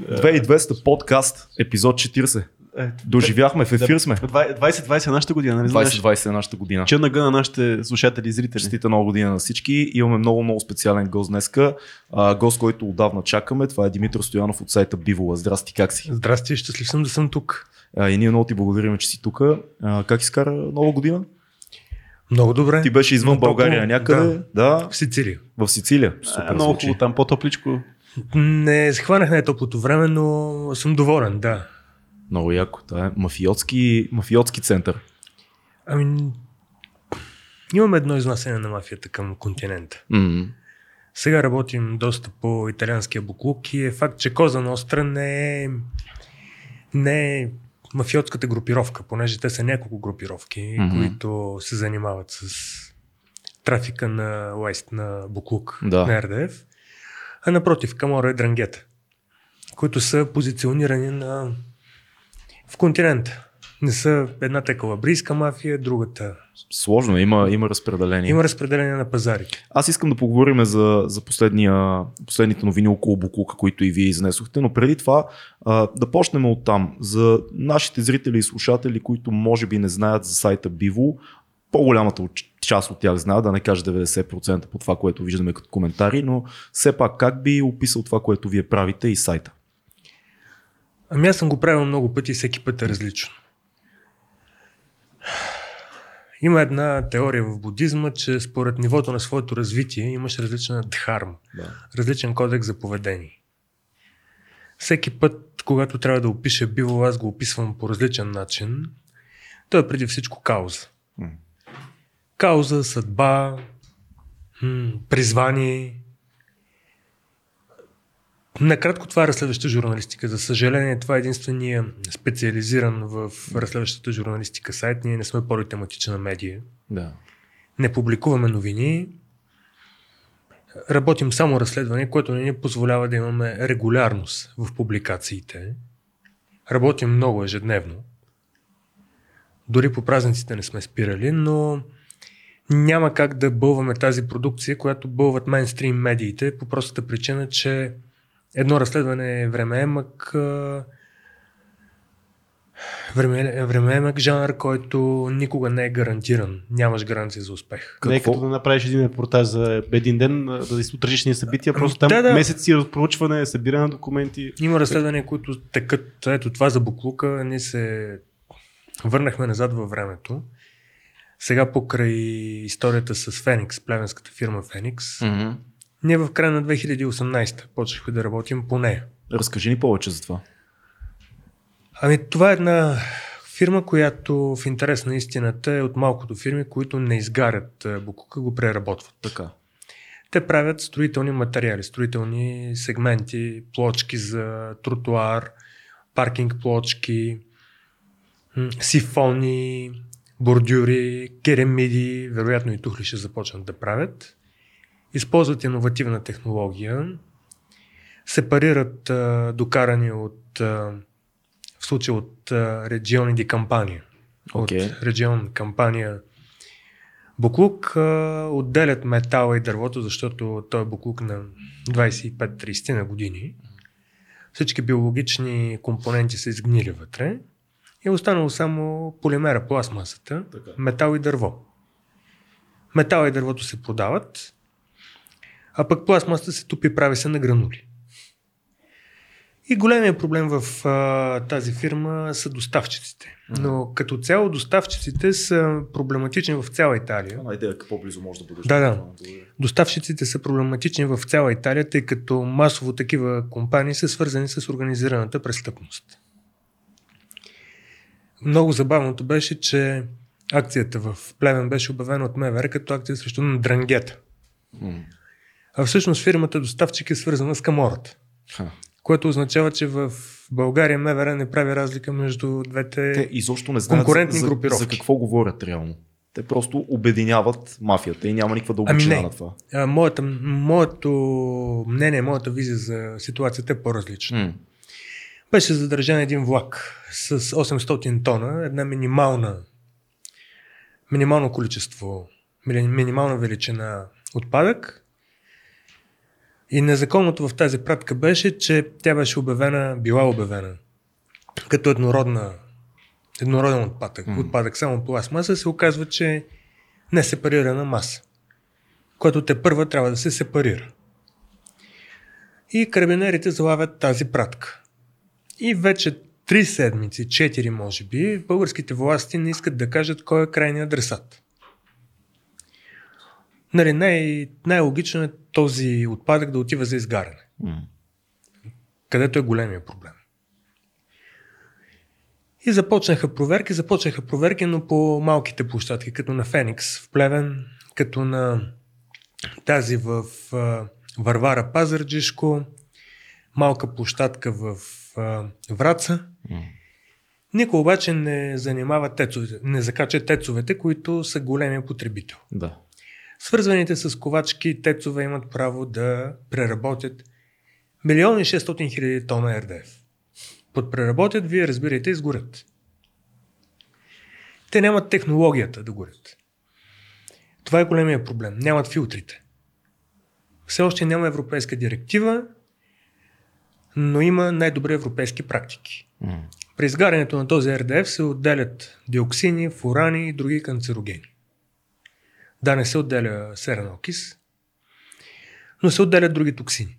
2200 подкаст, епизод 40. Е, Доживяхме, в ефир сме. 2020 е нашата година, нали знаеш? 2020 е нашата година. Черна гъна на нашите слушатели и зрители. Честита нова година на всички. Имаме много, много специален гост днеска. А, гост, който отдавна чакаме. Това е Димитър Стоянов от сайта Бивола. Здрасти, как си? Здрасти, щастлив съм да съм тук. А, и ние много ти благодарим, че си тук. А, как изкара нова година? Много добре. Ти беше извън Но България топло, някъде. Да. Да. В Сицилия. В Сицилия. Супер, Супер много хубаво там, по-топличко. Не схванах най-топлото време, но съм доволен, да. Много яко. Това е мафиотски, мафиотски център. Ами, имаме едно изнасяне на мафията към континента. М. Сега работим доста по италианския буклук и е факт, че Коза Ностра не е, не е мафиотската групировка, понеже те са няколко групировки, Мгм. които се занимават с трафика на Уест, на буклук, Да. на РДФ. А напротив, Камора и Дрангета, които са позиционирани на... в континента. Не са едната е калабрийска мафия, другата. Сложно, е, има, има разпределение. Има разпределение на пазарите. Аз искам да поговорим за, за последния, последните новини около Буклука, които и вие изнесохте, но преди това а, да почнем от там. За нашите зрители и слушатели, които може би не знаят за сайта Биво, по-голямата част от тях знаят, да не кажа 90% по това, което виждаме като коментари, но все пак как би описал това, което вие правите и сайта? Ами аз съм го правил много пъти и всеки път е различно. Има една теория в будизма, че според нивото на своето развитие имаш различна дхарма, Да. различен кодекс за поведение. Всеки път, когато трябва да опиша биво, аз го описвам по различен начин. Той е преди всичко кауза. Кауза, съдба, призвание. Накратко това е разследваща журналистика. За съжаление, това е единствения специализиран в разследващата журналистика сайт. Ние не сме политематична медия. да. Не публикуваме новини. Работим само разследване, което не ни позволява да имаме регулярност в публикациите. Работим много ежедневно. Дори по празниците не сме спирали, но няма как да бълваме тази продукция, която бълват мейнстрим медиите, по простата причина, че едно разследване е времеемък, времеемък жанр, който никога не е гарантиран. Нямаш гаранция за успех. Не е Какво? като да направиш един репортаж за един ден, да си утрешни събития, просто там Да, да. месеци разпроучване, събиране на документи. Има разследвания, които текат. Ето това за Буклука. Ние се върнахме назад във времето. Сега покрай историята с Феникс, плевенската фирма Феникс, М-м. ние в края на 2018 почнахме да работим по нея. Разкажи ни повече за това. Ами това е една фирма, която в интерес на истината е от малкото фирми, които не изгарят е, буклука, го преработват. Така. Те правят строителни материали, строителни сегменти, плочки за тротуар, паркинг плочки, сифони, бордюри, керамиди, вероятно и тухли ще започнат да правят. Използват иновативна технология, сепарират а, докарани от, а, в случай от а, региони ди кампания. Окей. От регион кампания Буклук а, отделят метала и дървото, защото той е буклук на 25-30 на години. Всички биологични компоненти са изгнили вътре е останало само полимера, пластмасата, Така. метал и дърво. Метал и дървото се продават, а пък пластмасата се тупи и прави се на гранули. И големия проблем в а, тази фирма са доставчиците. Но като цяло доставчиците са проблематични в цяла Италия. Една идея какво близо може да бъдеш. Да, да. Доставчиците са проблематични в цяла Италия, тъй като масово такива компании са свързани с организираната престъпност. Много забавното беше, че акцията в Плевен беше обявена от МВР като акция срещу Дрангета. М. А всъщност фирмата доставчик е свързана с Камората, Ха. което означава, че в България МВР не прави разлика между двете... Те изобщо не знаят Конкурентни за, групировки. за какво говорят реално. Те просто обединяват мафията и няма никаква дълбочина Ами не. на това. А, моята, моето мнение, моята визия за ситуацията е по-различна. М. Беше задържан един влак с 800 тона, една минимална минимално количество, мини- минимална величина отпадък. И незаконното в тази пратка беше, че тя беше обявена, била обявена като еднородна, еднороден отпадък. Мгм. Отпадък само пластмаса се оказва, че не сепарирана маса, което те първа трябва да се сепарира. И карабинерите залавят тази пратка. И вече три седмици, четири може би, българските власти не искат да кажат кой е крайният адресат. Нали, най- най-логично е този отпадък да отива за изгаряне, където е големия проблем. И започнаха проверки, започнаха проверки, но по малките площадки, като на Феникс в Плевен, като на тази в Варвара Пазарджишко, малка площадка в а, Враца. Никой обаче не занимава тецовете, не закача тецовете, които са големия потребител. Да. Свързваните с ковачки тецове имат право да преработят милиони 600 хиляди тона РДФ. Под преработят, вие разбирате, изгорят. Те нямат технологията да горят. Това е големия проблем. Нямат филтрите. Все още няма европейска директива, но има най-добри европейски практики. При изгарянето на този РДФ се отделят диоксини, фурани и други канцерогени. Да, не се отделя серен окис, но се отделят други токсини.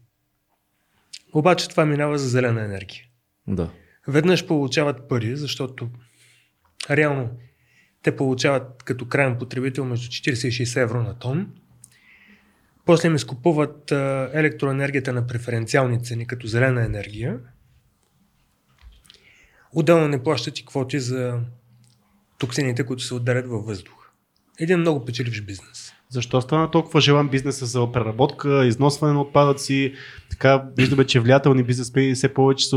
Обаче това минава за зелена енергия. Да. Веднъж получават пари, защото реално те получават като крайен потребител между 40 и 60 евро на тон. После им изкупуват електроенергията на преференциални цени като зелена енергия. Отделно не плащат и квоти за токсините, които се отделят във въздуха. Един много печеливш бизнес. Защо стана толкова желан бизнеса за преработка, износване на отпадъци? Така виждаме, че влиятелни бизнесмени все повече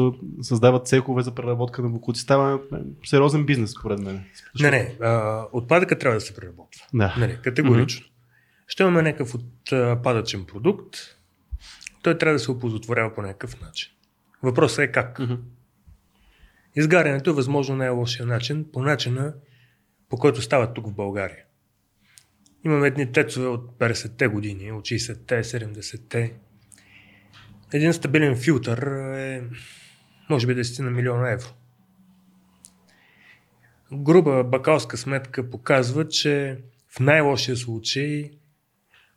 създават цехове за преработка на буклуци. Става сериозен бизнес, според мен. Не, не, а, отпадъка трябва да се преработва. Да. Нали, категорично. Ще имаме някакъв отпадъчен продукт, той трябва да се оползотворява по някакъв начин. Въпросът е как. Изгарянето е възможно най-лошия начин, по начина, по който става тук в България. Имаме едни тецове от 50-те години, от 60-те, 70-те. Един стабилен филтър е може би 10 на милиона евро. Груба бакалска сметка показва, че в най-лошия случай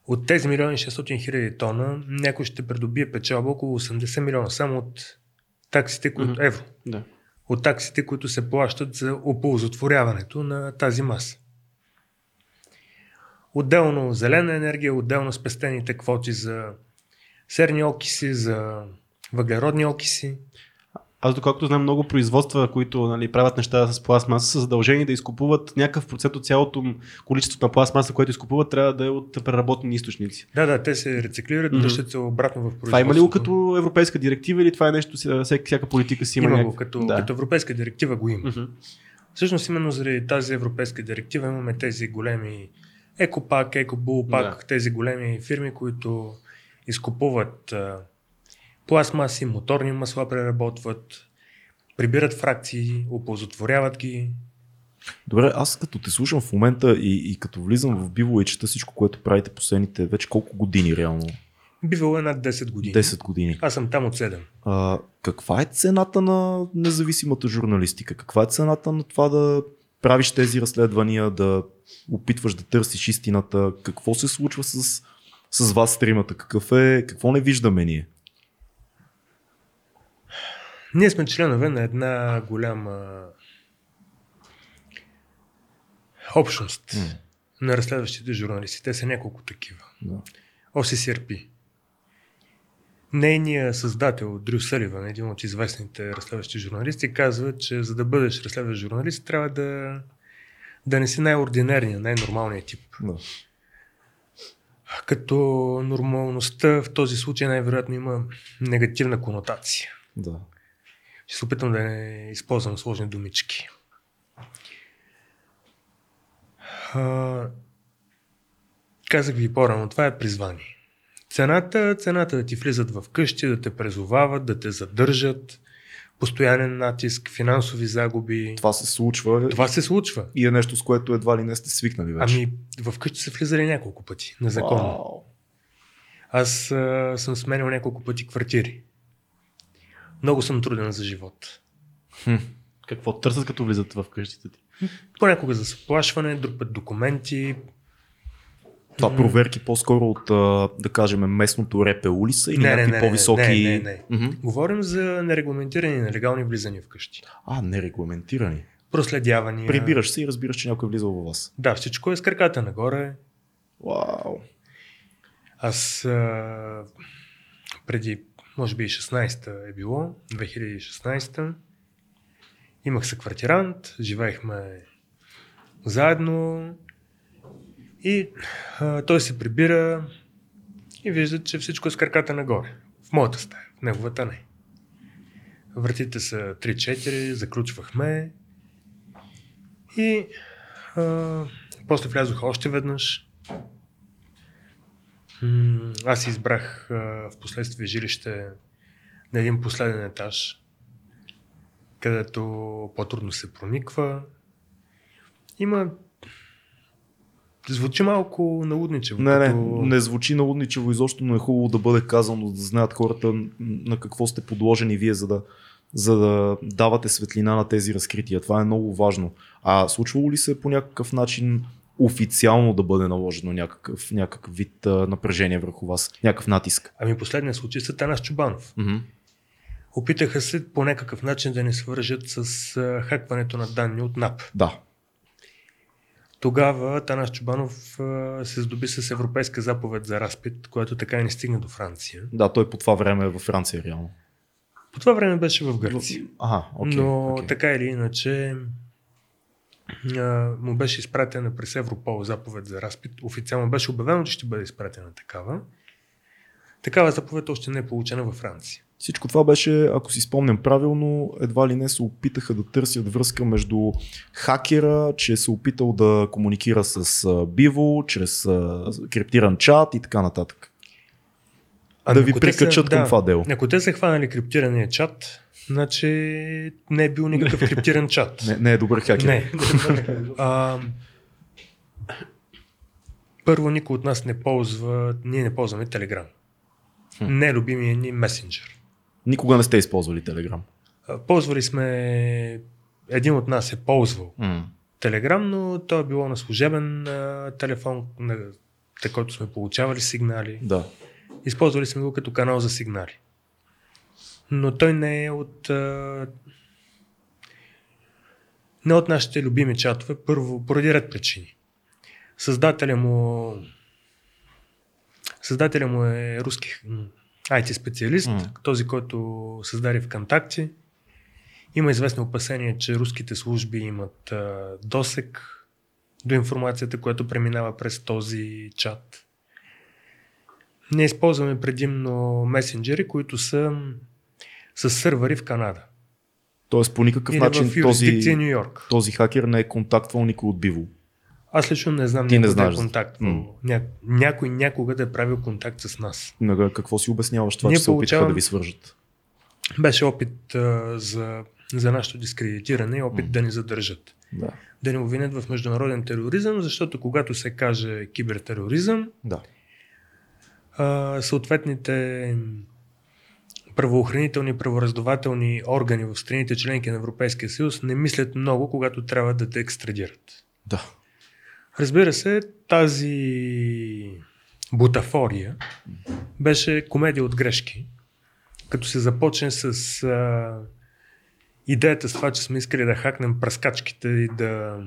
от тези милиони 600 хиляди тона някой ще придобие печалба около 80 милиона само от таксите, които, Мгм. евро, Да. от таксите, които се плащат за оползотворяването на тази маса. Отделно зелена енергия, отделно спестените квоти за серни окиси, за въглеродни окиси. Аз доколкото знам много производства, които нали, правят неща с пластмаса, са задължени да изкупуват някакъв процент от цялото количество на пластмаса, което изкупуват, трябва да е от преработени източници. Да, да, те се рециклират, връщат се обратно в производството. Това има ли го като европейска директива или това е нещо, ся- всяка, всяка политика си има? Има го, някакъв- като, да. като европейска директива го има. Мгм. Всъщност именно заради тази европейска директива имаме тези големи Екопак, Екобулпак, Да. тези големи фирми, които изкупуват пластмаси, моторни масла преработват, прибират фракции, оползотворяват ги. Добре, аз като те слушам в момента и, и като влизам в биво и чета всичко, което правите последните вече колко години реално? Бивало е над 10 години. 10 години. Аз съм там от 7. А, каква е цената на независимата журналистика? Каква е цената на това да правиш тези разследвания, да опитваш да търсиш истината? Какво се случва с, с вас тримата? Какъв е, какво не виждаме ние? Ние сме членове на една голяма общност М. на разследващите журналисти. Те са няколко такива. Да. OCCRP. Нейният създател, Дрю Съливан, един от известните разследващи журналисти, казва, че за да бъдеш разследващ журналист, трябва да, да не си най-ординерния, най-нормалният тип. Да. Като нормалността в този случай най-вероятно има негативна конотация. да. Ще се опитам да не използвам сложни думички. А, казах ви по-рано, това е призвание. Цената, цената да ти влизат в къщи, да те презовават, да те задържат, постоянен натиск, финансови загуби. Това се случва Това се случва. и е нещо, с което едва ли не сте свикнали вече. Ами, в къщи са влизали няколко пъти, незаконно. Вау. Аз а, съм сменял няколко пъти квартири. Много съм труден за живот. Какво търсят като влизат в къщите ти? Понякога за заплашване, друг път документи. Това проверки по-скоро от, да кажем, местното РПУ ли са или Не, някакви не, не, по-високи... не, не, не. Мгм. Говорим за нерегламентирани, нелегални влизания вкъщи. А, нерегламентирани. Проследявания. Прибираш се и разбираш, че някой е влизал във вас. Да, всичко е с краката нагоре. Вау. Аз а, преди, може би и 16-та е било, 2016-та, имах съквартирант, живеехме заедно и а, той се прибира и вижда, че всичко е с краката нагоре. В моята стая, в неговата не. Вратите са 3-4, заключвахме и а, после влязох още веднъж. Аз избрах а, в последствие жилище на един последен етаж, където по-трудно се прониква. Има... Звучи малко налудничево. Не, не, като... не звучи налудничево изобщо, но е хубаво да бъде казано, да знаят хората на какво сте подложени вие, за да, за да давате светлина на тези разкрития. Това е много важно. А случвало ли се по някакъв начин официално да бъде наложено някакъв, някакъв вид а, напрежение върху вас, някакъв натиск? Ами последният случай са Танас Чубанов. Мгм. Опитаха се по някакъв начин да ни свържат с а, хакването на данни от НАП. Да. Тогава Танас Чубанов а, се здоби с европейска заповед за разпит, която така и не стигна до Франция. Да, той по това време е във Франция реално. По това време беше в Гърция. Ага, окей. Но окей. така или иначе му беше изпратена през Европол заповед за разпит. Официално беше обявено, че ще бъде изпратена такава. Такава заповед още не е получена във Франция. Всичко това беше, ако си спомням правилно, едва ли не се опитаха да търсят връзка между хакера, че се опитал да комуникира с Биво, чрез криптиран чат и така нататък. А да ви прикачат са- към да, това дело. Ако те са хванали криптирания чат, значи не е бил никакъв криптиран чат. Не, не е добър хакер. Не. а, първо, никой от нас не ползва, ние не ползваме Телеграм. Хм. Не е любимия ни месенджер. Никога не сте използвали Телеграм. Ползвали сме, един от нас е ползвал Телеграм, но то е било на служебен а, телефон, на, на който сме получавали сигнали. Да. Използвали сме го като канал за сигнали. Но той не е от. А... Не от нашите любими чатове, първо, поради ред причини. Създателя му. Създателя му е руски IT специалист, М. този, който създаде ВКонтакте. Има известно опасение, че руските служби имат а, досек до информацията, която преминава през този чат. Ние използваме предимно месенджери, които са с сървъри в Канада. Тоест по никакъв Или начин този, Нью Йорк. този хакер не е контактвал никой от Биво. Аз лично не знам Ти не някой да е знаеш. контакт. М. Ня... Някой някога да е правил контакт с нас. На какво си обясняваш това, Ние че се опитаха получавам- да ви свържат? Беше опит а, за, за нашето дискредитиране и опит М. да ни задържат. Да. Да ни обвинят в международен тероризъм, защото когато се каже кибертероризъм, да. а, съответните правоохранителни, правораздавателни органи в страните членки на Европейския съюз не мислят много, когато трябва да те екстрадират. Да. Разбира се, тази бутафория беше комедия от грешки, като се започне с а, идеята с това, че сме искали да хакнем пръскачките и да,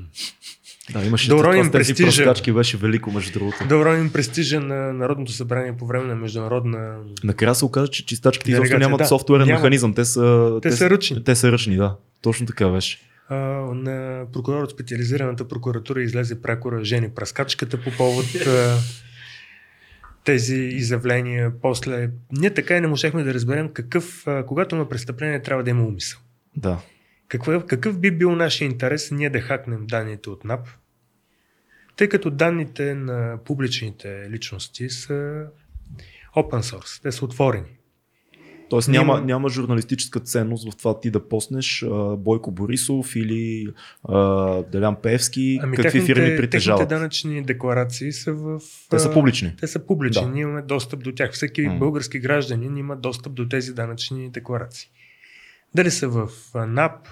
Да, имаше с тези престижа. беше велико между другото. да уроним престижа на Народното събрание по време на международна... Накрая се оказа, че чистачките изобщо нямат да. софтуерен Няма. механизъм. Те са, Те са ръчни. Те са ръчни, да. Точно така беше. А, на прокурор от специализираната прокуратура излезе прякора Жени Праскачката по повод а, тези изявления. После ние така и не можехме да разберем какъв, а, когато има престъпление, трябва да има умисъл. Да. Какъв, какъв би бил нашия интерес ние да хакнем данните от НАП, тъй като данните на публичните личности са open source, те са отворени. Тоест няма, няма журналистическа ценност в това ти да поснеш а, Бойко Борисов или а, Делян Певски, Ами какви техните, фирми притежават. Техните данъчни декларации са в... Те са публични. Те са публични. Да. Ние имаме достъп до тях. Всеки М. български гражданин има достъп до тези данъчни декларации. Дали са в НАП,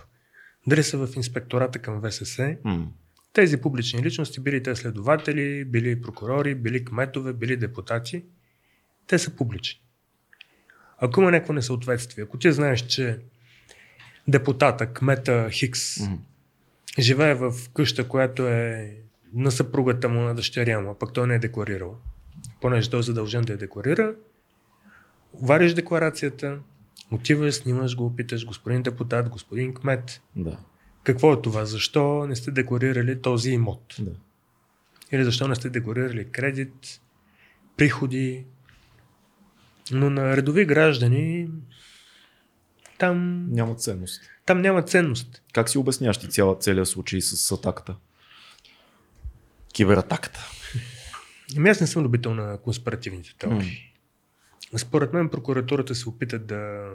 дали са в инспектората към ВСС, М. тези публични личности, били те следователи, били прокурори, били кметове, били депутати, те са публични. Ако има някакво несъответствие, ако ти знаеш, че депутата, кмета Хикс, М. живее в къща, която е на съпругата му, на дъщеря му, а пък той не е декларирал, понеже той е задължен да я декларира, вариш декларацията, отиваш, снимаш го, питаш господин депутат, господин кмет, Да. какво е това? Защо не сте декларирали този имот? да. Или защо не сте декларирали кредит, приходи? Но на редови граждани там, Няма ценност. там няма ценност. Как си обясняваш ти цяла, целият случай с атаката? Кибератаката. Ами аз не съм любител на конспиративните теории. Според мен прокуратурата се опита да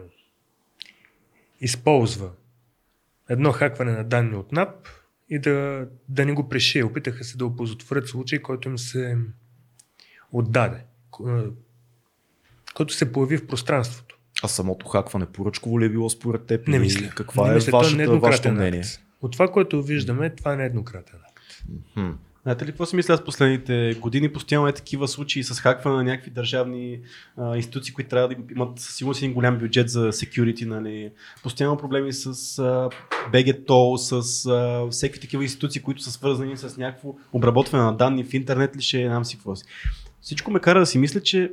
използва едно хакване на данни от НАП и да, да не го пришие. Опитаха се да оползотворят случай, който им се отдаде, ко- който се появи в пространството. А самото хакване поръчково ли е било според теб? Не мисля. Каква не е мисля, той вашата, нееднократен вашето акт. мнение? От това, което виждаме, това е нееднократен акт. Хм. Знаете ли какво си мисля аз последните години? Постоянно е такива случаи с хакване на някакви държавни а, институции, които трябва да имат със сигурност един голям бюджет за security. Нали? Постоянно проблеми с а, BGTOL, с а, всеки такива институции, които са свързани с някакво обработване на данни в интернет ли ще знам си какво си. Всичко ме кара да си мисля, че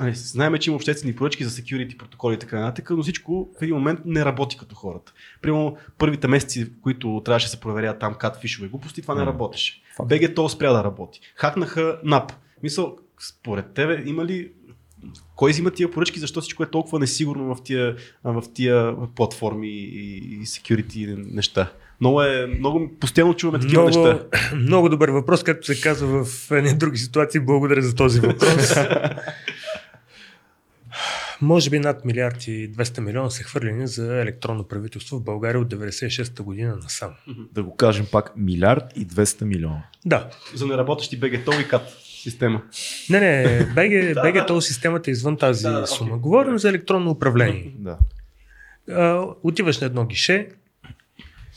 Нали, знаем, че има обществени поръчки за security протоколи и така нататък, но всичко в един момент не работи като хората. Примерно първите месеци, в които трябваше да се проверяват там катфишове глупости, това не работеше. Факт. BGTO спря да работи. Хакнаха НАП. Мисъл, според тебе има ли кой взима тия поръчки, защо всичко е толкова несигурно в тия, в тия платформи и, и security неща? Много е, много постоянно чуваме такива Много, неща. много добър въпрос, както се казва в едни други ситуации. Благодаря за този въпрос. Може би над милиард и 200 милиона са хвърлени за електронно правителство в България от 96-та година насам. Да го кажем пак, милиард и 200 милиона. Да. За неработещи BGTO и CAT система. Не, не, да. тол системата е извън тази Да, сума. окей. Говорим за електронно управление. Да. А, отиваш на едно гише,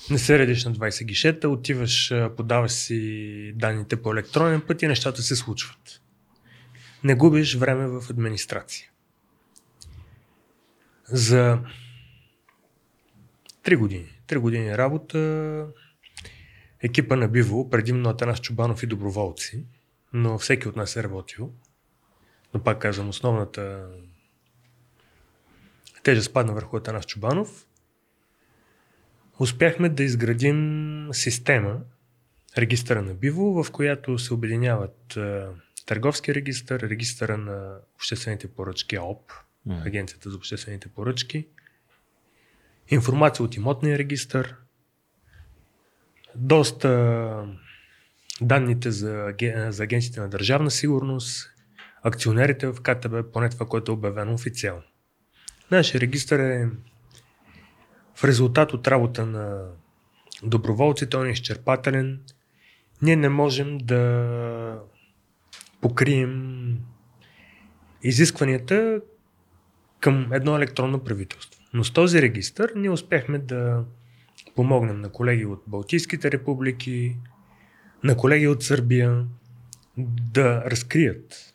не се редиш на 20 гишета, отиваш, подаваш си данните по електронен път и нещата се случват. Не губиш време в администрация. За 3 години, 3 години работа, екипа на Биво, предимно Атанас Чубанов и доброволци, но всеки от нас е работил. Но пак казвам, основната тежест падна върху Атанас Чубанов. Успяхме да изградим система, регистъра на Биво, в която се обединяват търговски регистър, регистъра на обществените поръчки АОП, Агенцията за обществените поръчки, информация от имотния регистър, доста данните за, за агенциите на държавна сигурност, акционерите в КТБ, поне това, което е обявено официално. Нашия регистър е в резултат от работа на доброволци, той е изчерпателен. Ние не можем да покрием изискванията към едно електронно правителство. Но с този регистър ние успяхме да помогнем на колеги от Балтийските републики, на колеги от Сърбия да разкрият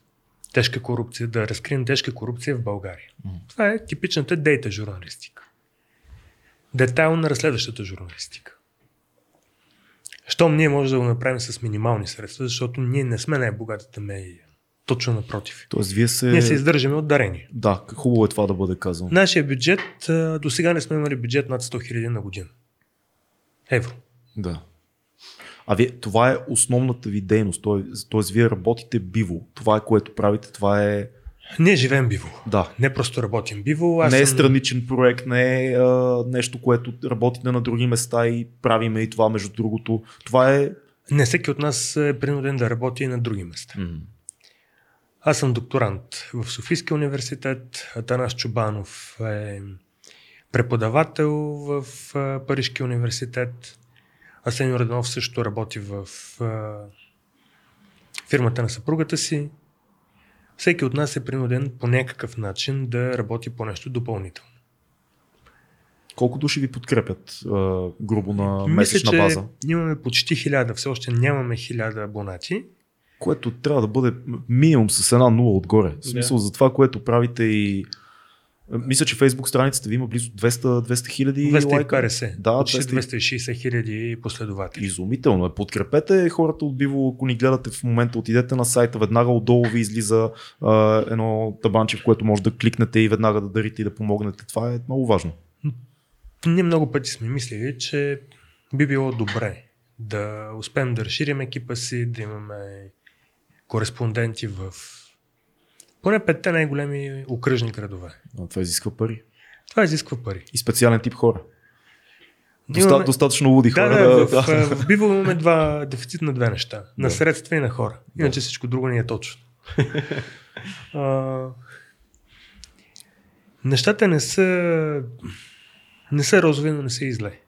тежка корупция, да разкрием тежка корупция в България. Това е типичната дейта журналистика. Детайлна разследващата журналистика. Щом ние може да го направим с минимални средства, защото ние не сме най-богатата медия. Точно напротив. Тоест, вие се... Ние се издържаме от дарения. Да, хубаво е това да бъде казано. Нашия бюджет, до сега не сме имали бюджет над 100 000 на година. Евро. Да. А вие, това е основната ви дейност, т.е. вие работите биво. Това е което правите, това е... Ние живеем биво. Да. Не просто работим биво. Аз не е съм... страничен проект, не е а, нещо, което работите на други места и правиме и това между другото. Това е... Не всеки от нас е принуден да работи и на други места. М. Аз съм докторант в Софийския университет. Атанас Чубанов е преподавател в Парижкия университет. Асен Йорданов също работи в фирмата на съпругата си. Всеки от нас е принуден по някакъв начин да работи по нещо допълнително. Колко души ви подкрепят грубо на Мисля, месечна че база? имаме почти хиляда, все още нямаме хиляда абонати. Което трябва да бъде минимум с една нула отгоре. В смисъл за това, което правите и мисля, че фейсбук страницата ви има близо 200 хиляди лайка. 250, Да, почти 200 260 хиляди последователи. Изумително е. Подкрепете хората от Биво, ако ни гледате в момента, отидете на сайта, веднага отдолу ви излиза а, едно табанче, в което може да кликнете и веднага да дарите и да помогнете. Това е много важно. Ние много пъти сме мислили, че би било добре да успеем да разширим екипа си, да имаме кореспонденти в поне петте най-големи окръжни градове. А, Това изисква пари. Това изисква пари. И специален тип хора. Доста, Имаме- Достатъчно луди Да, хора. да, в, в Биво имаме два, дефицит на две неща. На Да. средства и на хора. Иначе всичко друго ни е точно. а, нещата не са не са розови, но не са и зле.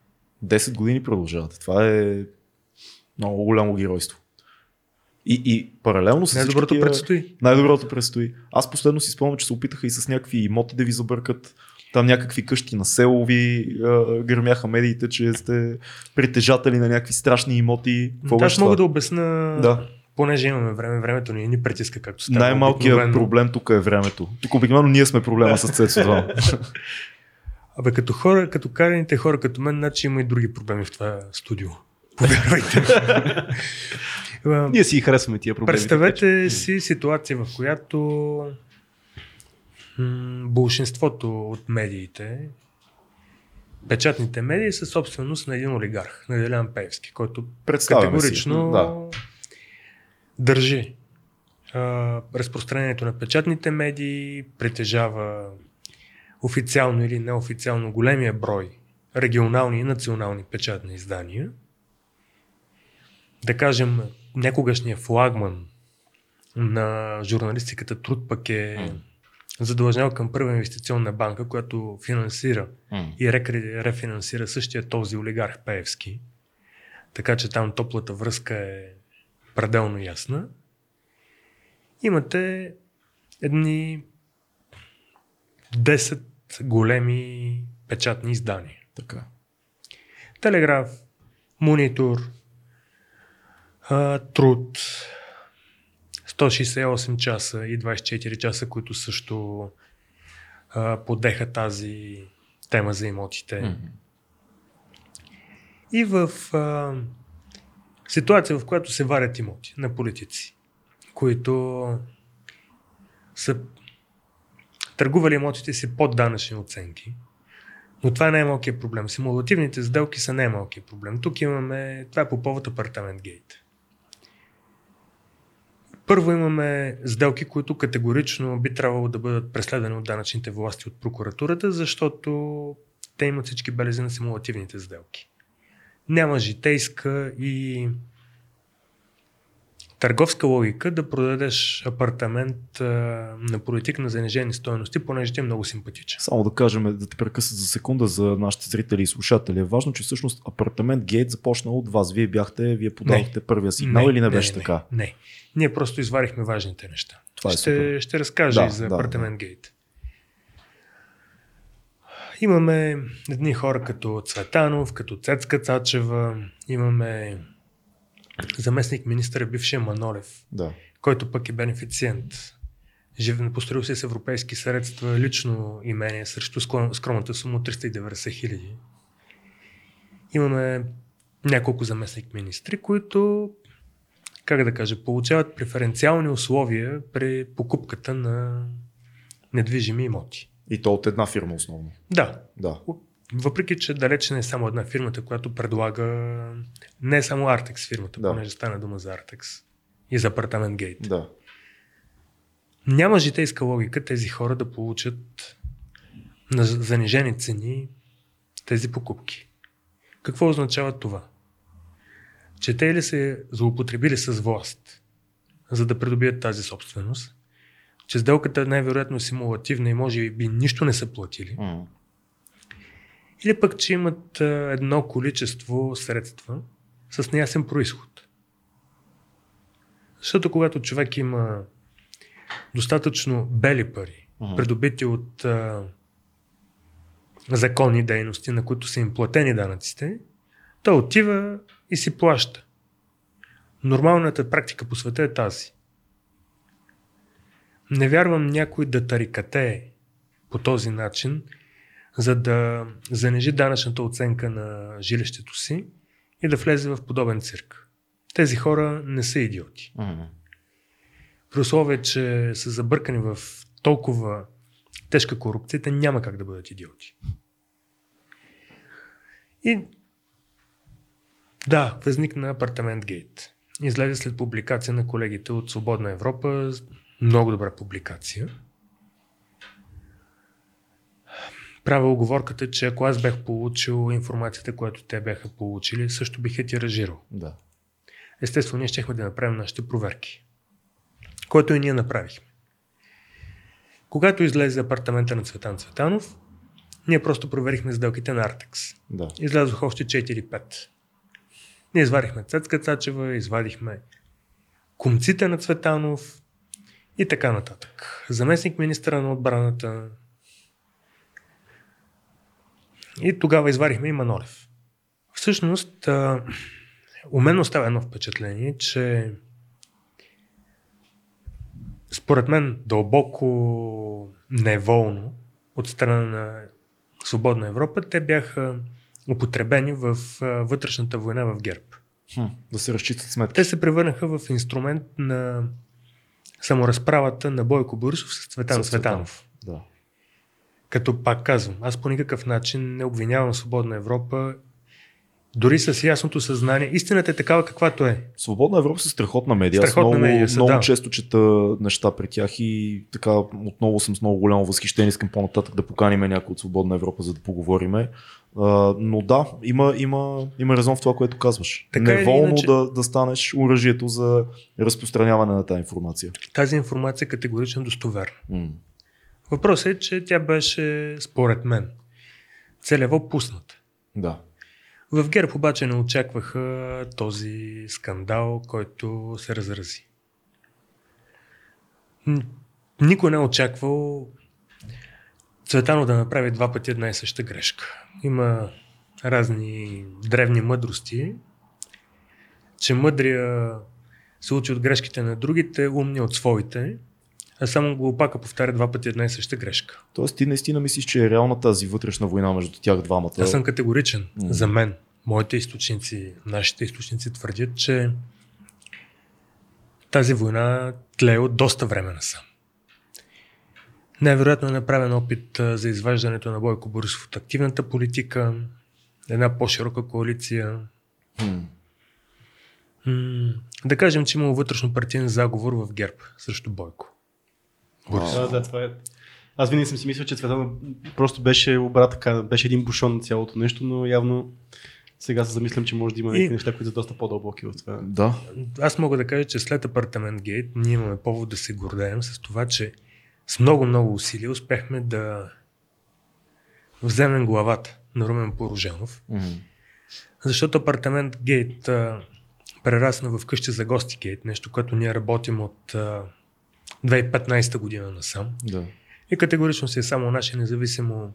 10 години продължавате. Това е много голямо геройство. И, и паралелно с Най-доброто тия- предстои. Най-доброто предстои. Аз последно си спомням, че се опитаха и с някакви имоти да ви забъркат. Там някакви къщи на село ви а, гърмяха медиите, че сте притежатели на някакви страшни имоти. Какво Аз мога да обясна, Да. понеже имаме време, времето ни ни притиска, както става Най-малкият обикновено. проблем тук е времето. Тук обикновено ние сме проблема с Цецо 2. Абе, като хора, като караните хора като мен, значи има и други проблеми в това студио. Повярвайте. Ние си харесваме тия проблеми. Представете си ситуация, в която м- большинството от медиите, печатните медии са собственост на един олигарх, на Делян Пеевски, който категорично Да. държи а, разпространението на печатните медии, притежава официално или неофициално големия брой регионални и национални печатни издания. Да кажем, някогашния флагман на журналистиката Труд пък е задължнял към първа инвестиционна банка, която финансира и рефинансира същия този олигарх Пеевски. Така че там топлата връзка е пределно ясна. Имате едни 10 големи печатни издания. Така. Телеграф, Монитор, а, Труд, 168 часа и 24 часа, които също а, подеха тази тема за имотите. Мгм. И в а, ситуация, в която се варят имоти на политици, които са търгували имотите си под данъчни оценки. Но това е най-малкият проблем. Симулативните сделки са най-малкият проблем. Тук имаме, това е по повод апартамент гейт. Първо имаме сделки, които категорично би трябвало да бъдат преследвани от данъчните власти от прокуратурата, защото те имат всички белези на симулативните сделки. Няма житейска и търговска логика да продадеш апартамент а, на политик на занижени стоености, понеже ти е много симпатичен. Само да кажем, да те прекъсна за секунда за нашите зрители и слушатели. Е важно, че всъщност апартамент Гейт започна от вас. Вие бяхте, вие подавахте първия сигнал или не беше така? Не, не. Ние просто изварихме важните неща. Това е ще, супер. ще разкажа Да, и за да, апартамент гейт. Имаме едни хора като Цветанов, като Цецка Цачева, имаме заместник министър бившия Манолев, Да. който пък е бенефициент. Жив, построил се с европейски средства, лично имение срещу скромната сума от 390 хиляди. Имаме няколко заместник министри, които, как да кажа, получават преференциални условия при покупката на недвижими имоти. И то от една фирма основно. Да, Да. Въпреки, че далеч не е само една фирмата, която предлага, не е само Artex фирмата, Да. понеже стана дума за Artex и за апартамент гейт. Да. Няма житейска логика тези хора да получат на занижени цени тези покупки. Какво означава това? Че те или се злоупотребили с власт, за да придобият тази собственост, че сделката най-вероятно е симулативна и може би нищо не са платили. М. Или пък, че имат едно количество средства с неясен происход. Защото когато човек има достатъчно бели пари, Мгм. придобити от а, законни дейности, на които са им платени данъците, той отива и си плаща. Нормалната практика по света е тази. Не вярвам някой да тарикатее по този начин, за да занижи данъчната оценка на жилището си и да влезе в подобен цирк. Тези хора не са идиоти. М. При условие, че са забъркани в толкова тежка корупция, те няма как да бъдат идиоти. И да, възникна апартамент гейт. Излезе след публикация на колегите от Свободна Европа. Много добра публикация. Правя оговорката, че ако аз бях получил информацията, която те бяха получили, също бих я тиражирал. Да. Естествено, ние щехме да направим нашите проверки. Което и ние направихме. Когато излезе апартамента на Цветан Цветанов, ние просто проверихме сделките на Артекс. Да. Излязоха още 4-5. Ние извадихме Цецка Цачева, извадихме кумците на Цветанов и така нататък. Заместник министра на отбраната. И тогава извадихме и Манолев. Всъщност, а, у мен остава едно впечатление, че според мен дълбоко неволно от страна на Свободна Европа, те бяха употребени в вътрешната война в ГЕРБ. Хм. Да се разчитат сметки. Те се превърнаха в инструмент на саморазправата на Бойко Борисов с Цветан Цветанов. Като пак казвам, аз по никакъв начин не обвинявам Свободна Европа, дори с ясното съзнание. Истината е такава каквато е. Свободна Европа са страхотна медия. Страхотна много, медия са, много да. често чета неща при тях и така отново съм с много голямо възхищение. Искам по-нататък да поканим някой от Свободна Европа, за да поговориме. Но да, има, има, има резон в това, което казваш. Така Неволно иначе- да, да станеш оръжието за разпространяване на тази информация. Тази информация е категорично достоверна. М. Въпросът е, че тя беше, според мен, целево пусната. Да. В ГЕРБ обаче не очакваха този скандал, който се разрази. Никой не е очаквал Цветано да направи два пъти една и съща грешка. Има разни древни мъдрости, че мъдрия се учи от грешките на другите, умни от своите, а само глупака повтаря два пъти една и съща грешка. Тоест ти наистина мислиш, че е реална тази вътрешна война между тях двамата. Аз съм категоричен. Мгм. За мен, моите източници, нашите източници твърдят, че тази война тлее от доста време насам. Най-вероятно е направен опит за изваждането на Бойко Борисов от активната политика, една по-широка коалиция. М- да кажем, че има вътрешно партиен заговор в ГЕРБ срещу Бойко. Да, да, това е. Аз винаги съм си мислил, че Цветан просто беше обрат така, беше един бушон на цялото нещо, но явно сега се замислям, че може да има И- някакви неща, които са доста по-дълбоки в това. Да. Аз мога да кажа, че след апартамент гейт ние имаме повод да се гордеем с това, че с много-много усилия успяхме да вземем главата на Румен Порожанов, М. защото апартамент гейт а, прерасна в къща за гости гейт, нещо, което ние работим от а, 2015 година насам. Да. И категорично си е само наше, независимо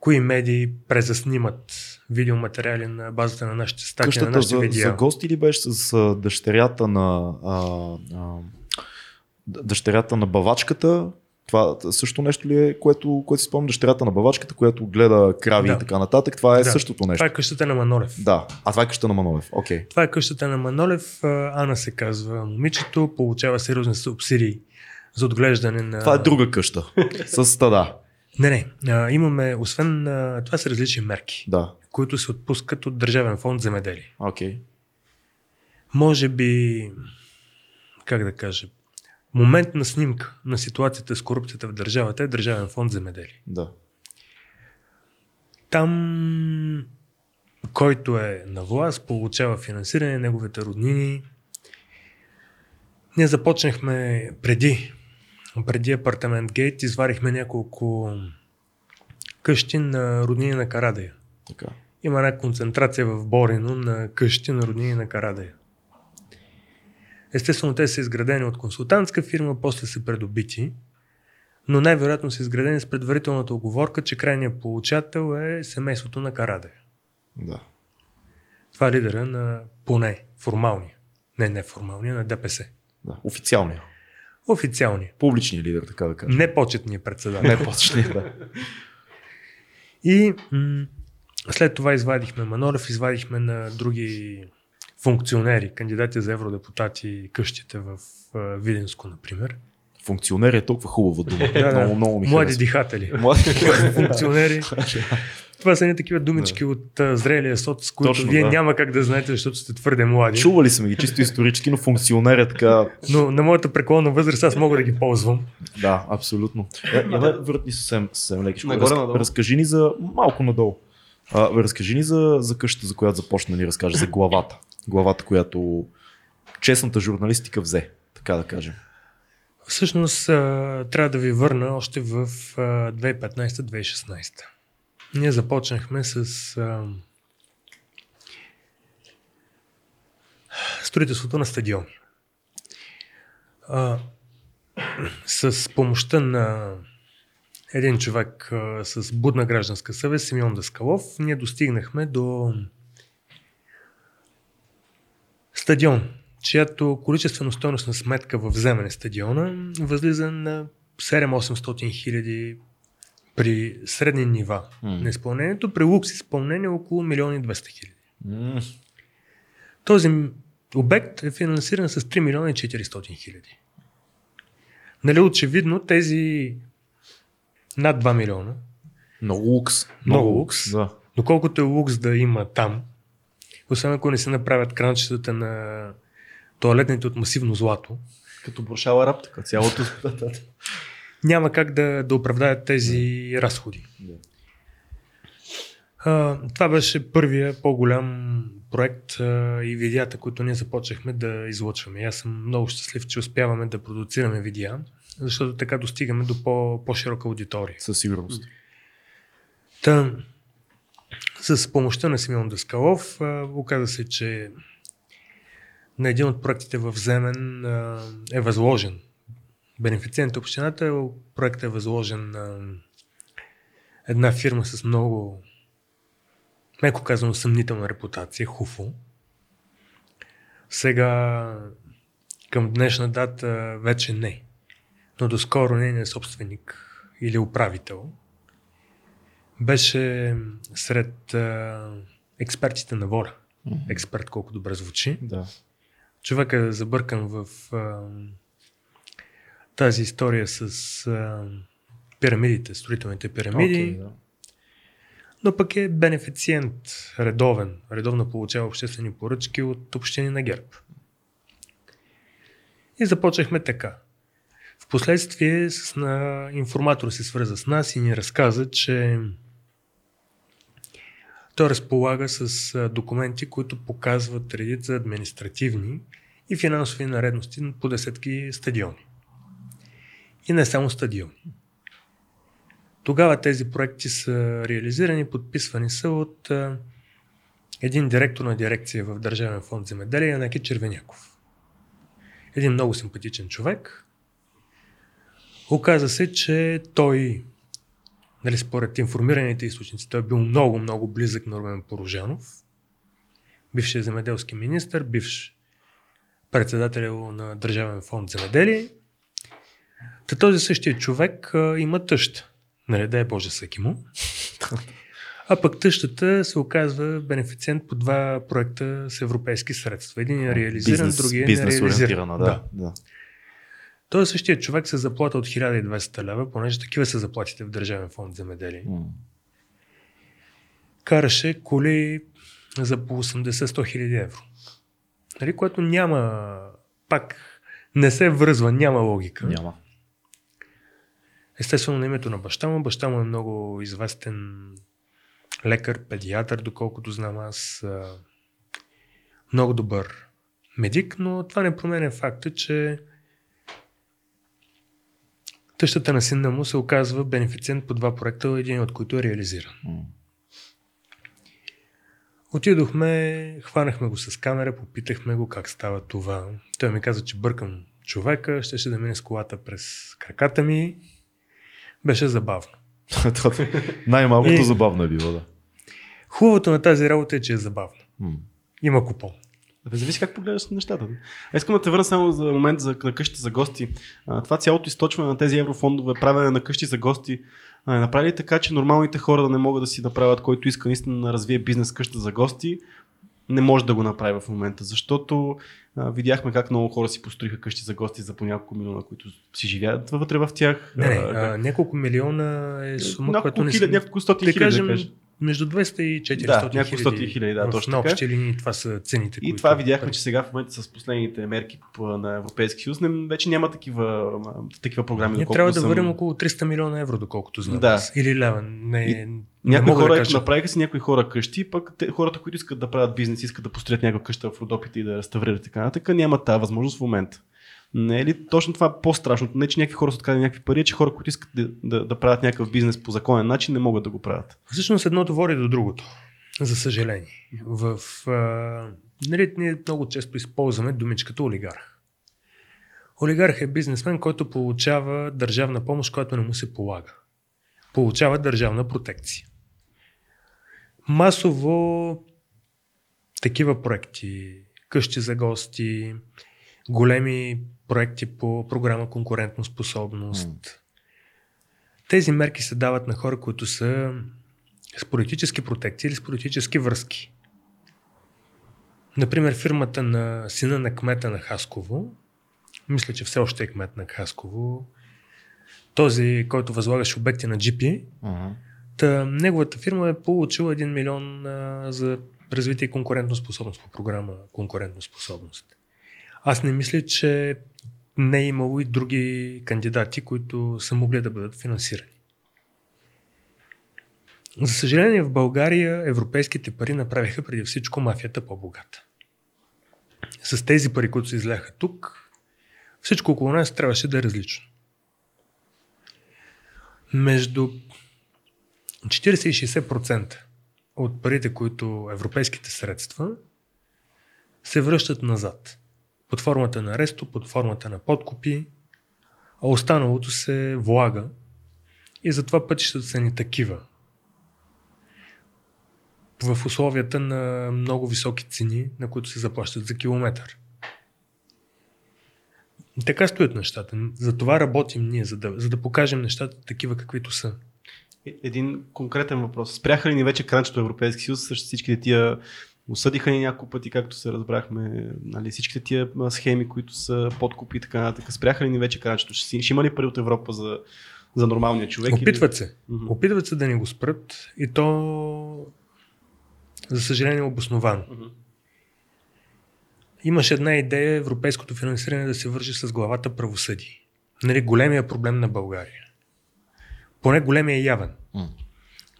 кои медии презаснимат видеоматериали на базата на нашите статии, на Къщата нашите за, видеа. за гости ли беше с дъщерята на а, а, дъщерята на бавачката? Това също нещо ли е, което, което си спомням, дъщерята на бавачката, която гледа крави Да. и така нататък. Това е Да. същото нещо. Това е къщата на Манолев. Да. А това е къща на Манолев. Окей. Това е къщата на Манолев. Ана се казва момичето, получава сериозни субсидии за отглеждане на... Това е друга къща. с стада. Не, не. А, имаме, освен... А, това са различни мерки, Да. които се отпускат от Държавен фонд земеделие. Окей. Може би... Как да кажа? Момент на снимка на ситуацията с корупцията в държавата е Държавен фонд земеделие. Да. Там, който е на власт, получава финансиране, неговите роднини. Ние започнахме преди преди апартамент Гейт извадихме няколко къщи на роднини на Карадея. Така. Има една концентрация в Борино на къщи на роднини на Карадея. Естествено, те са изградени от консултантска фирма, после са предобити, но най-вероятно са изградени с предварителната оговорка, че крайният получател е семейството на Карадея. Да. Това е лидера на поне формалния, не неформалния, на ДПС. да. Официалния. Официалния. Публичният лидер, така да кажем. Непочетният председател. Не почни, да. И м- след това извадихме Манолев, извадихме на други функционери, кандидати за евродепутати, къщите в Виденско, например. Функционер е толкова хубава дума. Да, да. много, много ми Млади харесва. дихатели. Млади Функционери. Това са не такива думички от а, зрелия сот, с които Точно, вие да. няма как да знаете, защото сте твърде млади. Чували сме ги чисто исторически, но функционер е така. Но на моята преклонна възраст аз мога да ги ползвам. Да, абсолютно. Я, я ме върни съвсем, съвсем леки. Нагоре, Раз, разкажи ни за малко надолу. А, разкажи ни за, за къщата, за която започна да ни разкажа, за главата. Главата, която честната журналистика взе, така да кажем. Всъщност трябва да ви върна още в а, 2015-2016. Ние започнахме с а, строителството на стадиони. А, с помощта на един човек а, с будна гражданска съвест, Симеон Даскалов, ние достигнахме до стадион, чиято количествено стойностна сметка в вземане стадиона възлиза на 7-800 хиляди при средни нива М. на изпълнението, при лукс изпълнение около 1 200 хиляди. М, Този обект е финансиран с 3 милиона и 400 хиляди. Нали, очевидно тези над 2 милиона, Много лукс. Много лукс. Да. доколкото е лукс да има там, освен ако не се направят кранчетата на туалетните от масивно злато, Като брошала рап, така. Цялото. няма как да, да оправдаят тези разходи. Да. А, това беше първия по-голям проект а, и видеята, които ние започнахме да излъчваме. Аз съм много щастлив, че успяваме да продуцираме видеа, защото така достигаме до по- по-широка аудитория. Със сигурност. Та, с помощта на Симеон Даскалов а, оказа се, че на един от проектите в Земен а, е възложен. Бенефициент е общината, проектът е възложен на една фирма с много, меко казано, съмнителна репутация, Хуфо. Сега, към днешна дата, вече не. Но доскоро нейният собственик или управител беше сред а, експертите на воля. Експерт колко добре звучи. Да. Човек е забъркан в а, тази история с а, пирамидите, строителните пирамиди, Окей, да. но пък е бенефициент, редовен, редовно получава обществени поръчки от общини на ГЕРБ. И започнахме така. Впоследствие с на информатор се свърза с нас и ни разказа, че той разполага с документи, които показват редица административни и финансови наредности по десетки стадиони. И не само стадиони. Тогава тези проекти са реализирани, подписвани са от един директор на дирекция в Държавен фонд земеделие, Янаки Червеняков. Един много симпатичен човек. Оказа се, че той, нали, според информираните източници, той е бил много, много близък на Румен Порожанов, бившият земеделски министр, бивш председател на Държавен фонд земеделие. Та този същия човек а, има тъща. Нали, дай Боже всеки му. А пък тъщата се оказва бенефициент по два проекта с европейски средства. Един е реализиран, Бизнес, другия е бизнес нереализиран. ориентирана, да. да. Той същия човек се заплата от 1200 лева, понеже такива са заплатите в Държавен фонд земеделие. М. Караше коли за по 80-100 хиляди евро. Нали, което няма, пак не се връзва, няма логика. Няма. Естествено на името на баща му. Баща му е много известен лекар, педиатър, доколкото знам аз. Много добър медик, но това не променя факта, че Тъщата на сина му се оказва бенефициент по два проекта, един от които е реализиран. Отидохме, хванахме го с камера, попитахме го как става това. Той ми каза, че бъркам човека, щеше да мине с колата през краката ми. Беше забавно. Това Най-малкото забавно е било, да. Хубавото на тази работа е, че е забавно. М. Има купон. Зависи как погледаш на нещата. А искам да те върна само за момент за, на къщи за гости. А, това цялото източване на тези еврофондове, правене на къщи за гости, а, е направили така, че нормалните хора да не могат да си направят, който иска наистина да развие бизнес къща за гости, не може да го направи в момента, защото а, видяхме как много хора си построиха къщи за гости за по няколко милиона, които си живеят вътре в тях. Не, не, А, а, няколко милиона е сума, която няколко не хиляди, няколко стотин Да хиляди, кажем, да кажем. между 200 и 400 Да, няколко хиляди. стотин хиляди, да, точно На общи линии това са цените. И които това видяхме, пари. че сега в момента с последните мерки на Европейски съюз не, вече няма такива, такива програми. Ние трябва да съм- върнем около 300 милиона евро, доколкото знам. Да. Или лева. Не, И не Някои хора да кажа. направиха си някои хора къщи, пък те, хората, които искат да правят бизнес, искат да построят някаква къща в Родопите и да реставрират и така нататък, нямат тази възможност в момента. Не е ли точно това по-страшното? Не, че някакви хора са открадали някакви пари, а че хора, които искат да, да, да правят някакъв бизнес по законен начин, не могат да го правят. Всъщност едното води до другото. За съжаление. В, а, нали, ние много често използваме думичката олигарх. Олигарх е бизнесмен, който получава държавна помощ, която не му се полага. Получава държавна протекция. Масово такива проекти, къщи за гости, големи проекти по програма конкурентно способност. Тези мерки се дават на хора, които са с политически протекции или с политически връзки. Например, фирмата на сина на кмета на Хасково, мисля, че все още е кмет на Хасково, този, който възлагаше обекти на GP, Ага. Та, неговата фирма е получила 1 милион а, за развитие и конкурентоспособност по програма конкурентоспособност. Аз не мисля, че не е имало и други кандидати, които са могли да бъдат финансирани. За съжаление в България европейските пари направиха преди всичко мафията по-богата. С тези пари, които се изляха тук, всичко около нас трябваше да е различно. Между 40 и 60% от парите, които европейските средства се връщат назад. Под формата на аресто, под формата на подкупи, а останалото се влага и затова пътищата са ни такива. В условията на много високи цени, на които се заплащат за километър. Така стоят нещата. За това работим ние, за да, за да покажем нещата такива каквито са. Е- Един конкретен въпрос. Спряха ли ни вече кранчето Европейски съюз с всичките тия Осъдиха ни няколко пъти, както се разбрахме, нали, всичките тия схеми, които са подкупи и така нататък. Спряха ли ни вече кранчето? Ще, си- ще има ли пари от Европа за, за нормалния човек? Опитват се. Мгм. Опитват се да ни го спрат и то, за съжаление, обосновано. Мгм. Имаше една идея европейското финансиране да се вържи с главата правосъдие. Нали, големия проблем на България. Поне големия е явен. М.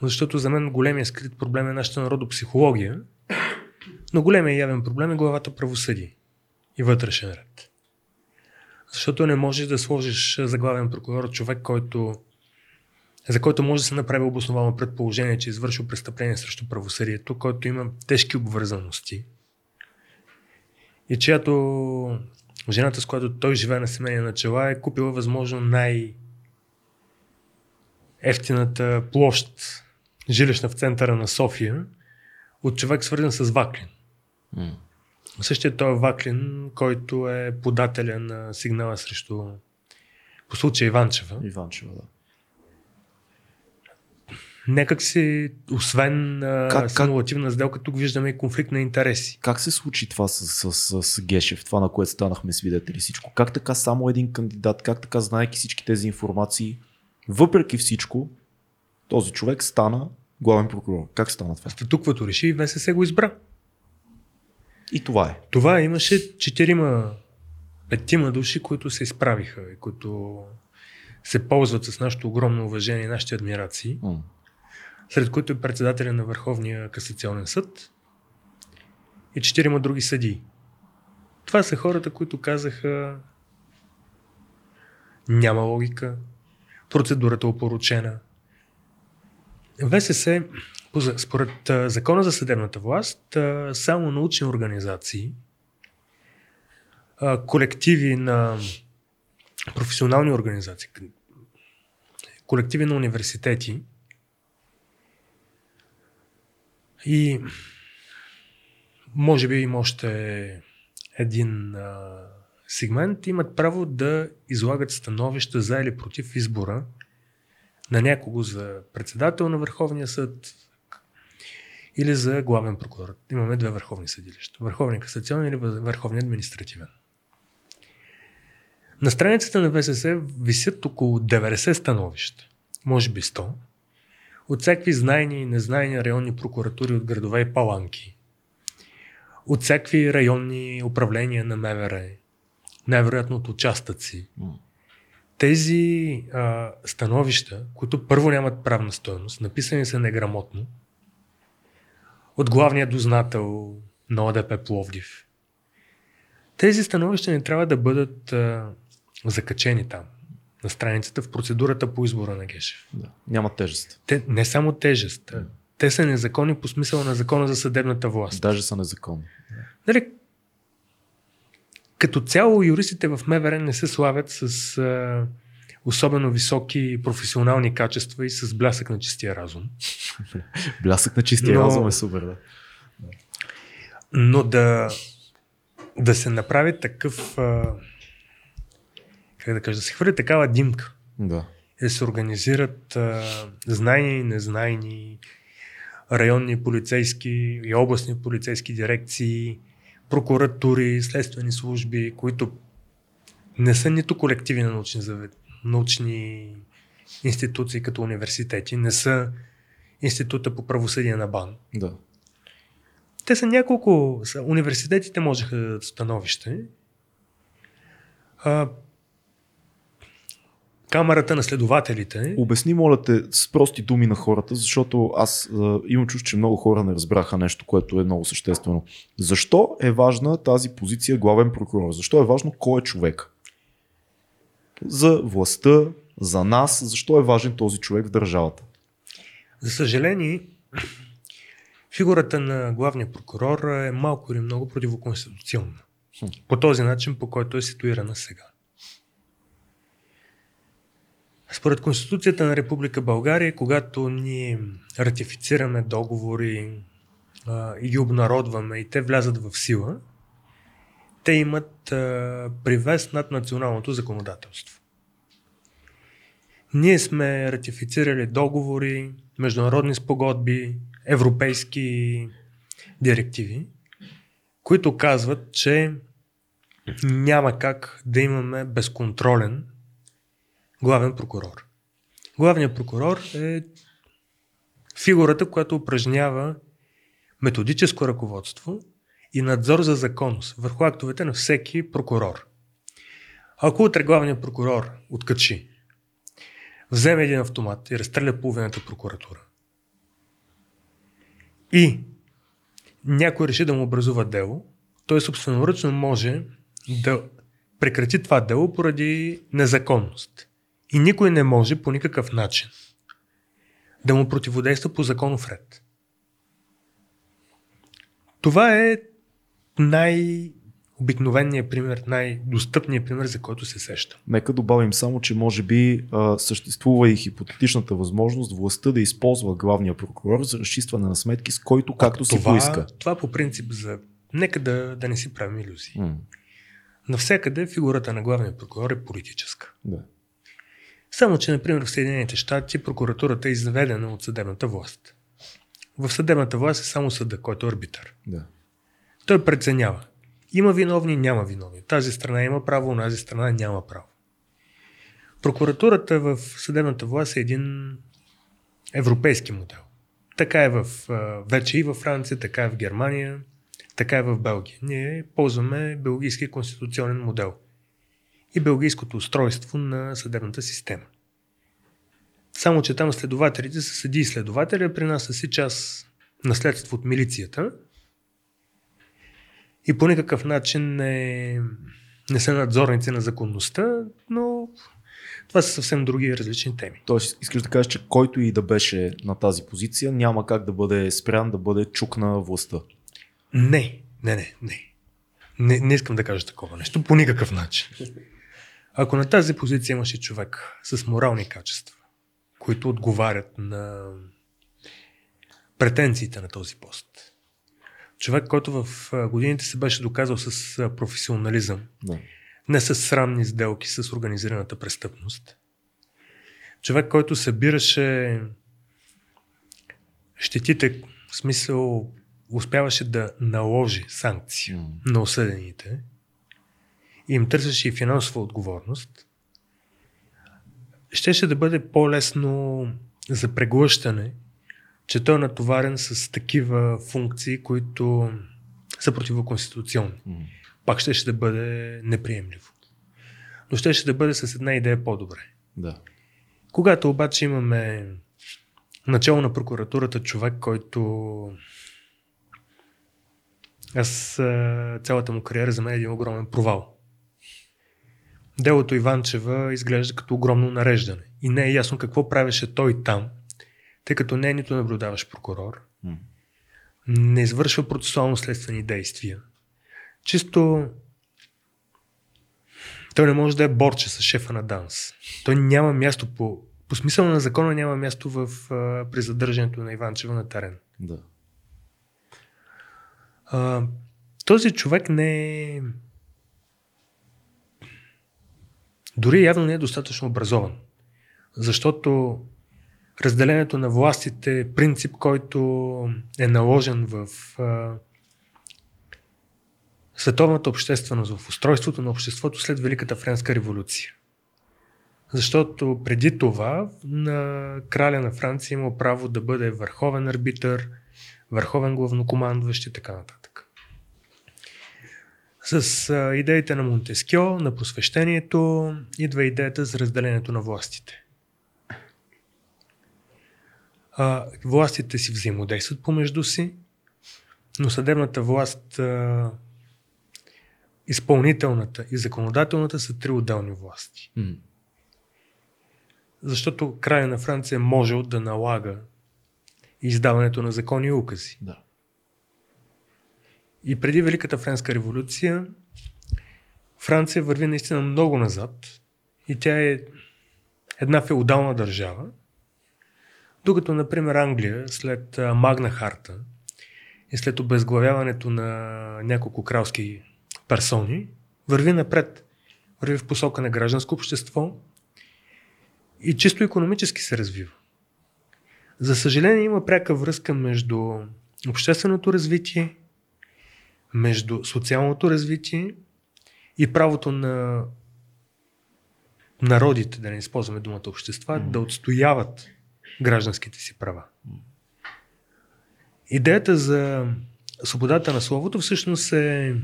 Защото за мен големия скрит проблем е нашата народопсихология, но големия явен проблем е главата правосъдие и вътрешен ред. Защото не можеш да сложиш за главен прокурор човек, който, за който може да се направи обосновано предположение, че е извършил престъпление срещу правосъдието, който има тежки обвързаности и чиято жената, с която той живее на семейния начала, е купила възможно най- ефтината площ, жилищна в центъра на София, от човек свързан с Ваклин. М. Същия той е Ваклин, който е подателя на сигнала срещу по случай Иванчева. Иванчева, да. Някак си, освен Как- как, как- симулативна сделка, тук виждаме и конфликт на интереси. Как се случи това с, с, с, с Гешев, това на което станахме свидетели всичко? Как така само един кандидат, как така знаеки всички тези информации, въпреки всичко, този човек стана главен прокурор? Как стана това? Статуквото реши и ВСС го избра. И това е. Това имаше четирима, петима души, които се изправиха и които се ползват с нашето огромно уважение и нашите адмирации, М. сред които е председателя на Върховния касационен съд и четирима други съдии. Това са хората, които казаха няма логика, процедурата опоручена. ВСС, според Закона за съдебната власт, само научни организации, колективи на професионални организации, колективи на университети и може би има още един а, сегмент, имат право да излагат становища за или против избора на някого за председател на Върховния съд или за главен прокурор. Имаме две върховни съдилища. Върховния касационен или Върховния административен. На страницата на ВСС висят около 90 становища, може би 100, от всякакви знайни и незнайни районни прокуратури от градове и паланки, от всякакви районни управления на МВР, най-вероятно от участъци. Тези а, становища, които първо нямат правна стоеност, написани са неграмотно, от главния дознател на ОДП Пловдив. Тези становища не трябва да бъдат а, закачени там, на страницата в процедурата по избора на Гешев. Да. Няма тежест. Те, не само тежест. Те са незаконни по смисъла на закона за съдебната власт. Даже са незаконни. Нали, като цяло юристите в МВР не се славят с а, особено високи професионални качества и с блясък на чистия разум. блясък на чистия Но... разум е супер, да. Но да, да се направи такъв, а, как да кажа, да се хвърли такава димка. Да. И да се организират а, знайни и незнайни районни полицейски и областни полицейски дирекции, прокуратури, следствени служби, които не са нито колективи на научни, завед... научни институции като университети, не са Института по правосъдие на БАН. Да. Те са няколко. Университетите можеха становище. А, Камерата на следователите. Обясни, моля те, с прости думи на хората, защото аз а, имам чувство, че много хора не разбраха нещо, което е много съществено. Защо е важна тази позиция главен прокурор? Защо е важно кой е човек? За властта, за нас, защо е важен този човек в държавата? За съжаление, фигурата на главния прокурор е малко или много противоконституционна. По този начин, по който е ситуирана сега. Според Конституцията на Република България, когато ние ратифицираме договори а, и ги обнародваме и те влязат в сила, те имат а, привес над националното законодателство. Ние сме ратифицирали договори, международни спогодби, европейски директиви, които казват, че няма как да имаме безконтролен главен прокурор. Главният прокурор е фигурата, която упражнява методическо ръководство и надзор за законност върху актовете на всеки прокурор. Ако утре главният прокурор откачи, вземе един автомат и разстреля половината прокуратура и някой реши да му образува дело, той собственоръчно може да прекрати това дело поради незаконност. И никой не може по никакъв начин да му противодейства по законов ред. Това е най- обикновеният пример, най-достъпният пример, за който се сеща. Нека добавим само, че може би а, съществува и хипотетичната възможност властта да използва главния прокурор за разчистване на сметки, с който както това, си поиска. Това по принцип за... Нека да, да не си правим иллюзии. Mm. Навсякъде фигурата на главния прокурор е политическа. Да. Само, че, например, в Съединените щати прокуратурата е изведена от съдебната власт. В съдебната власт е само съда, който е арбитър. Да. Той преценява. Има виновни, няма виновни. Тази страна има право, тази страна няма право. Прокуратурата в съдебната власт е един европейски модел. Така е в, вече и във Франция, така е в Германия, така е в Белгия. Ние ползваме белгийски конституционен модел – и белгийското устройство на съдебната система. Само, че там следователите са съди и следователи, а при нас са си част наследство от милицията и по никакъв начин не, не са надзорници на законността, но Това са съвсем други различни теми. Тоест, искаш да кажеш, че който и да беше на тази позиция, няма как да бъде спрян, да бъде чук на властта. Не, не, не, не. Не, не искам да кажа такова нещо по никакъв начин. Ако на тази позиция имаше човек с морални качества, които отговарят на претенциите на този пост, човек, който в годините се беше доказал с професионализъм, Да. не с срамни сделки с организираната престъпност, човек, който събираше щетите, в смисъл успяваше да наложи санкции М. на осъдените им търсеше и финансова отговорност, щеше да бъде по-лесно за преглъщане, че той е натоварен с такива функции, които са противоконституционни. Пак щеше да бъде неприемливо. Но щеше да бъде с една идея по-добре. Да. Когато обаче имаме начало на прокуратурата човек, който аз цялата му кариера за мен е един огромен провал. Делото Иванчева изглежда като огромно нареждане. И не е ясно какво правеше той там, тъй като не е нито наблюдаващ прокурор, не извършва процесуално следствени действия. Чисто той не може да е борче с шефа на ДАНС. Той няма място по, по смисъл на закона няма място в, а, при задържането на Иванчева на терен. Да. А, този човек не е... Дори явно не е достатъчно образован. Защото разделението на властите е принцип, който е наложен в а, световната общественост, в устройството на обществото след Великата Френска революция. Защото преди това на краля на Франция има право да бъде върховен арбитър, върховен главнокомандващ и така нататък. С а, идеите на Монтескьо, на просвещението, идва идеята за разделението на властите. А, властите си взаимодействат помежду си, но съдебната власт, а, изпълнителната и законодателната са три отделни власти. М. Защото края на Франция е можел да налага издаването на закони и укази. Да. И преди Великата Френска революция Франция върви наистина много назад и тя е една феодална държава, докато, например, Англия след Магна Харта и след обезглавяването на няколко кралски персони, върви напред. Върви в посока на гражданско общество и чисто економически се развива. За съжаление има пряка връзка между общественото развитие, между социалното развитие и правото на народите, да не използваме думата общества, да отстояват гражданските си права. Идеята за свободата на словото всъщност е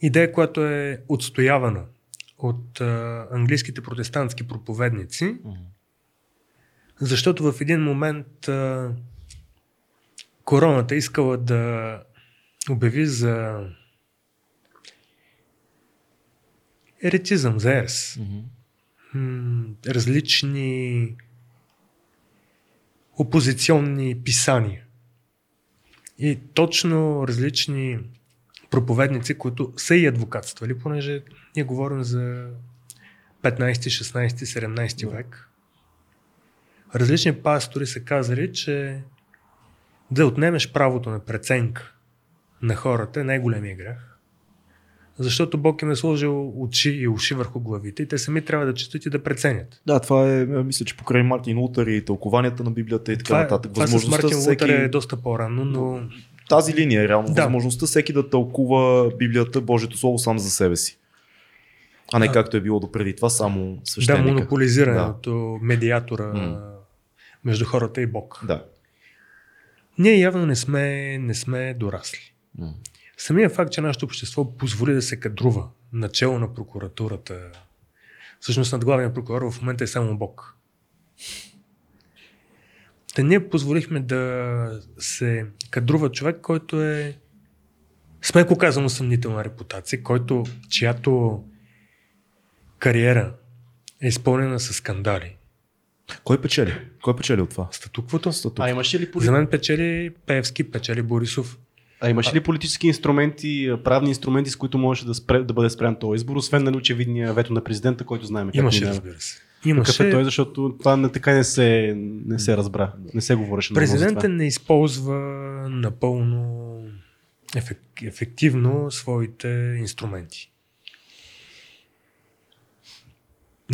идея, която е отстоявана от а, английските протестантски проповедници, защото в един момент а, короната искала да обяви за еретизъм, за ерес. М, различни опозиционни писания. И точно различни проповедници, които са и адвокатствали, понеже ние говорим за 15, 16, 17 век. Различни пастори са казали, че да отнемеш правото на преценка на хората е най-големия грях. Защото Бог им е сложил очи и уши върху главите и те сами трябва да четат и да преценят. Да, това е, мисля, че покрай Мартин Лутър и тълкованията на Библията и така Това, е- нататък. това с Мартин всеки... Лутър е доста по-рано, но Тази линия е реално Да. възможността всеки да тълкува Библията, Божието Слово сам за себе си. А не Да. както е било допреди това, само да, свещеника. монополизирането, медиатора М. между хората и Бог. Да. Ние явно не сме, не сме дорасли. Самия факт, че нашето общество позволи да се кадрува начало на прокуратурата, всъщност над главния прокурор в момента е само Бог. Та ние позволихме да се кадрува човек, който е смеко казано съмнителна репутация, който, чиято кариера е изпълнена с скандали. Кой печели? Кой печели от това? Статуквото. Статут. А имаше ли, поли... За мен печели Певски, печели Борисов. А имаше ли политически инструменти, правни инструменти, с които можеше да, спре, да бъде спрян този избор, освен на очевидния вето на президента, който знаем как Имаше, минава? разбира се. Какъв е Имаше. той, защото това не, така не се, не се разбра. Не се говореше това. не използва напълно ефек, ефективно своите инструменти.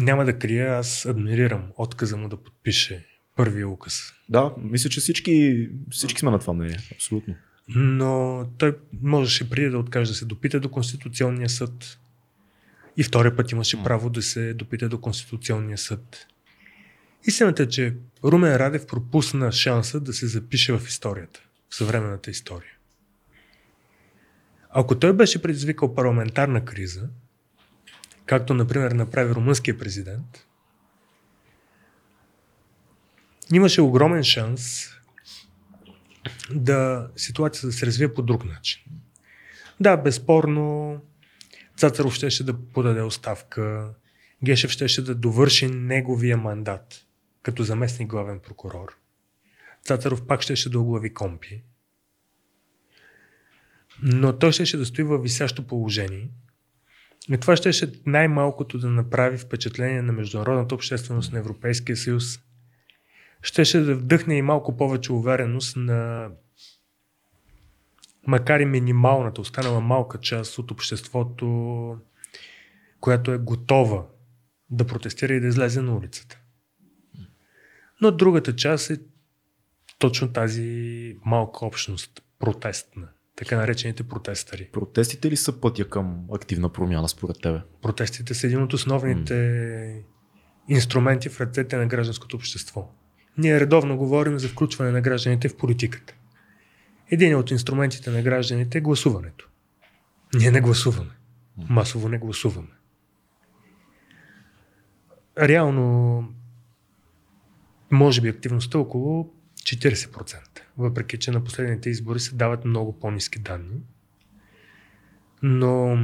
Няма да крия, аз адмирирам отказа му да подпише първия указ. Да, мисля, че всички, всички сме на това мнение. Абсолютно. Но той можеше преди да откаже да се допита до Конституционния съд. И втория път имаше право да се допита до Конституционния съд. Истината е, че Румен Радев пропусна шанса да се запише в историята, в съвременната история. Ако той беше предизвикал парламентарна криза, както например направи румънския президент, имаше огромен шанс да ситуацията да се развие по друг начин. Да, безспорно, Цацаров щеше да подаде оставка, Гешев щеше да довърши неговия мандат като заместник главен прокурор. Цацаров пак щеше да оглави компи. Но той щеше да стои във висящо положение. И това щеше най-малкото да направи впечатление на международната общественост на Европейския съюз. Щеше да вдъхне и малко повече увереност на макар и минималната, останала малка част от обществото, която е готова да протестира и да излезе на улицата. Но другата част е точно тази малка общност, протестна, така наречените протестари. Протестите ли са пътя към активна промяна според тебе? Протестите са един от основните инструменти в ръцете на гражданското общество. Ние редовно говорим за включване на гражданите в политиката. Един от инструментите на гражданите е гласуването. Ние не гласуваме. Масово не гласуваме. Реално, може би активността е около 40%, въпреки че на последните избори се дават много по-низки данни. Но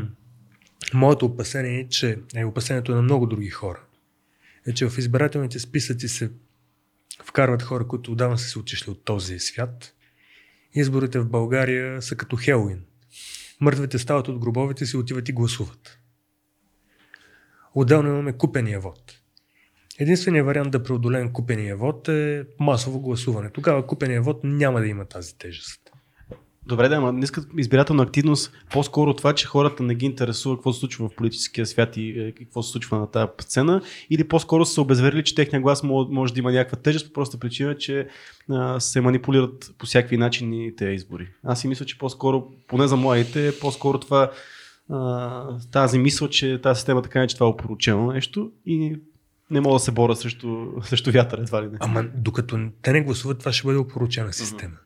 моето опасение е, че е опасението на много други хора, е, че в избирателните списъци се вкарват хора, които отдавна са се отишли от този свят. Изборите в България са като Хелуин. Мъртвите стават от гробовете си, отиват и гласуват. Отделно имаме купения вод. Единственият вариант да преодолеем купения вод е масово гласуване. Тогава купения вод няма да има тази тежест. Добре, да, ама не искат избирателна активност. По-скоро това, че хората не ги интересува какво се случва в политическия свят и е, какво се случва на тази сцена, или по-скоро са се обезверили, че техния глас може, да има някаква тежест по проста причина, че а, се манипулират по всякакви начини тези избори. Аз си мисля, че по-скоро, поне за младите, е по-скоро това а, тази мисъл, че тази система така не, че това е опоручено нещо и не мога да се боря срещу, срещу вятър, едва ли не. Ама докато те не гласуват, това ще бъде опоручена система.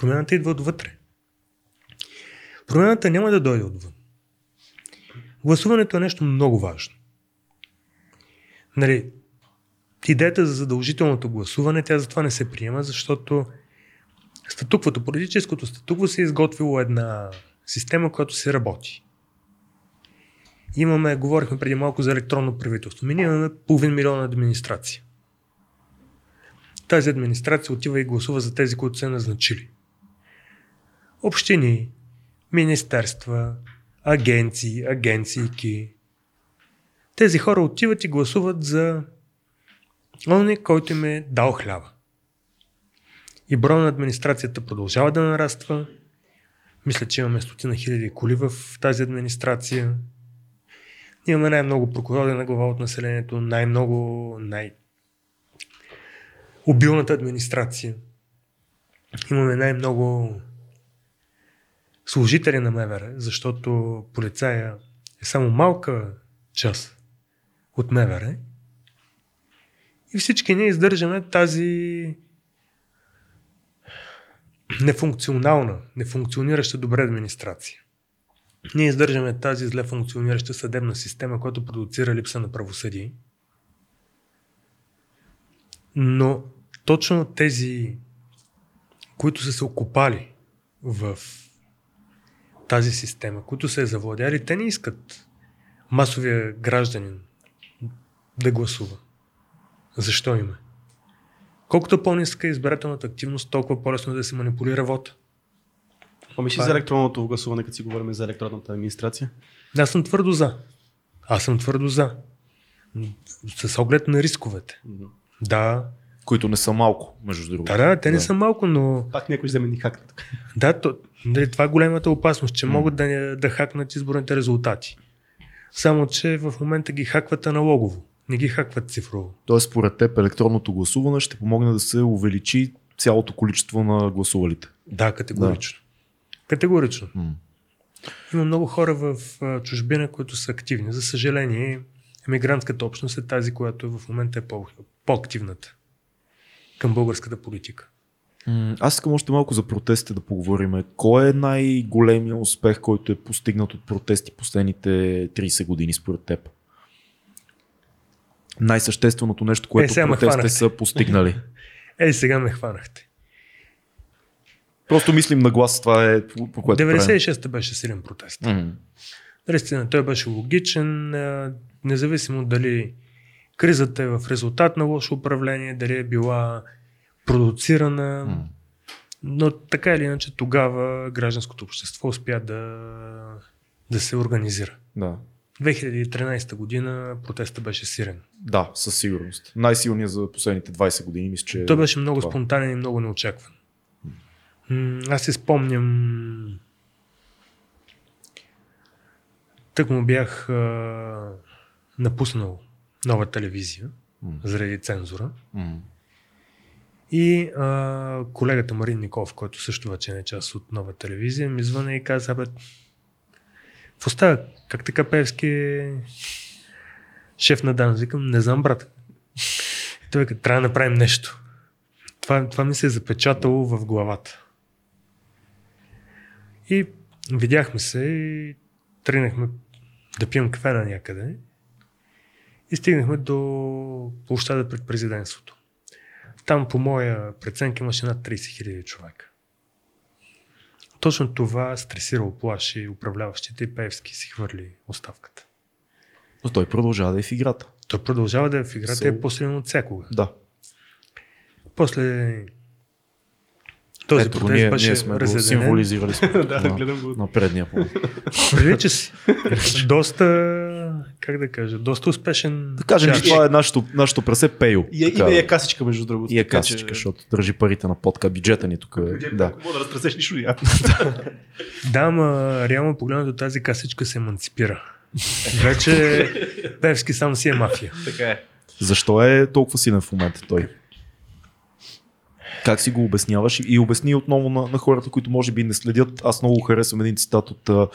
Промяната идва отвътре. Промяната няма да дойде отвън. Гласуването е нещо много важно. Нали, идеята за задължителното гласуване, тя затова не се приема, защото статуквото, политическото статукво се е изготвило една система, която се работи. Имаме, говорихме преди малко за електронно правителство. Ми имаме половин милион администрация. Тази администрация отива и гласува за тези, които са назначили. Общини, министерства, агенции, агенцийки. Тези хора отиват и гласуват за онзи, който им е дал хляба. И броя на администрацията продължава да нараства. Мисля, че имаме стотина хиляди коли в тази администрация. Имаме най-много прокурори на глава от населението, най-много, най- обилната администрация. Имаме най-много служители на МВР, защото полицая е само малка част от МВР. И всички ние издържаме тази нефункционална, нефункционираща добре администрация. Ние издържаме тази зле функционираща съдебна система, която продуцира липса на правосъдие. Но точно тези, които са се окупали в тази система, които са я завладяли, те не искат масовия гражданин да гласува. Защо има? Колкото по-ниска е избирателната активност, толкова по-лесно е да се манипулира вода. Помниш ли Това е. за електронното гласуване, като си говорим за електронната администрация? Аз съм твърдо за. Аз съм твърдо за. С оглед на рисковете. Да, Които не са малко, между другото. да, да, те не са малко, но Пак някой ще вземе ни хакнат. да, то, нали, това е големата опасност, че могат да, да хакнат изборните резултати. Само, че в момента ги хакват аналогово, не ги хакват цифрово. Тоест, според теб, електронното гласуване ще помогне да се увеличи цялото количество на гласувалите. Да, категорично. Категорично. М. Има много хора в чужбина, които са активни. За съжаление, емигрантската общност е тази, която в момента е по- по-активната към българската политика. Аз искам още малко за протестите да поговорим. Кой е най-големия успех, който е постигнат от протести последните 30 години според теб? Най-същественото нещо, което Е, протестите са постигнали. Ей, сега ме хванахте. Просто мислим на глас, това е по, което правим. 96-та беше силен протест. М. Наистина, той беше логичен, независимо дали кризата е в резултат на лошо управление, дали е била продуцирана. М. Но така или иначе тогава гражданското общество успя да, да се организира. Да. 2013 година протеста беше сирен. да, със сигурност. Най-силният за последните 20 години, мисля, че Той беше много това. спонтанен и много неочакван. Аз си спомням. Тък му бях а, напуснал нова телевизия М. заради цензура. М. И а, колегата Марин Ников, който също вече не е част от нова телевизия, ми звъна и каза, бе, какво става? Как така Певски е шеф на дан? Викам, не знам, брат. Той вика, трябва да направим нещо. Това, това ми се е запечатало в главата. И видяхме се и тръгнахме да пием кафе на някъде. И стигнахме до площада пред президентството. Там, по моя преценка, имаше над 30 000 човека. Точно това стресира, оплаши управляващите и Певски си хвърли оставката. Но той продължава да е в играта. Той продължава да е в играта и Сол- е по-силен от всякога. Да. После този Ето протест ние, беше ние сме го разединен. символизирали сме да, на, гледам го. на предния план. Прилича си. доста, как да кажа, доста успешен. Да кажем, че това е нашето, нашето прасе Пейо. И, е- Така, и, е касичка, между другото. и е така че- касичка, защото държи парите на подка. Бюджета ни тук. е- Бюджет, Да. Мога да разтресеш нищо, я. Да, ама реално погледнато тази касичка се еманципира. Вече Певски сам си е мафия. така е. Защо е толкова силен в момента той? Как си го обясняваш? И обясни отново на, на хората, които може би не следят. Аз много харесвам един цитат от а,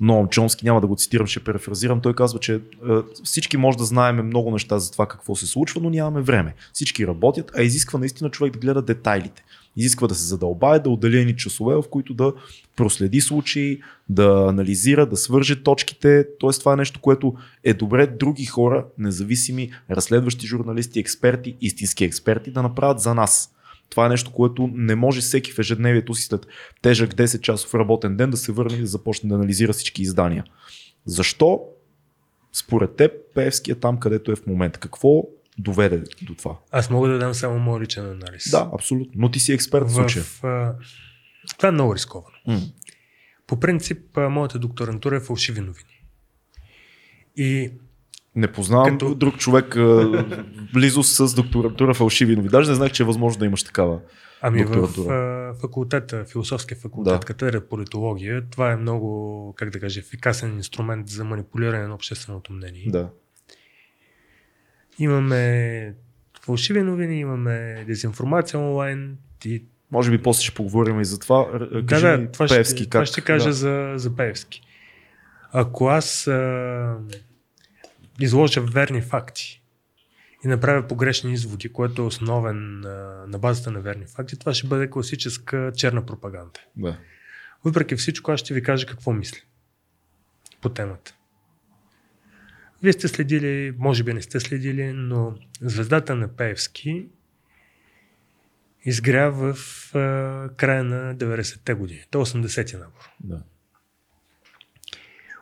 Ноам Чомски, няма да го цитирам, ще перефразирам. Той казва, че а, всички може да знаем много неща за това какво се случва, но нямаме време. Всички работят, а изисква наистина човек да гледа детайлите. Изисква да се задълбае, да отдели едни часове, в които да проследи случаи, да анализира, да свърже точките. Тоест това е нещо, което е добре други хора, независими, разследващи журналисти, експерти, истински експерти да направят за нас. Това е нещо, което не може всеки в ежедневието си след тежък 10 часов работен ден да се върне и да започне да анализира всички издания. Защо според теб Певски е там, където е в момента? Какво доведе до това? Аз мога да дам само моят личен анализ. Да, абсолютно. Но ти си експерт в случая. в, а, това е много рисковано. М. По принцип, моята докторантура е фалшиви новини. И Не познавам Като- друг човек близо с докторантура фалшиви новини. Даже не знаех, че е възможно да имаш такава. ами в факултета, философския факултет, Да. да. катедра политология, това е много, как да кажа, ефикасен инструмент за манипулиране на общественото мнение. Да. Имаме фалшиви новини, имаме дезинформация онлайн и Може би после ще поговорим и за това. Да, Кажи да, ми, това, Пеевски, ще, как? това ще кажа да. за, за Пеевски. Ако аз а, изложа верни факти и направя погрешни изводи, което е основен на базата на верни факти, това ще бъде класическа черна пропаганда. Да. Въпреки всичко, аз ще ви кажа какво мисля по темата. Вие сте следили, може би не сте следили, но звездата на Пеевски изгря в а, края на 90-те години, до 80-ти набор. да.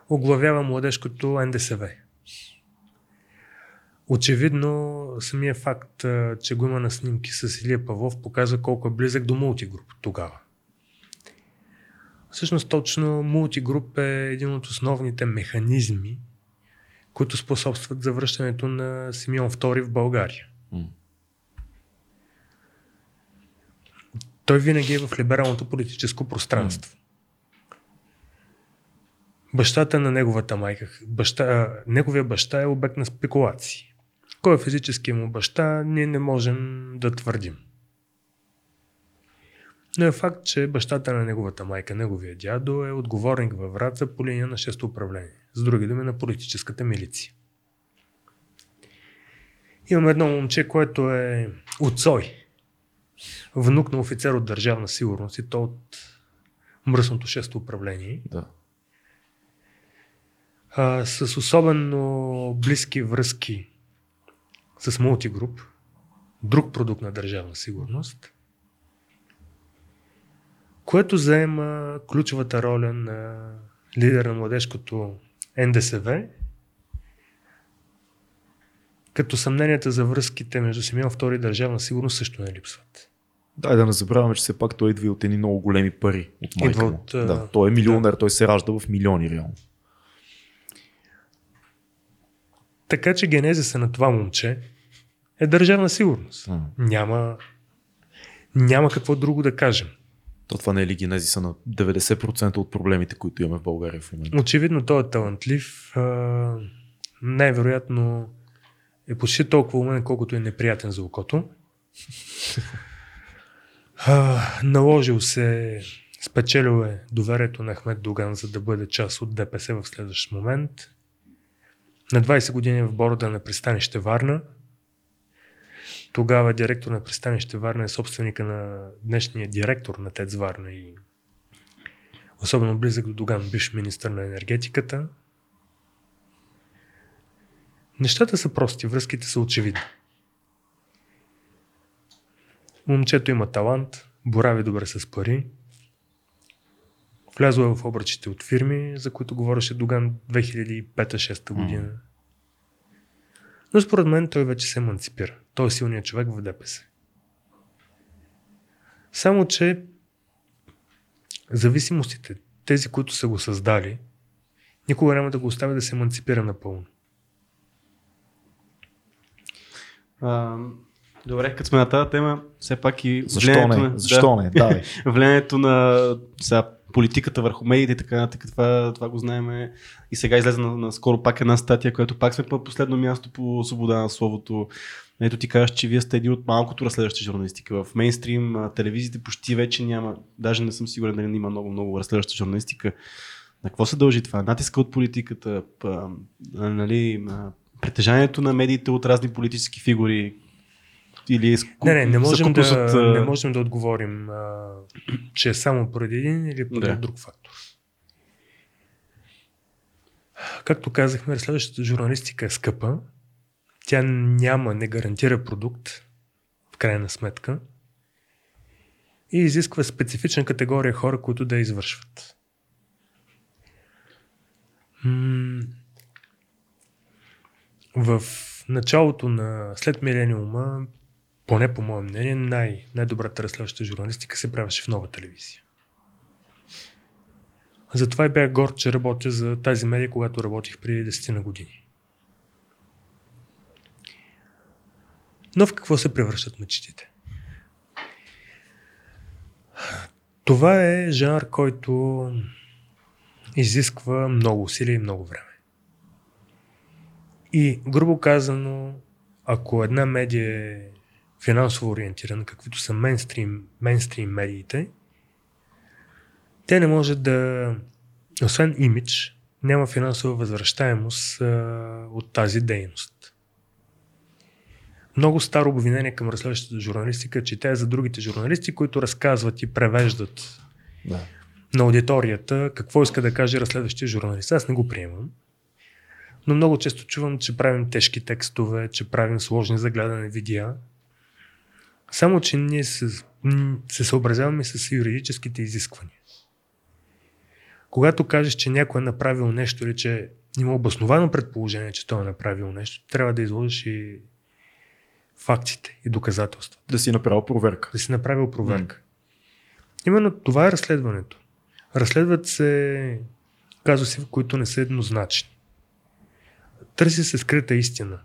Оглавява младежкото НДСВ. Очевидно, самия факт, че го има на снимки с Илия Павлов, показва колко е близък до мултигруп тогава. Всъщност точно мултигруп е един от основните механизми, които способстват за връщането на Симеон II в България. Mm. Той винаги е в либералното политическо пространство. Mm. Бащата на неговата майка, баща, неговия баща е обект на спекулации. Кой е физически му баща, ние не можем да твърдим. Но е факт, че бащата на неговата майка, неговия дядо, е отговорник във Враца по линия на 6 управление. С други думи на политическата милиция. Имам едно момче, което е от Сой. Внук на офицер от държавна сигурност и то от мръсното 6 управление. Да. А, с особено близки връзки с мултигруп, друг продукт на държавна сигурност, което заема ключовата роля на лидер на младежкото НДСВ, като съмненията за връзките между Симеон II и държавна сигурност също не липсват. Да, да не забравяме, че все пак той идва от едни много големи пари от майка му. От, да, той е милионер, да. той се ражда в милиони реално. Така че генезиса на това момче е държавна сигурност. А. Няма, няма какво друго да кажем. То това не е ли генезиса на 90% от проблемите, които имаме в България в момента? Очевидно той е талантлив. най-вероятно е почти толкова умен, колкото е неприятен за окото. наложил се, спечелил е доверието на Ахмед Доган, за да бъде част от ДПС в следващ момент. На 20 години в борода на пристанище Варна. Тогава директор на пристанище Варна е собственика на днешния директор на ТЕЦ Варна и особено близък до Доган, бивш министър на енергетиката. Нещата са прости, връзките са очевидни. Момчето има талант, борави добре с пари, влязло е в обръчите от фирми, за които говореше Доган 2005-2006 година. Mm. Но според мен той вече се еманципира. Той е силният човек в ДПС. Само, че зависимостите, тези, които са го създали, никога няма да го оставя да се еманципира напълно. А, добре, като сме на тази тема, все пак и Защо не? На, Защо да, не? Давай. влиянието на сега, политиката върху медиите и така нататък, това, това го знаем. И сега излезе на, на скоро пак една статия, която пак сме по последно място по свобода на словото. Ето ти кажеш, че вие сте един от малкото разследващи журналистика. В мейнстрим телевизиите почти вече няма, даже не съм сигурен дали има много, много разследваща журналистика. На какво се дължи това? Натиска от политиката, нали, притежанието на медиите от разни политически фигури, или. Не, не, не можем, да, от... не можем да отговорим, а, че е само поради един или поради да. друг фактор. Както казахме, следващата журналистика е скъпа. Тя няма, не гарантира продукт, в крайна сметка. И изисква специфична категория хора, които да извършват. в началото на след милениума поне по мое мнение, най- най-добрата разследваща журналистика се правеше в нова телевизия. Затова и бях горд, че работя за тази медия, когато работих преди 10 на години. Но в какво се превръщат мечтите? Това е жанр, който изисква много усилия и много време. И, грубо казано, ако една медия е финансово ориентирана, каквито са мейнстрим, мейнстрим медиите, те не може да, освен имидж, няма финансова възвръщаемост а, от тази дейност. Много старо обвинение към разследващата журналистика, че тя е за другите журналисти, които разказват и превеждат да. на аудиторията какво иска да каже разследващия журналист. Аз не го приемам. Но много често чувам, че правим тежки текстове, че правим сложни за гледане видеа. Само, че ние се, се съобразяваме с юридическите изисквания. Когато кажеш, че някой е направил нещо или че има обосновано предположение, че той е направил нещо, трябва да изложиш и фактите и доказателства. Да си направил проверка. Да си направил проверка. Именно това е разследването. Разследват се казуси, които не са еднозначни. Търси се скрита истина.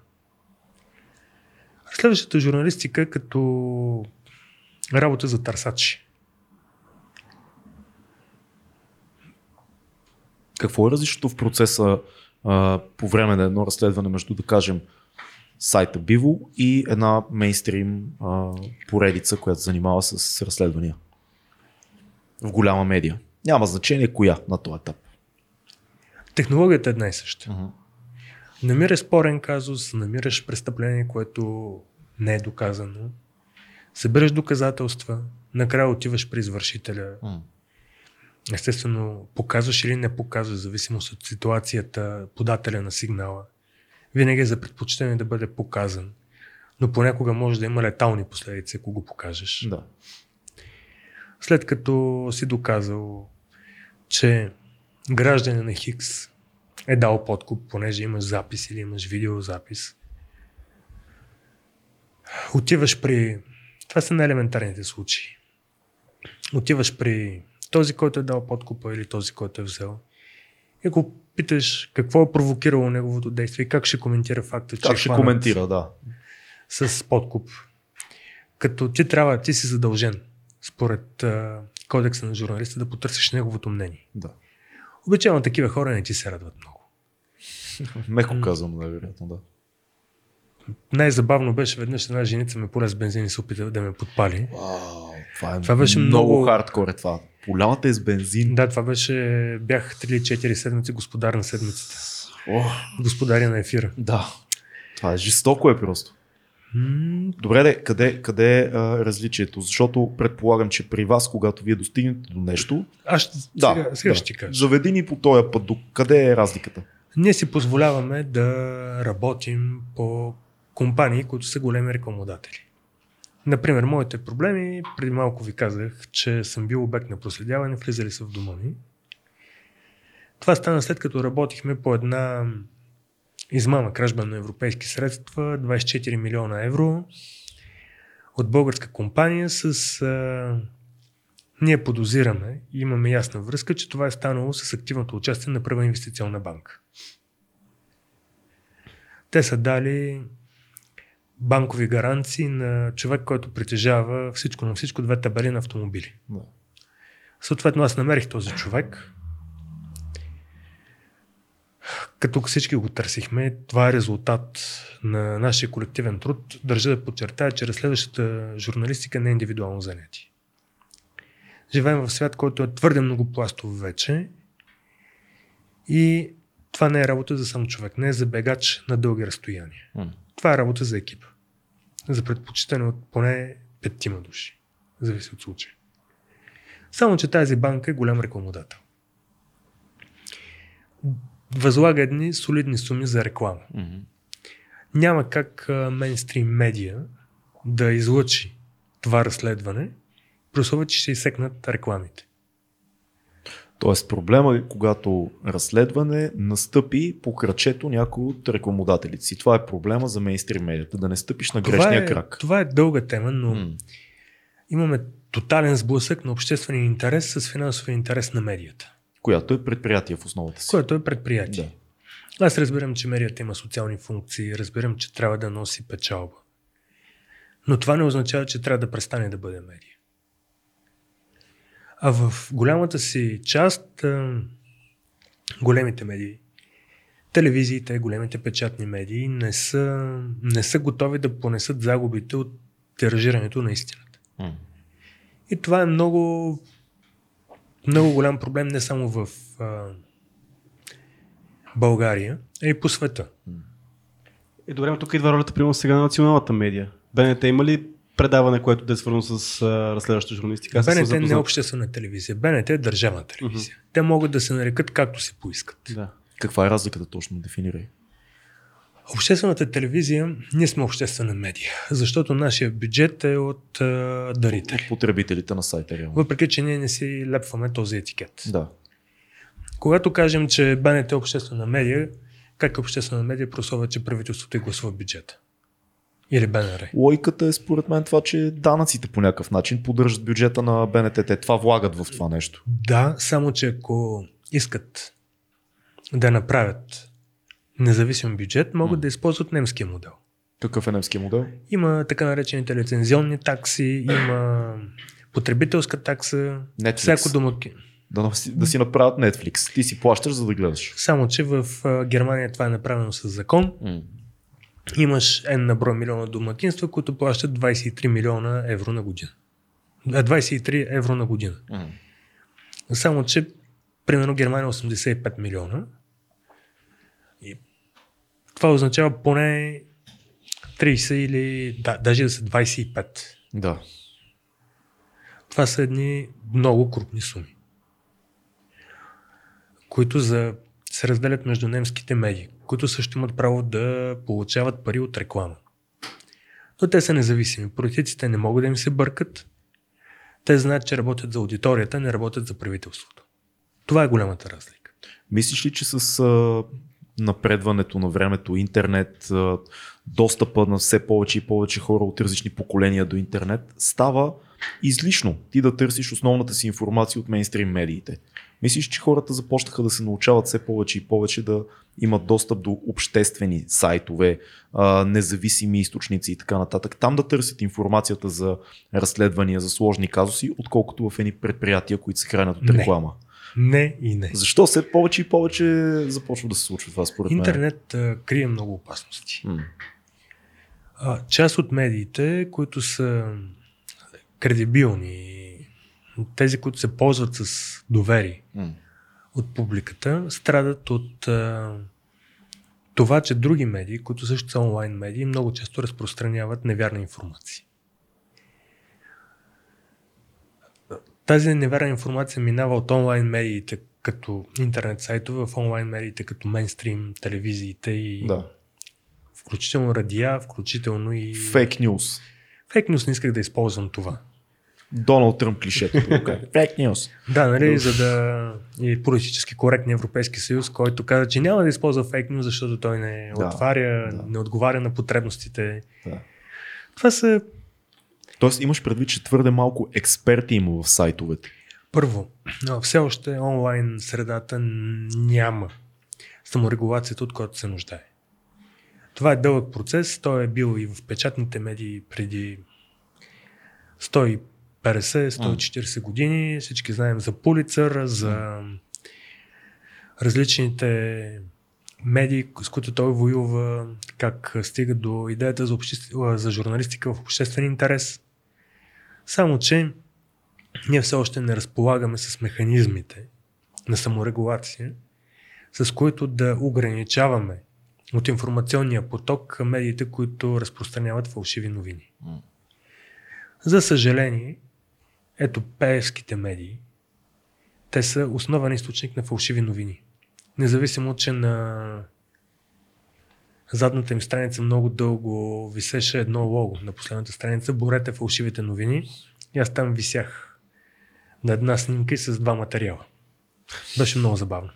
Следващата журналистика като работа за търсачи. Какво е различното в процеса а, по време на едно разследване между, да кажем, сайта Биво и една мейнстрим а, поредица, която се занимава с разследвания в голяма медия? Няма значение коя на този етап. Технологията е една и съща. Uh-huh. Намираш спорен казус, намираш престъпление, което не е доказано, събираш доказателства, накрая отиваш при извършителя. Естествено, показваш или не показваш, в зависимост от ситуацията, подателя на сигнала. Винаги е за предпочитане да бъде показан. Но понякога може да има летални последици, ако го покажеш. Да. След като си доказал, че гражданин на Хикс е дал подкуп, понеже имаш запис или имаш видеозапис, отиваш при... Това са най-елементарните случаи. Отиваш при този, който е дал подкупа или този, който е взел и го питаш какво е провокирало неговото действие и как ще коментира факта, че Как е ще коментира, да. С подкуп. Като ти трябва, ти си задължен, според а, кодекса на журналиста, да потърсиш неговото мнение. Да. Обичайно такива хора не ти се радват много. Меко казвам, най-вероятно, да. Най-забавно беше веднъж една женица ме поле с бензин и се опита да ме подпали. Вау, това, е това беше много, много хардкор е това. Полявата е с бензин. Да, това беше, бях 3-4 седмици господар на седмицата. О, Господаря на ефира. Да. Това е жестоко е просто. Добре, де, къде, къде е а, различието? Защото предполагам, че при вас, когато вие достигнете до нещо. Аз ще, да, сега, сега да. ще ти кажа. Заведи ни по този път. До къде е разликата? Ние си позволяваме да работим по компании, които са големи рекламодатели. Например, моите проблеми, преди малко ви казах, че съм бил обект на проследяване, влизали са в дома ми. Това стана след като работихме по една измама, кражба на европейски средства, 24 милиона евро от българска компания с... ние подозираме и имаме ясна връзка, че това е станало с активното участие на Първа инвестиционна банка. Те са дали банкови гаранции на човек, който притежава всичко на всичко две табели на автомобили. Да. Съответно, аз намерих този човек. Като всички го търсихме, това е резултат на нашия колективен труд. Държа да подчертая, че разследващата журналистика не е индивидуално занятие. Живеем в свят, който е твърде многопластов вече и това не е работа за сам човек, не е за бегач на дълги разстояния. М. Това е работа за екипа. За предпочитане от поне петима души. Зависи от случая. Само, че тази банка е голям рекламодател. Възлага едни солидни суми за реклама. Мгм. Няма как мейнстрим медия да излъчи това разследване, при условие, че ще изсекнат рекламите. Тоест проблема е когато разследване настъпи по крачето някой от рекламодателите си. Това е проблема за мейнстрим медията, да не стъпиш на Това грешния е, крак. това е дълга тема, но М. имаме тотален сблъсък на обществения интерес с финансовия интерес на медията, Която е предприятие в основата си. което е предприятие. Да. Аз разбирам, че медията има социални функции, разбирам, че трябва да носи печалба. Но това не означава, че трябва да престане да бъде медия. А в голямата си част, големите медии, телевизиите, големите печатни медии не са, не са готови да понесат загубите от тиражирането на истината. И това е много, много голям проблем не само в а, България, а и по света. Е, добре, но тук идва ролята, примерно сега на националната медия. БНТ има ли предаване, което да е свързано с а, разследваща журналистика? Аз БНТ не е обществена телевизия. БНТ е държавна телевизия. Те могат да се нарекат както си поискат. Да. Каква е разликата точно? Дефинирай. Обществената телевизия, ние сме обществена медия, защото нашия бюджет е от а, дарители. От потребителите на сайта, реално. Въпреки, че ние не си лепваме този етикет. Да. Когато кажем, че БНТ е обществена медия, как е обществена медия, прословя, че правителството и гласува бюджета. Или БНР. Логиката е според мен това, че данъците по някакъв начин поддържат бюджета на БНТ. Те това влагат в това нещо. Да, само че ако искат да направят независим бюджет, могат М. да използват немския модел. Какъв е немския модел? Има така наречените лицензионни такси, има потребителска такса, Netflix. всяко домаки. Да, да си направят Netflix. Ти си плащаш, за да гледаш. Само, че в Германия това е направено с закон. Имаш N на брой милиона домакинства, които плащат 23 милиона евро на година. А, 23 евро на година. Само, че примерно Германия е 85 милиона. И това означава поне 30 или да, даже да са 25. Да. Това са едни много крупни суми, които за, се разделят между немските медии, които също имат право да получават пари от реклама. Но те са независими. Политиците не могат да им се бъркат. Те знаят, че работят за аудиторията, не работят за правителството. Това е голямата разлика. Мислиш ли, че с а, напредването на времето, интернет, а, достъпа на все повече и повече хора от различни поколения до интернет, става излишно ти да търсиш основната си информация от мейнстрим медиите? Мислиш, че хората започнаха да се научават все повече и повече да имат достъп до обществени сайтове, независими източници и така нататък. Там да търсят информацията за разследвания, за сложни казуси, отколкото в едни предприятия, които се хранят от Не. реклама. Не и не. Защо все повече и повече започва да се случва това според мен? Интернет крие много опасности. М. А, част от медиите, които са кредибилни, тези, които се ползват с доверие М. от публиката, страдат от а, това, че други медии, които също са онлайн медии, много често разпространяват невярна информация. Тази невярна информация минава от онлайн медиите като интернет сайтове в онлайн медиите като мейнстрим, телевизиите и Да. включително радиа, включително и... Фейк нюз. Фейк нюс не исках да използвам това. Доналд Тръмп клишето. Фейк нюз. Да, нали, за да и политически коректни Европейски съюз, който каза, че няма да използва фейк нюз, защото той не Да, отваря, да. не отговаря на потребностите. Да. Това са Тоест имаш предвид, че твърде малко експерти има в сайтовете. Първо, все още онлайн средата няма саморегулацията, от която се нуждае. Това е дълъг процес. Той е бил и в печатните медии преди 150-140 години. Всички знаем за Пулицър, за различните медии, с които той воюва, как стига до идеята за, обществ... за журналистика в обществен интерес. Само, че ние все още не разполагаме с механизмите на саморегулация, с които да ограничаваме от информационния поток медиите, които разпространяват фалшиви новини. За съжаление, ето пеевските медии, те са основен източник на фалшиви новини. Независимо, че на задната им страница много дълго висеше едно лого. На последната страница борете фалшивите новини. И аз там висях на една снимка и с два материала. Беше много забавно.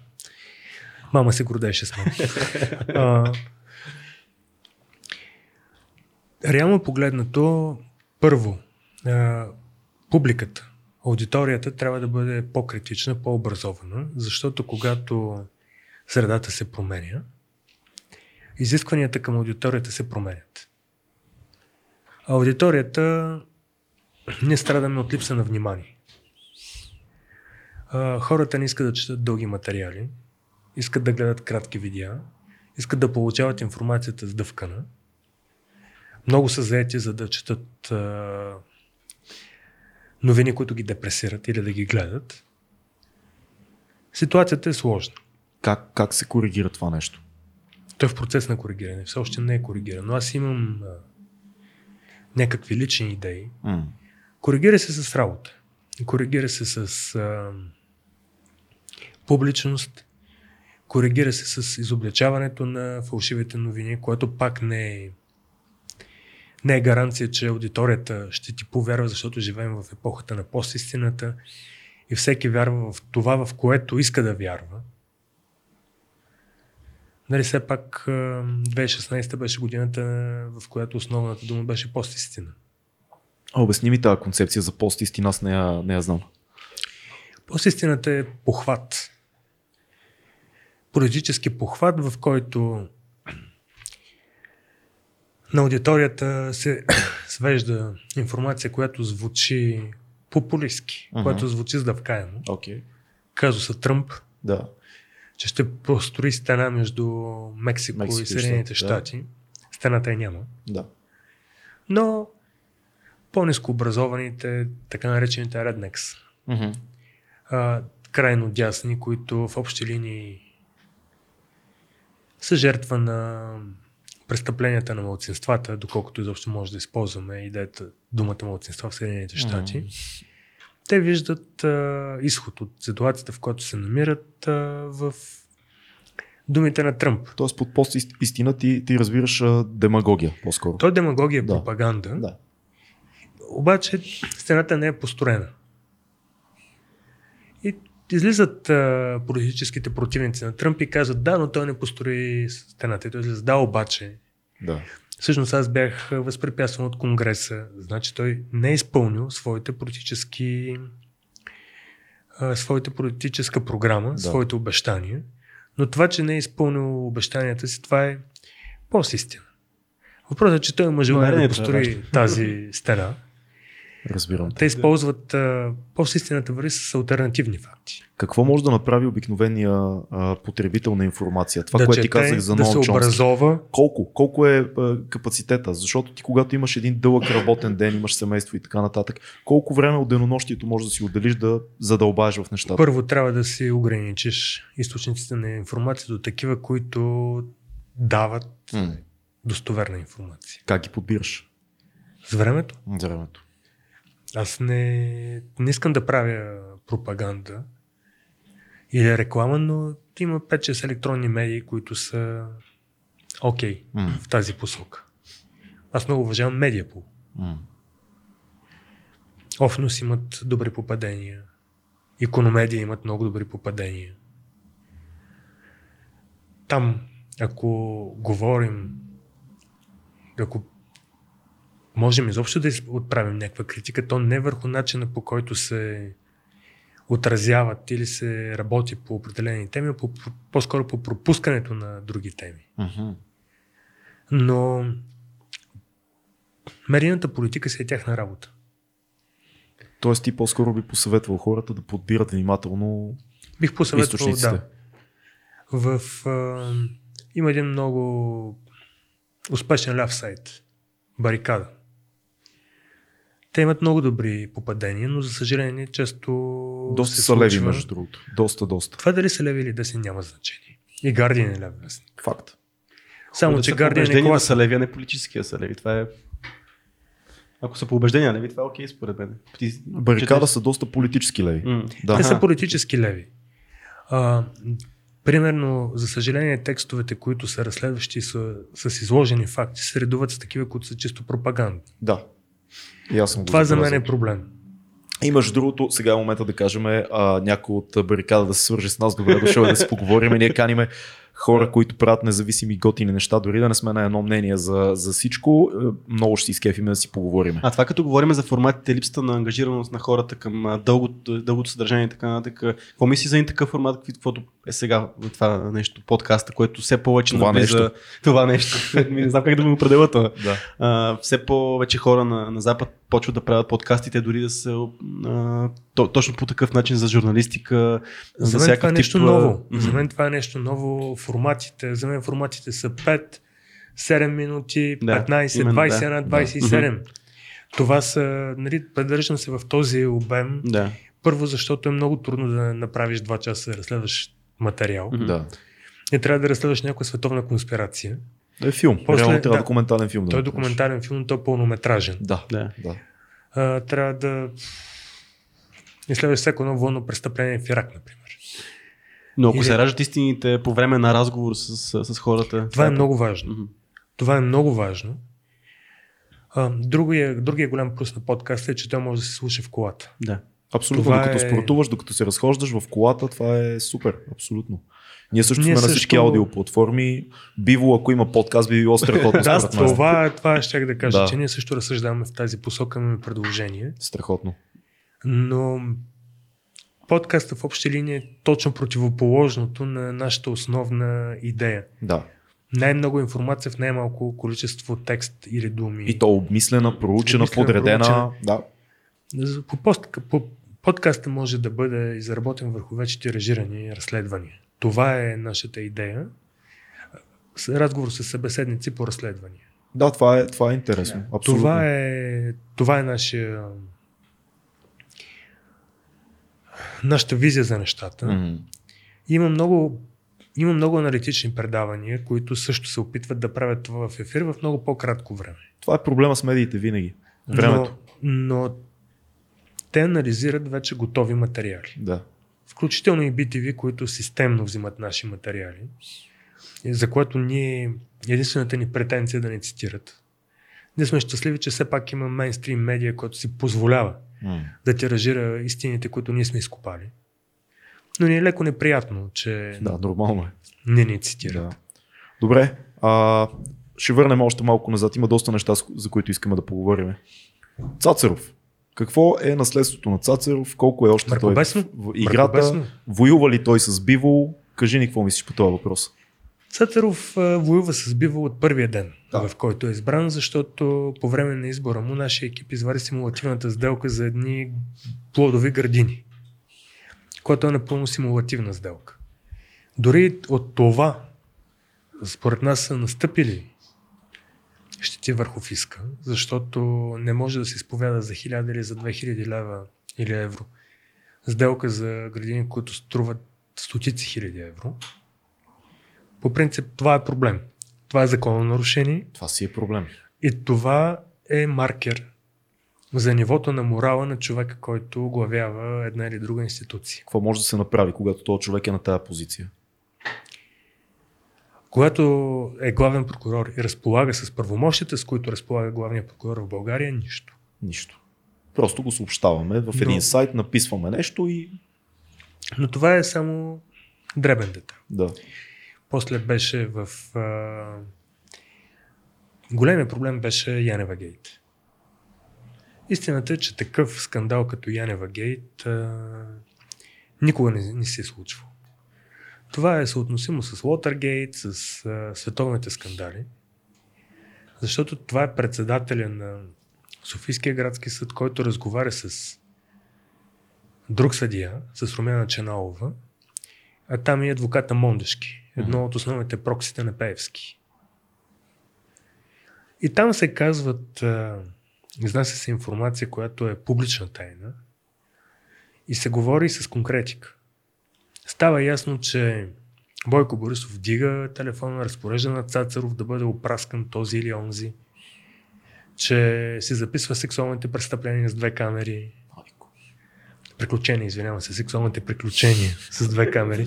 Мама се гордееше с мен. Реално погледнато, първо, а, публиката, аудиторията трябва да бъде по-критична, по-образована, защото когато средата се променя, изискванията към аудиторията се променят. Аудиторията ние страдаме от липса на внимание. Хората не искат да четат дълги материали, искат да гледат кратки видеа, искат да получават информацията сдъвкана. Много са заети за да четат новини, които ги депресират или да ги гледат. Ситуацията е сложна. Как, как се коригира това нещо? Той е в процес на коригиране. Все още не е коригирано. Аз имам а, някакви лични идеи. М. Коригира се с работа. Коригира се с а, публичност. Коригира се с изобличаването на фалшивите новини, което пак не е, не е гаранция, че аудиторията ще ти повярва, защото живеем в епохата на постистината и всеки вярва в това, в което иска да вярва. Нали, все пак а, 2016 беше годината, в която основната дума беше постистина. А, обясни ми тази концепция за пост-истина, аз не я, не я знам. Постистината е похват. Политически похват, в който на аудиторията се свежда информация, която звучи популистски, Мгм. която звучи сдъвкаемо. Окей. Казуса Тръмп, Да. че ще построи стена между Мексико, Мексико и Съединените Щати, да. Стената я няма. Да. Но по-низко образованите, така наречените реднекс, а, крайно дясни, които в общи линии са жертва на престъпленията на младсинствата, доколкото изобщо може да използваме идеята, думата младсинства в Съединените щати. Те виждат а, изход от ситуацията, в която се намират а, в думите на Тръмп. Тоест под пост-истина ти, ти разбираш а, демагогия по-скоро. Демагогия е Да. пропаганда, Да. обаче стената не е построена. И излизат а, политическите противници на Тръмп и казват, да, но той не построи стената. И той излиза, да, обаче. Да. Всъщност аз бях възпрепятстван от Конгреса. Значи той не е изпълнил своите политически а, своята политическа програма, Да. своите обещания. Но това, че не е изпълнил обещанията си, това е по-истина. Въпросът е, че той има желание да е построи тази стена. Разбирам. Те използват а, по-истината върви с альтернативни факти. Какво може да направи обикновения а, потребител на информация? Това, да което ти казах за да се Ноам Чомски. образова. Колко? Колко е а, капацитета? Защото ти когато имаш един дълъг работен ден, имаш семейство и така нататък, колко време от денонощието може да си отделиш да задълбаеш в нещата? Първо трябва да си ограничиш източниците на информация до такива, които дават М. достоверна информация. Как ги подбираш? С времето За времето. Аз не, не искам да правя пропаганда или реклама, но има 5-6 електронни медии, които са окей М. в тази посока. Аз много уважавам медиапол. М. Офнос имат добри попадения. Икономедия имат много добри попадения. Там, ако говорим, ако можем изобщо да отправим някаква критика, то не върху начина по който се отразяват или се работи по определени теми, а по, по, по-скоро по пропускането на други теми. Но медийната политика си е тяхна работа. Тоест ти по-скоро би посъветвал хората да подбират внимателно Бих посъветвал, да. В, а, има един много успешен ляв сайт. Барикада. Те имат много добри попадения, но за съжаление често Доста се са леви, случва- между другото. Доста, доста. Това дали са леви или десни няма значение. И Guardian е ляв вестник. Факт. Само, да че Guardian е класен. са леви, а не политическия са леви. Това е... Ако са по убеждения леви, това е окей според мен. Ти, Барикада четеш- са доста политически леви. М. Да. Те са политически леви. А, примерно, за съжаление, текстовете, които са разследващи са, с изложени факти, се редуват с такива, които са чисто пропаганда. Да. И аз съм го Това за мен е проблем. И между другото, сега е момента да кажем а, някой от барикада да се свърже с нас, добре дошъл е да си поговорим. Ние каниме хора, които правят независими готини неща, дори да не сме на едно мнение за, за всичко. е, Много ще си изкефиме да си поговорим. А това като говорим за форматите, липсата на ангажираност на хората към дългото, дългото съдържание и така нататък. Какво мисли за един такъв формат, каквото е сега това нещо, подкаста, което все повече Това навлиза- нещо. Това нещо. Ми не знам как да го определя това. Да. А, все повече хора на, на Запад почват да правят подкастите, дори да са а, то, точно по такъв начин за журналистика. За мен всякакъв това е нещо тип, а, ново. За мен това е нещо ново. Форматите, за мен форматите са 5, 7 минути, Да, 15, именно, 21, да. 27. Това са, нали, придържам се в този обем. Да. Първо, защото е много трудно да направиш 2 часа да разследваш материал. Да. Не трябва да разследваш някаква световна конспирация. Е филм. После- Реално трябва да. документален филм. да Той е документален филм, той е пълнометражен. Да. Да. да. А, трябва да изследваш всяко едно военно престъпление в Ирак, например. Но ако Или- се раждат истините по време на разговор с, с, с хората. Това е много важно. Мгм. Това е много важно. А, другия, другия голям плюс на подкаста е, че той може да се слуша в колата. Да. Абсолютно, Това докато е- спортуваш, докато се разхождаш в колата, това е супер, абсолютно. Ние също Ние сме на също- всички аудиоплатформи. Биво, ако има подкаст, би било страхотно. Да, това, това щях да кажа, Да. че ние също разсъждаваме в тази посока, имаме предложение. Страхотно. Но подкаста в общи линии е точно противоположното на нашата основна идея. Да. Най-много информация в най-малко количество текст или думи. И то обмислена, проучена, Обмислена, подредена. проучена. Да. По, пост, по подкаста може да бъде изработен върху вече тиражирани разследвания. Това е нашата идея. Разговор с събеседници по разследвания. да, това е, това е интересно. Абсолютно. Това е, това е нашия, нашата визия за нещата. М. Има много, има много аналитични предавания, които също се опитват да правят това в ефир в много по-кратко време. Това е проблема с медиите винаги. Времето. Но, но те анализират вече готови материали. Да. Включително и BTV, които системно взимат наши материали, за което ние, единствената ни претенция е да ни цитират. Ние сме щастливи, че все пак има мейнстрим медия, който си позволява М. да тиражира истините, които ние сме изкопали. Но ни е леко неприятно, че Да, нормално е. не ни цитират. Да. Добре. А, ще върнем още малко назад. Има доста неща, за които искаме да поговорим. Цацаров. Какво е наследството на Цацаров? Колко е още Мракобесно? той в, играта? Воюва ли той с Биво? Кажи ни какво мислиш по този въпрос. Цацаров воюва с Биво от първия ден, Да. в който е избран, защото по време на избора му нашия екип извади симулативната сделка за едни плодови градини, което е напълно симулативна сделка. Дори от това, според нас са настъпили щети върху фиска, защото не може да се изповяда за 1000 или за 2000 лева или евро сделка за градини, които струват стотици хиляди евро. По принцип това е проблем. Това е законно нарушение Това си е проблем. и това е маркер за нивото на морала на човека, който главява една или друга институция. Какво може да се направи, когато този човек е на тази позиция? Когато е главен прокурор и разполага с правомощите, с които разполага главният прокурор в България, нищо. Нищо. Просто го съобщаваме в Но- един сайт, написваме нещо и Но това е само дребен детайл. да. После беше в... А... Големия проблем беше Янева Гейт. Истината е, че такъв скандал като Янева Гейт а... никога не, не се е случвал. Това е съотносимо с Лотъргейт, с а, световните скандали, защото това е председателя на Софийския градски съд, който разговаря с друг съдия, с Румяна Ченалова, а там и адвоката Мондешки, едно от основните проксите на Пеевски. И там се казват, изнася се информация, която е публична тайна и се говори с конкретика. Става ясно, че Бойко Борисов вдига телефона, разпорежда на Цацаров да бъде опраскан този или онзи, че се записва сексуалните престъпления с две камери. Приключения, извинявам се, сексуалните приключения с две камери.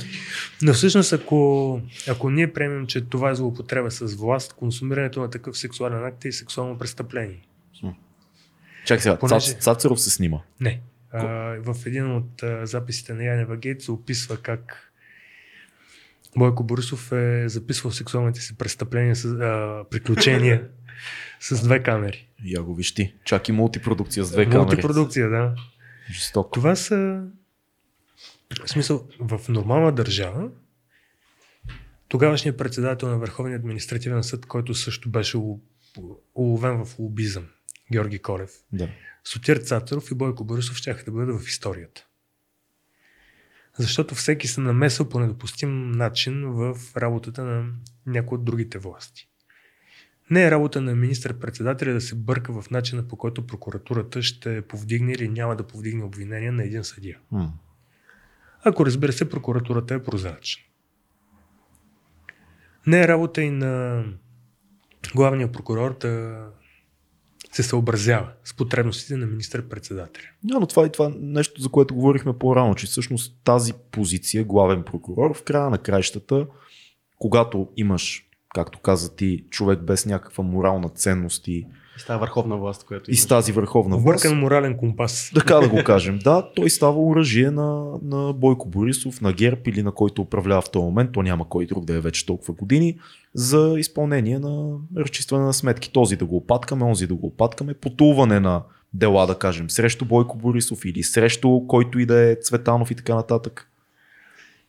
Но всъщност, ако, ако ние приемем, че това е злоупотреба с власт, консумирането на такъв сексуален акт е и сексуално престъпление. Чакай сега, Понеже- Цац, Цацаров се снима. Не. А, в един от а, записите на Янева Гейт се описва как Бойко Борисов е записвал сексуалните си престъпления, с, а, приключения с две камери. Я го виж ти. Чак и мултипродукция с две камери. Мултипродукция, да. Жестоко. Това са... В смисъл, в нормална държава, тогавашният председател на Върховния административен съд, който също беше уловен в лобизъм, Георги Колев, Да. Сотир Цацаров и Бойко Борисов ще да бъдат в историята. Защото всеки се намесва по недопустим начин в работата на някои от другите власти. Не е работа на министър-председателя да се бърка в начина по който прокуратурата ще повдигне или няма да повдигне обвинения на един съдия. М. Ако разбира се, прокуратурата е прозрачна. Не е работа и на главния прокурор да се съобразява с потребностите на министър-председателя. Да, но това е това нещо, за което говорихме по-рано, че всъщност тази позиция, главен прокурор, в края на краищата, когато имаш, както каза ти, човек без някаква морална ценност и И с тази върховна власт, която и с тази върховна власт. Объркан морален компас. Така да го кажем. Да, той става оръжие на, на Бойко Борисов, на ГЕРБ или на който управлява в този момент, то няма кой друг да е вече толкова години, за изпълнение на разчистване на сметки. Този да го опаткаме, онзи да го опаткаме, потулване на дела, да кажем, срещу Бойко Борисов или срещу който и да е Цветанов и така нататък.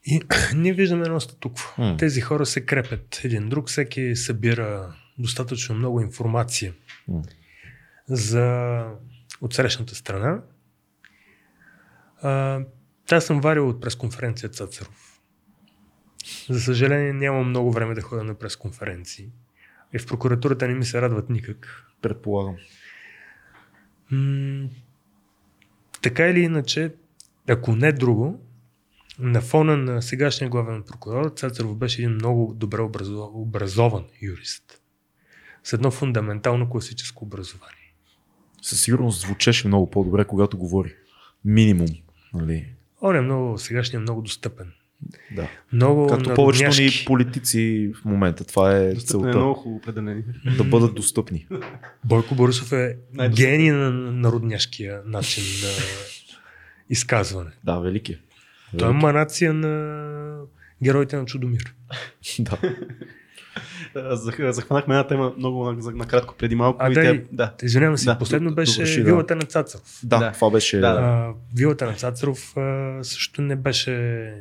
И ние виждаме едно статукво. М. Тези хора се крепят един друг, всеки събира достатъчно много информация М. за отсрещната страна. А, аз съм варил от пресконференция Цацаров. За съжаление нямам много време да ходя на пресконференции. И в прокуратурата не ми се радват никак. Предполагам. М- така или иначе, ако не друго, на фона на сегашния главен прокурор, Цацаров беше един много добре образо- образован юрист. С едно фундаментално класическо образование. Със сигурност звучеше много по-добре, когато говори. Минимум. Нали? Он е много, сегашния е много достъпен. Да. Много Както повечето ни политици в момента. Това е Достъпен е целта. много хубаво. Да бъдат достъпни. Бойко Борисов е гений на народняшкия начин на изказване. Да, велики. Той е манация на героите на Чудомир. да. Зах- Захванахме една тема много накратко преди малко. А, и дай- тя, да. Извинявам се, Да, последно беше довърши, да. вилата на Цацаров. Да, Да. това беше. Да, да. А, вилата на Цацаров а, също не беше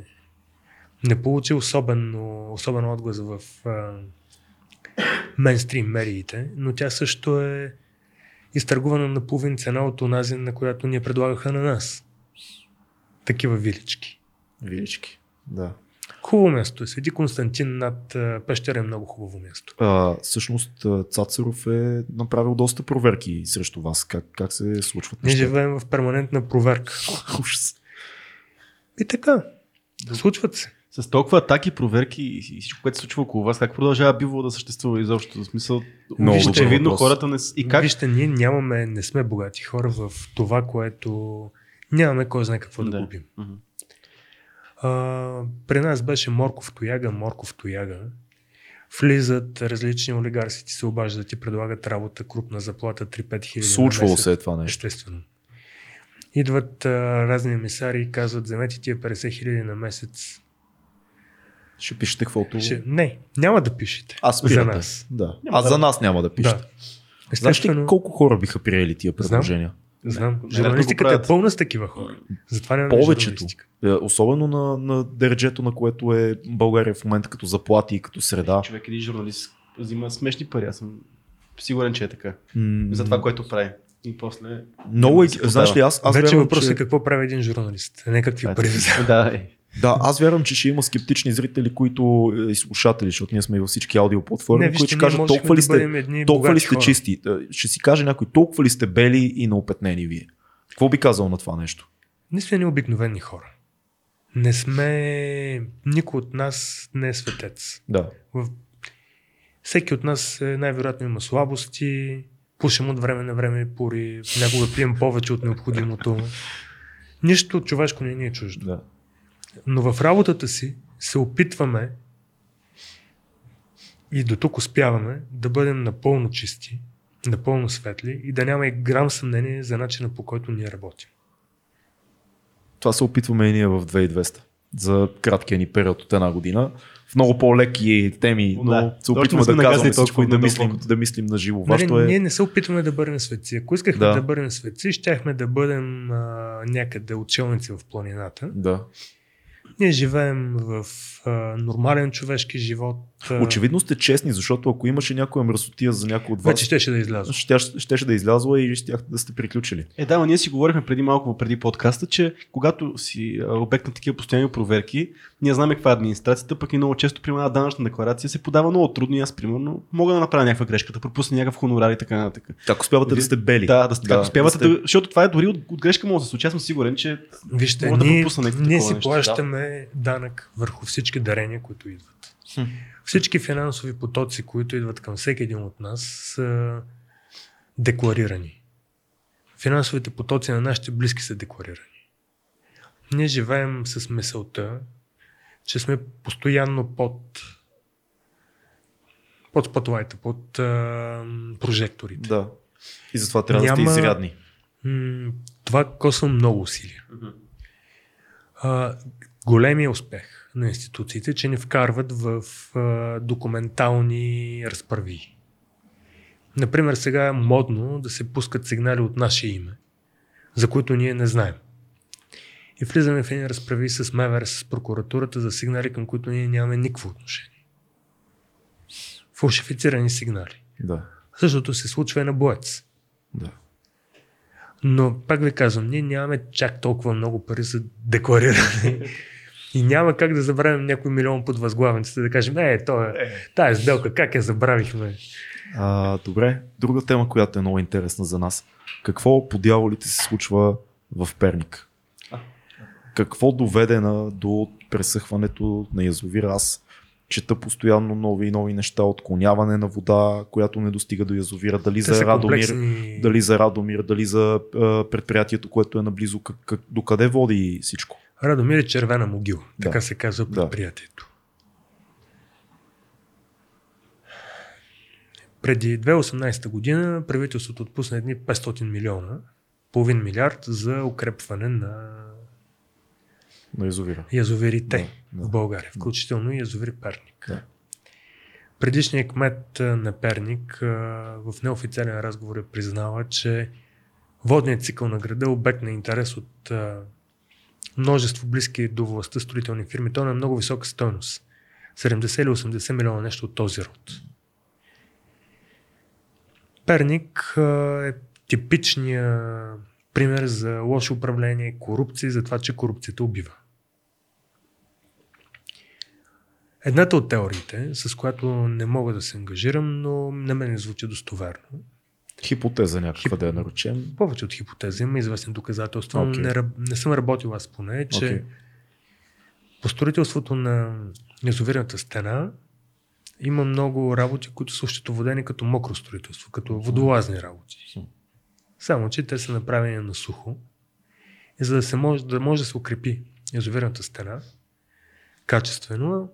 не получи особено, особен отглас в а, мейнстрим медиите, но тя също е изтъргувана на половин цена от онази, на която ни предлагаха на нас. Такива вилички. Вилички. Да. Хубаво място е. Свети Константин над пещера е много хубаво място. А, всъщност Цацаров е направил доста проверки срещу вас. Как, как се случват Ние нещата? живеем в перманентна проверка. Ужас. И така. Случват се. С толкова атаки, проверки и всичко, което се случва около вас, как продължава биво да съществува изобщо? В смисъл, Много вижте, очевидно въпрос. хората не... И как? Вижте, ние нямаме, не сме богати хора в това, което нямаме кой знае какво да, Да. купим. Мгм. А, при нас беше Морков Тояга, Морков Тояга. Влизат различни олигарси, ти се обаждат, ти предлагат работа, крупна заплата, 3-5 хиляди. Случвало се е това нещо. Естествено. Идват а, разни емисари и казват, вземете тия 50 хиляди на месец. Ще пишете каквото. Ще... Не, няма да пишете. Аз за нас. Да. А за нас няма да пишете. Да. Знаеш ли Естествено, колко хора биха приели тия предложения? знам. Не, Журналистиката не, е не пълна с такива хора. Затова няма Повечето. Е, Особено на, на дереджето, на което е България в момента като заплати и като среда. Човек един журналист взима смешни пари, аз съм сигурен, че е така. М, За това, което прави. И после... Много е. Знаеш ли, аз, аз Вече въпросът че... е какво прави един журналист, а не какви е пари. Да, е. Да, аз вярвам, че ще има скептични зрители, които е, и слушатели, защото ние сме и във всички аудиоплатформи, Не, които ще кажат толкова ли сте, толкова ли сте чисти. Е, Ще си каже някой, толкова ли сте бели и наопетнени вие. Какво би казал на това нещо? Ние сме ни обикновени хора. Не сме... Никой от нас не е светец. Да. В... Всеки от нас е, най-вероятно има слабости, пушим от време на време пори, някога пием повече от необходимото. Нищо човешко не ни е чуждо. да. Но в работата си се опитваме и до тук успяваме да бъдем напълно чисти, напълно светли и да няма и грам съмнение за начина по който ние работим. Това се опитваме и ние в 2200. За краткия ни период от една година. В много по-леки теми, но Да. се опитваме да казваме всичко и да мислим, да мислим на живо. Нали, Вашето е... Ние не се опитваме да бъдем светци. Ако искахме Да. да, бъдем светци, щяхме да бъдем а, някъде учелници в планината. Да. Ние живеем в а, нормален човешки живот. А, Очевидно сте честни, защото ако имаше някоя мръсотия за някой от вас, Вече щеше да изляза. ще, щеше да излязла и щяхте да сте приключили. Е, да, но ние си говорихме преди малко, преди подкаста, че когато си обект на такива постоянни проверки, ние знаем каква е администрацията, пък и много често при една данъчна декларация се подава много трудно и аз, примерно, мога да направя някаква грешка, да пропусна някакъв хонорар и така нататък. Как успявате да сте бели? Да, да, да, успявате да, сте- защото това е дори от, от грешка може да се случи. Аз съм сигурен, че Вижте, Мога да ние, пропусна някакво ние си плащаме данък върху всички дарения, които идват. Хм. Всички финансови потоци, които идват към всеки един от нас, са декларирани. Финансовите потоци на нашите близки са декларирани. Ние живеем с мисълта, че сме постоянно под под спотлайта, под а, прожекторите. Да. И затова трябва да Няма- сте изрядни. М, това коства много усилия. А, големия успех на институциите, че ни вкарват в а, документални разправи. Например, сега е модно да се пускат сигнали от наше име, за които ние не знаем. И влизаме в едни разправи с МВР, с прокуратурата за сигнали, към които ние нямаме никакво отношение. Фалшифицирани сигнали. Да. Същото се случва и на боец. да. Но пак ви казвам, ние нямаме чак толкова много пари за деклариране. И няма как да забравим някой милион под възглавницата, да кажем, е, то е, тая сделка, как я забравихме? А, добре, друга тема, която е много интересна за нас. Какво по дяволите се случва в Перник? Какво доведе на, до пресъхването на язовира? Аз чета постоянно нови и нови неща, отклоняване на вода, която не достига до язовира, дали Те за Радомир, комплексни. дали за Радомир, дали за а, предприятието, което е наблизо, как, как, до къде води всичко? Радомир е червена могила, Да. така се казва Да. предприятието. Преди 2018 година правителството отпусна едни 500 милиона, половин милиард за укрепване на На язовира. язовирите Да, да. в България, включително и язовир Перник. Да. Предишният кмет на Перник в неофициален разговор е признава, че водният цикъл на града е обект на интерес от множество близки до властта строителни фирми. Той е на много висока стойност. 70 или 80 милиона нещо от този род. Перник е типичния пример за лошо управление, корупция и за това, че корупцията убива. Едната от теориите, с която не мога да се ангажирам, но на мен не звучи достоверно. Хипотеза някаква Хип- да я наречем. Повече от хипотеза, има известни доказателства. Okay. Не, раб- не съм работил аз поне, че okay. по строителството на язовирната стена има много работи, които са ощетоводени като мокро строителство, като водолазни работи. Само, че те са направени на сухо. И за да, се може, да може да се укрепи язовирната стена качествено,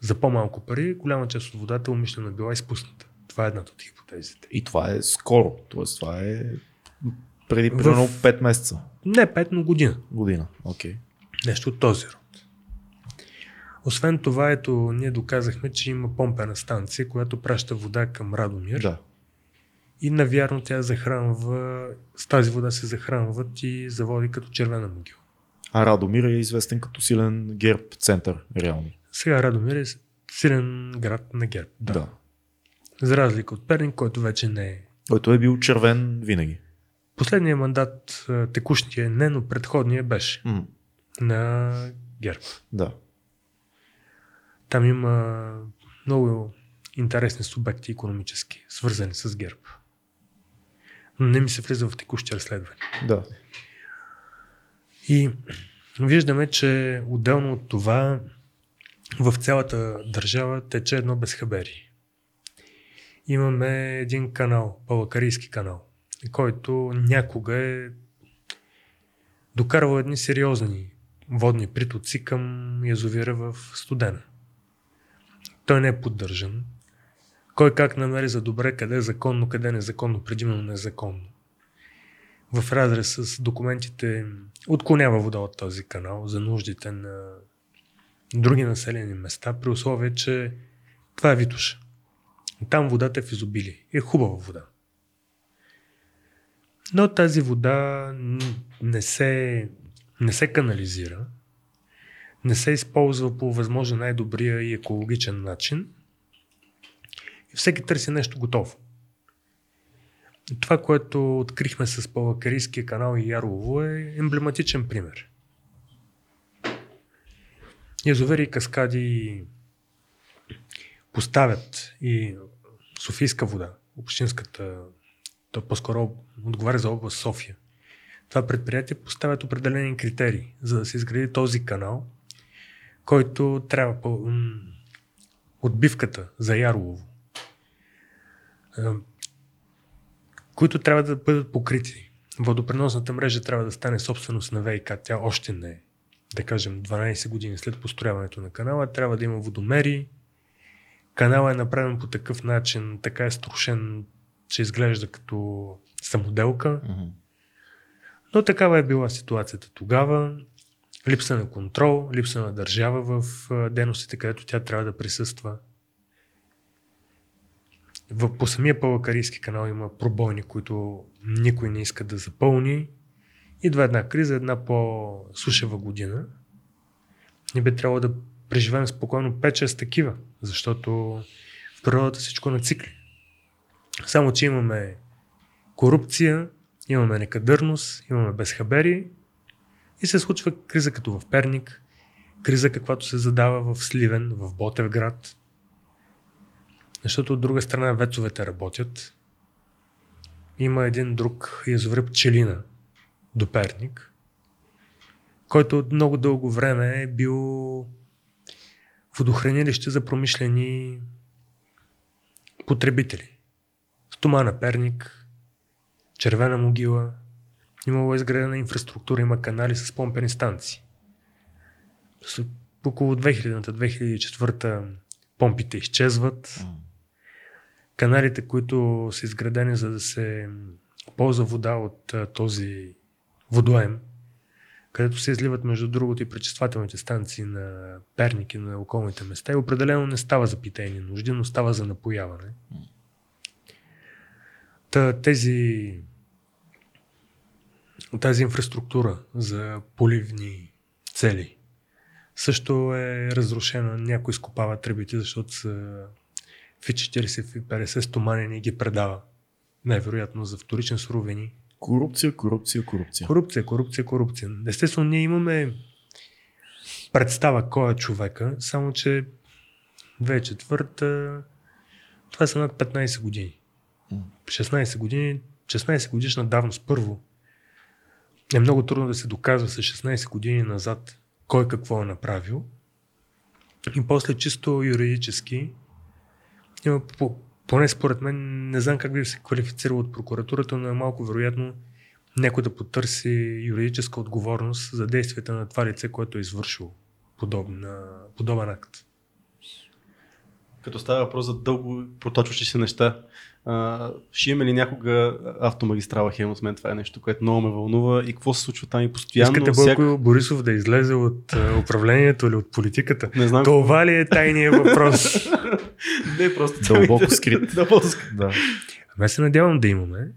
за по-малко пари, голяма част от водата умишлено е била изпусната. Това е едната от хипотезите. И това е скоро. Тоест, това е преди В- примерно 5 месеца. Не 5, но година. Година. Окей. Нещо от този род. Освен това, ето, ние доказахме, че има помпена станция, която праща вода към Радомир. Да. И навярно тя захранва, с тази вода се захранват и заводи като червена могила. А Радомир е известен като силен герб център, реално. Сега Радомир е силен град на герб. Да. да. За разлика от Перник, който вече не е. Който е бил червен винаги. Последният мандат, а, текущия не, но предходния беше М, на герб. да. Там има много интересни субекти економически, свързани с ГЕРБ. Но не ми се влиза в текущи разследвания. Да. И виждаме, че отделно от това в цялата държава тече едно безхабери. Имаме един канал, Балакарийски канал, който някога е докарвал едни сериозни водни притоци към язовира в Студена. Той не е поддържан. Кой как намери за добре къде е законно, къде е незаконно, предимно незаконно. В разрез с документите отклонява вода от този канал за нуждите на други населени места, при условие, че това е Витуша. Там водата е в изобилие. Е хубава вода. Но тази вода не се, не се канализира, не се използва по възможно най-добрия и екологичен начин. И всеки търси нещо готово. Това, което открихме с Палакарийския канал и Ярлово е емблематичен пример. Язовери каскади поставят и Софийска вода, общинската, то по-скоро отговаря за област София. Това предприятие поставят определени критерии, за да се изгради този канал, който трябва по отбивката за Ярлово, които трябва да бъдат покрити. Водопреносната мрежа трябва да стане собственост на ВИК. Тя още не е. Да кажем, 12 години след построяването на канала, трябва да има водомери. Канала е направен по такъв начин, така е струшен, че изглежда като самоделка. Но такава е била ситуацията тогава. Липса на контрол, липса на държава в дейностите, където тя трябва да присъства. В, по самия Палакарийски канал има пробойни, които никой не иска да запълни. Идва една криза, една по-сушева година. Ние би трябвало да преживеем спокойно 5-6 такива, защото в природата всичко е на цикли. Само, че имаме корупция, имаме некадърност, имаме безхабери и се случва криза като в Перник, криза каквато се задава в Сливен, в Ботевград. Защото от друга страна вецовете работят. Има един друг язовир Пчелина до Перник, който от много дълго време е бил водохранилище за промишлени потребители. Стомана Перник, Червена могила, имало изградена инфраструктура, има канали с помпени станции. Около 2000-2004 помпите изчезват. Каналите, които са изградени за да се ползва вода от този водоем, където се изливат между другото и пречиствателните станции на Перник и на околните места и определено не става за питейни нужди, но става за напояване. Та, тези тази инфраструктура за поливни цели също е разрушена. Някой изкопава тръбите, защото са фи 40, фи 50 стоманени и ги предава. Най-вероятно за вторичен суровини. Корупция, корупция, корупция. Корупция, корупция, корупция. Естествено, ние имаме представа кой е човека, само че 2004 това са над 15 години. 16 години, 16 годишна давност първо. Е много трудно да се доказва с 16 години назад кой какво е направил. И после чисто юридически има по, поне според мен, не знам как би се квалифицирал от прокуратурата, но е малко вероятно някой да потърси юридическа отговорност за действията на това лице, което е извършило подобна, подобен акт. Като става въпрос за дълго проточващи се неща, а, ще имаме ли някога автомагистрала Хемус? Мен това е нещо, което много ме вълнува. И какво се случва там и постоянно? Искате всяк- Бойко Борисов да излезе от а, управлението или от политиката? Не знам. Това ли е тайният въпрос? Не, просто Дълбоко темите- скрит. Дълбоко скрит. Да. Ами се надявам да имаме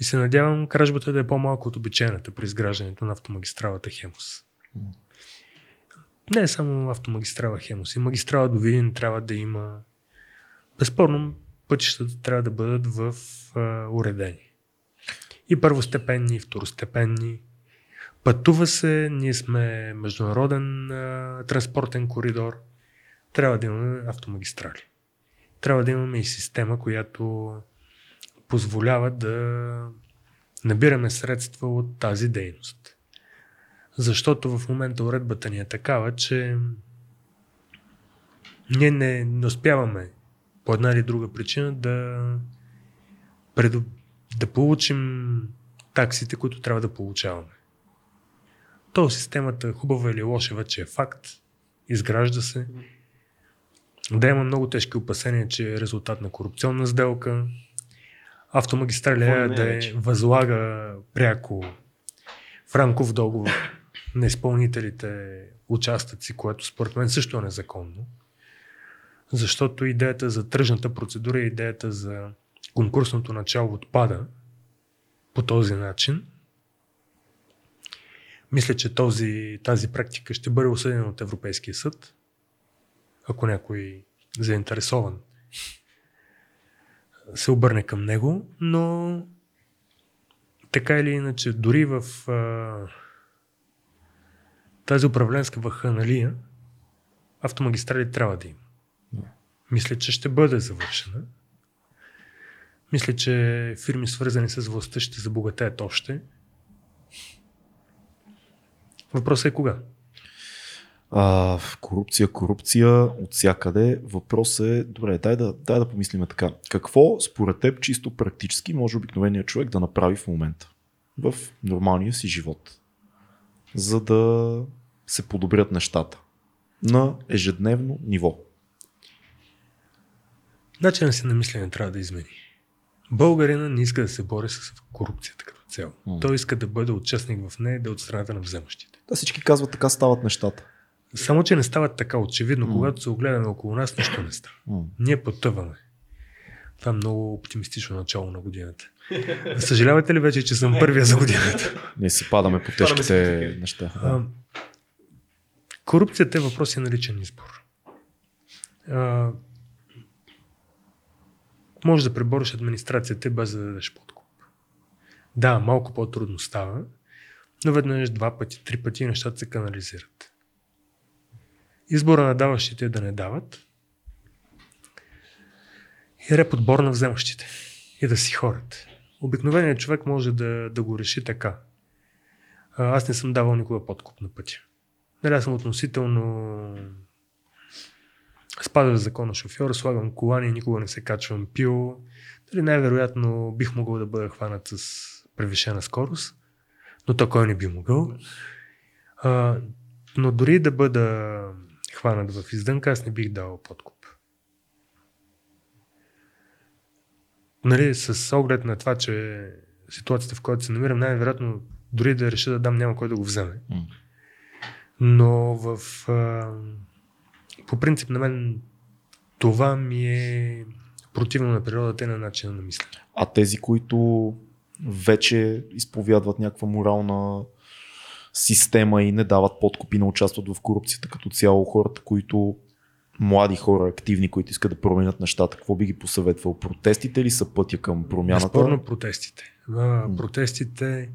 и се надявам кражбата да е по-малко от обичайната при изграждането на автомагистралата Хемус. Не е само автомагистрала Хемус. И магистрала до Видин трябва да има... Безспорно, пътищата трябва да бъдат в а, уредени. И първостепенни, и второстепенни. Пътува се, ние сме международен а, транспортен коридор. Трябва да имаме автомагистрали. Трябва да имаме и система, която позволява да набираме средства от тази дейност. Защото в момента уредбата ни е такава, че ние не, не успяваме по една или друга причина да, предо, да получим таксите, които трябва да получаваме. То системата хубава или лоша вече е факт, изгражда се. Да има много тежки опасения, че е резултат на корупционна сделка. Автомагистрали Какво е е да вече? възлага пряко в рамков договор на изпълнителите участъци, което според мен също е незаконно. Защото идеята за тръжната процедура и идеята за конкурсното начало отпада по този начин. Мисля, че този, тази практика ще бъде осъдена от Европейския съд, ако някой заинтересован се обърне към него, но така или иначе, дори в а, тази управленска ваханалия, автомагистрали трябва да има. Мисля, че ще бъде завършена. Мисля, че фирми свързани с властта ще забогатеят още. Въпросът е кога? А, корупция, корупция от всякъде. Въпрос е, добре, дай да, дай да помислим така. Какво според теб чисто практически може обикновеният човек да направи в момента? В нормалния си живот. За да се подобрят нещата. На ежедневно ниво. Начинът си на мислене трябва да измени. Българина не иска да се бори с корупцията като цяло. М. Той иска да бъде участник в нея, да е от страната на вземащите. Да, всички казват така стават нещата. Само, че не стават така. Очевидно, М. когато се огледаме около нас, нищо не става. М. Ние потъваме. Това е много оптимистично начало на годината. Съжалявате ли вече, че съм първия за годината? Ние си падаме по тежките неща. А, корупцията е въпрос на личен избор. А, може да пребориш администрацията без да дадеш подкуп. Да, малко по-трудно става, но веднъж, два пъти, три пъти нещата се канализират. Избора на даващите е да не дават и реподбор на вземащите и да си хорят. Обикновеният човек може да, да го реши така. Аз не съм давал никога подкуп на пътя. Нали, аз съм относително спазва закона шофьор, слагам колани, никога не се качвам пил. Дали най-вероятно бих могъл да бъда хванат с превишена скорост, но то кой не би могъл. А, но дори да бъда хванат в издънка, аз не бих дал подкуп. Нали, с оглед на това, че ситуацията, в която се намирам, най-вероятно дори да реша да дам, няма кой да го вземе. Но в... А, по принцип на мен това ми е противно на природата и на начина на мислене. А тези, които вече изповядват някаква морална система и не дават подкупи, не участват в корупцията като цяло, хората, които млади хора, активни, които искат да променят нещата, какво би ги посъветвал? Протестите ли са пътя към промяната? Безспорно протестите. Протестите,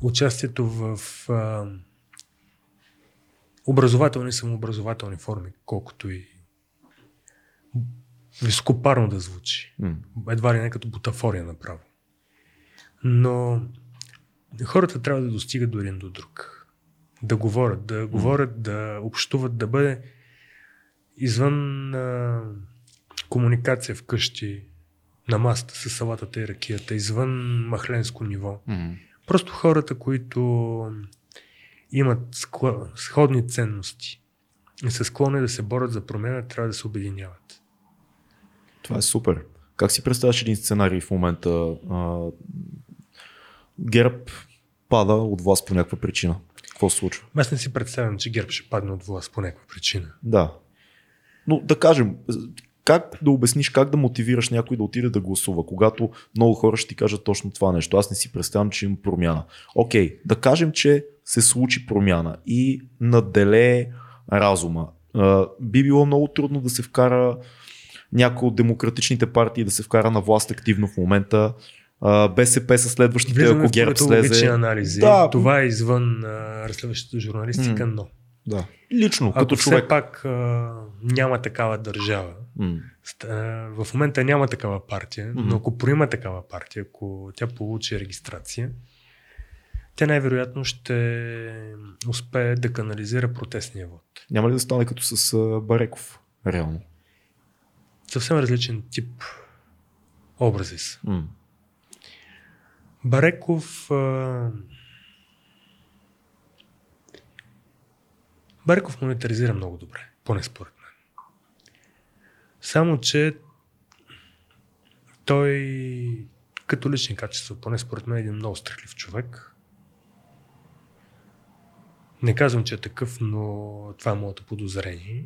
участието в образователни самообразователни форми, колкото и високопарно да звучи. Едва ли не като бутафория направо. Но хората трябва да достигат до един до друг. Да говорят, да говорят, да общуват, да бъде извън а, комуникация вкъщи, на масата с салатата и ракията, извън махленско ниво. М. Просто хората, които имат сходни ценности и са склонни да се борят за промяна, трябва да се обединяват. Това е супер. Как си представяш един сценарий в момента? А, ГЕРБ пада от власт по някаква причина. Какво се случва? Аз не си представям, че ГЕРБ ще падне от власт по някаква причина. Да. Но да кажем, как да обясниш, как да мотивираш някой да отиде да гласува, когато много хора ще ти кажат точно това нещо. Аз не си представям, че има промяна. Окей, да кажем, че се случи промяна и наделее разума. Би било много трудно да се вкара някой от демократичните партии да се вкара на власт активно в момента. БСП са следващите, Влизаме ако ГЕРБ слезе. анализи. Да. Това е извън а, разследващата журналистика, М. но Да. Лично, ако като все човек. пак а, няма такава държава, М. в момента няма такава партия, но ако проима такава партия, ако тя получи регистрация, тя най-вероятно ще успее да канализира протестния вод. Няма ли да стане като с Бареков? Реално. Съвсем различен тип образи са. М. Бареков. А... Бареков монетаризира много добре, поне според мен. Само, че той като лични качества, поне според мен е един много страхлив човек. Не казвам, че е такъв, но това е моето подозрение.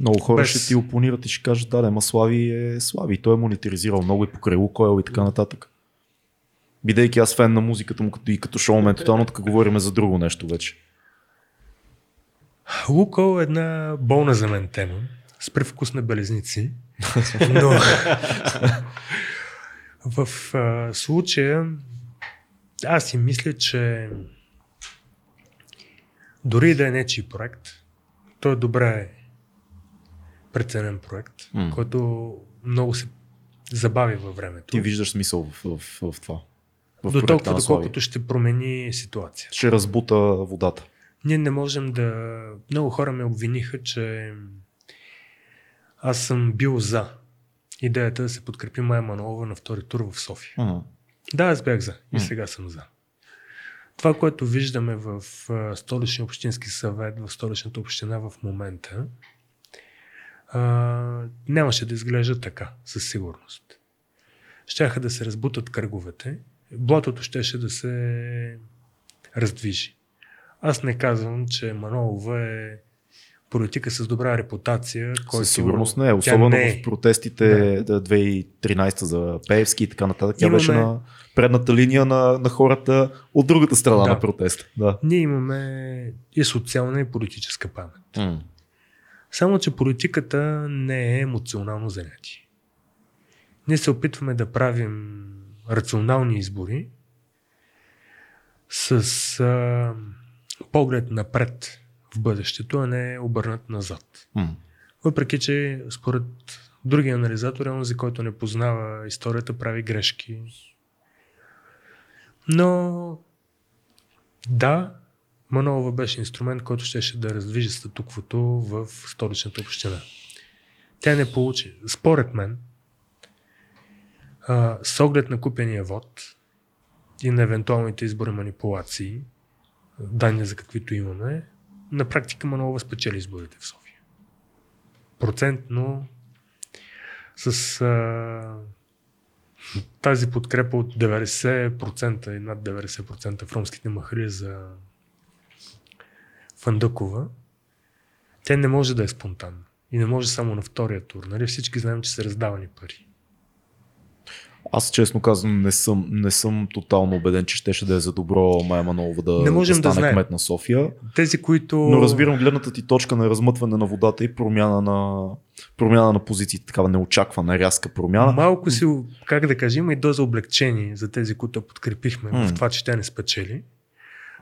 Много хора Без- ще ти опонират и ще кажат, да, ма Слави е Слави. Той е монетаризирал много и покрай Лукойл и така нататък. Бидейки аз фен на музиката му като и като шоумен, тотално така говорим за друго нещо вече. Лукол е една болна за мен тема, с привкус на белезници. Но в а, случая аз си мисля, че дори да е нечи проект, той е добре преценен проект, М. който много се забави във времето. Ти виждаш смисъл в, в, в, в това. В До толкова, доколкото ще промени ситуация. Ще разбута водата. Ние не можем да... Много хора ме обвиниха, че аз съм бил за идеята да се подкрепи Майя Манолова на втори тур в София. Ага. Да, аз бях за и М. сега съм за. Това, което виждаме в столичния общински съвет, в столичната община в момента, а, нямаше да изглежда така, със сигурност. Щяха да се разбутат кръговете, блатото щеше да се раздвижи. Аз не казвам, че Манолова е политика с добра репутация. Който... Със сигурност не е. Особено не е. в протестите да. 2013 за Пеевски и така нататък. Тя Имаме- беше на предната линия на, на хората от другата страна Да. на протеста. Да. Ние имаме и социална и политическа памет. Само, че политиката не е емоционално занятие. Ние се опитваме да правим рационални избори с а, поглед напред в бъдещето, а не обърнат назад. М. Въпреки, че според други анализатори, онзи, който не познава историята, прави грешки. Но да, Манолова беше инструмент, който щеше да раздвижи статуквото в столичната община. Тя не получи. Според мен, а, с оглед на купения вод и на евентуалните избори манипулации, данни за каквито имаме, на практика Манолова спечели изборите в София. Процентно с а, тази подкрепа от 90% и над 90% в ромските махали за Фандъкова, тя не може да е спонтанна. И не може само на втория тур. Нали? Всички знаем, че са раздавани пари. Аз честно казвам не съм, не съм тотално убеден, че щеше да е за добро Майя Манолова да, Не можем да да стане знаем. кмет на София. Тези, които... Но разбирам гледната ти точка на размътване на водата и промяна на, промяна на позиции, такава неочаквана, рязка промяна. Малко си, как да кажем, има и доза облегчение за тези, които подкрепихме М. в това, че тя не спечели.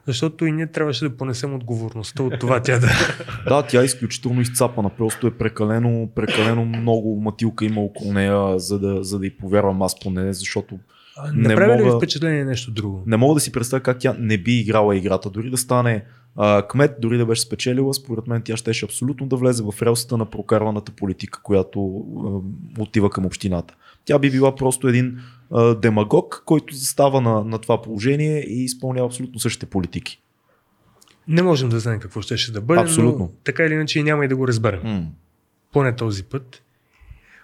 Защото и ние трябваше да понесем отговорността от това тя да... Да, тя е изключително изцапана. Просто е прекалено, прекалено много матилка има около нея, за да, за да й повярвам аз поне, защото Не Направи ли ви мога- впечатление нещо друго? не мога да си представя как тя не би играла играта. Дори да стане а, кмет, дори да беше спечелила, според мен тя щеше абсолютно да влезе в релсата на прокарваната политика, която а, отива към общината. Тя би била просто един а, демагог, който застава на, на това положение и изпълнява абсолютно същите политики. Не можем да знаем какво ще, ще да бъде, Абсолютно. но така или иначе няма и да го разберем. М. Поне този път.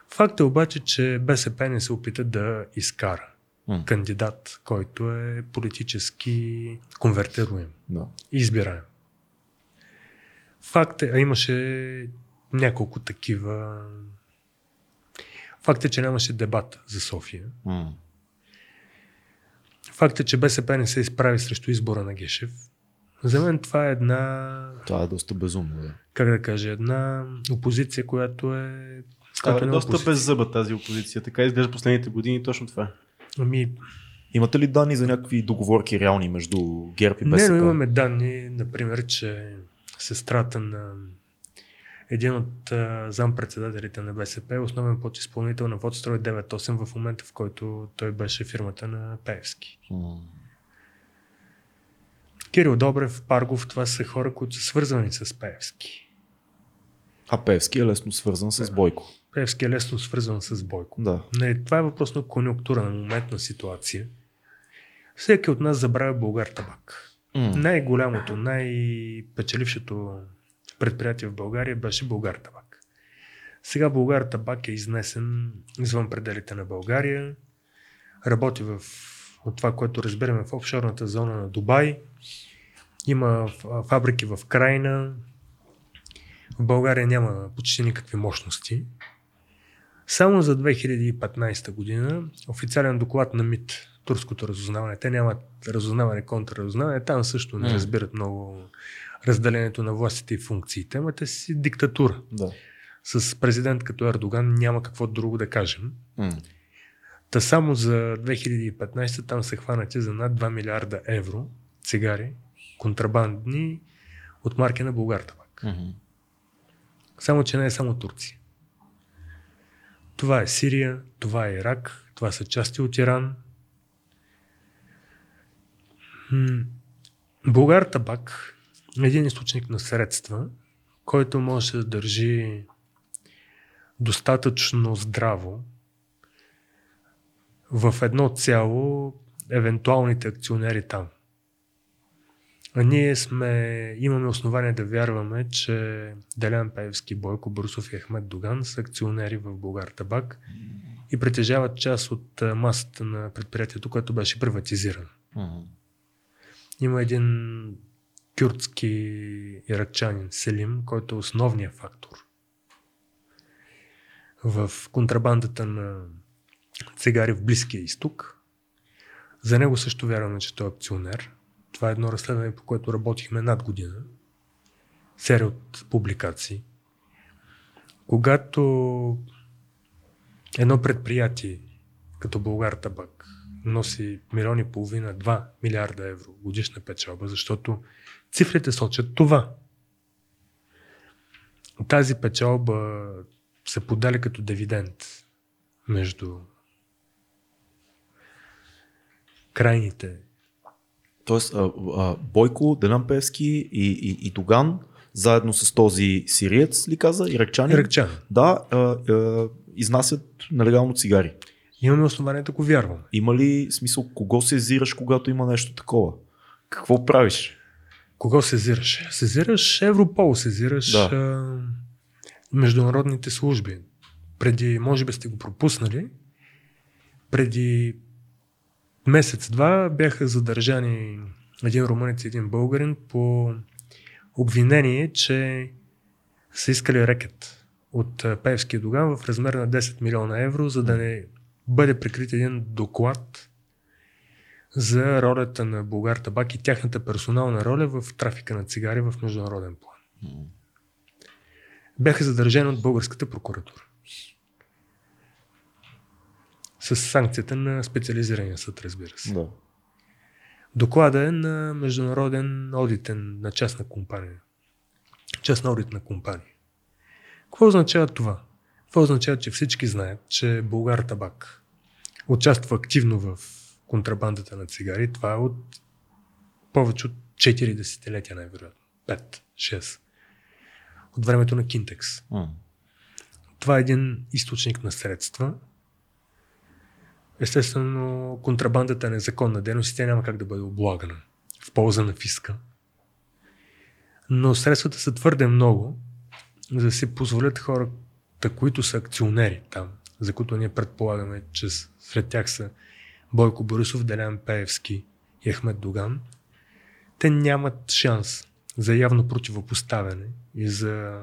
Факт е обаче, че БСП не се опита да изкара М. кандидат, който е политически конвертируем Да. и избираем. Факт е, а имаше няколко такива. Факт е, че нямаше дебат за София. М. Факт е, че БСП не се изправи срещу избора на Гешев. За мен това е една, Това е доста безумно. Да. как да кажа, една опозиция, която е... Става която не е доста опозиция. без зъба тази опозиция. Така изглежда последните години точно това. Ами, Имате ли данни за някакви договорки реални между ГЕРБ и не, БСП? но имаме данни, например, че сестрата на един от зампредседателите на БСП основен подизпълнител на Водстрой 98 в момента, в който той беше фирмата на Пеевски. М. Кирил Добрев, Паргов, това са хора, които са свързани с Пеевски. А Певски е лесно свързан с Бойко. Пеевски е лесно свързан с Бойко. Да. Не, това е въпрос на конюнктура, на моментна ситуация. Всеки от нас забравя Българ Табак. М. Най-голямото, най-печелившото предприятие в България беше Българ Табак. Сега Българ Табак е изнесен извън пределите на България. Работи в от това, което разбираме в офшорната зона на Дубай. Има фабрики в Крайна. В България няма почти никакви мощности. Само за 2015 година официален доклад на МИТ, турското разузнаване, те нямат разузнаване, контрразузнаване, там също не разбират много разделението на властите и функциите, ама те си диктатура. Да. С президент като Ердоган няма какво друго да кажем. М. Та само за 2015 там са хванати за над 2 милиарда евро цигари, контрабандни от марки на Българ Табак. Само, че не е само Турция. Това е Сирия, това е Ирак, това са части от Иран. Българ табак един източник на средства, който може да държи достатъчно здраво в едно цяло евентуалните акционери там. А ние сме, имаме основание да вярваме, че Делян Певски, Бойко Борисов и Ахмед Доган са акционери в Българ Табак и притежават част от масата на предприятието, което беше приватизирано. Има един кюртски иракчанин Селим, който е основният фактор в контрабандата на цигари в Близкия изток. За него също вярваме, че той е акционер. Това е едно разследване, по което работихме над година. Серия от публикации. Когато едно предприятие, като Българ Табак, носи милиони и половина, 2 милиарда евро годишна печалба, защото цифрите сочат това. Тази печалба се подали като дивиденд между крайните. Тоест, а, а, Бойко, Делян Певски и, и, и Доган, заедно с този сириец, ли каза, иракчанин, Иракчани. да, а, а, изнасят нелегално цигари. Имаме основание да го вярваме. Има ли смисъл, кого сезираш, когато има нещо такова? Какво правиш? Кого сезираш? Сезираш Европол, сезираш Да. а, международните служби. Преди, може би сте го пропуснали, преди месец-два бяха задържани един румънец и един българин по обвинение, че са искали рекет от Певския Доган в размер на 10 милиона евро, за да не бъде прикрит един доклад за ролята на Българ Табак и тяхната персонална роля в трафика на цигари в международен план. Бяха задържани от българската прокуратура. С санкцията на специализирания съд, разбира се. Да. Доклада е на международен одитен на частна компания. Частна одитна компания. Какво означава това? Това означава, че всички знаят, че Българ Табак участва активно в контрабандата на цигари. Това е от повече от 4 десетилетия, най-вероятно. 5, 6. От времето на Кинтекс. М. Това е един източник на средства. Естествено, контрабандата е незаконна дейност и тя няма как да бъде облагана в полза на фиска. Но средствата са твърде много, за да си позволят хората, които са акционери там, за които ние предполагаме, че сред тях са Бойко Борисов, Делян Пеевски и Ахмед Доган, те нямат шанс за явно противопоставяне и за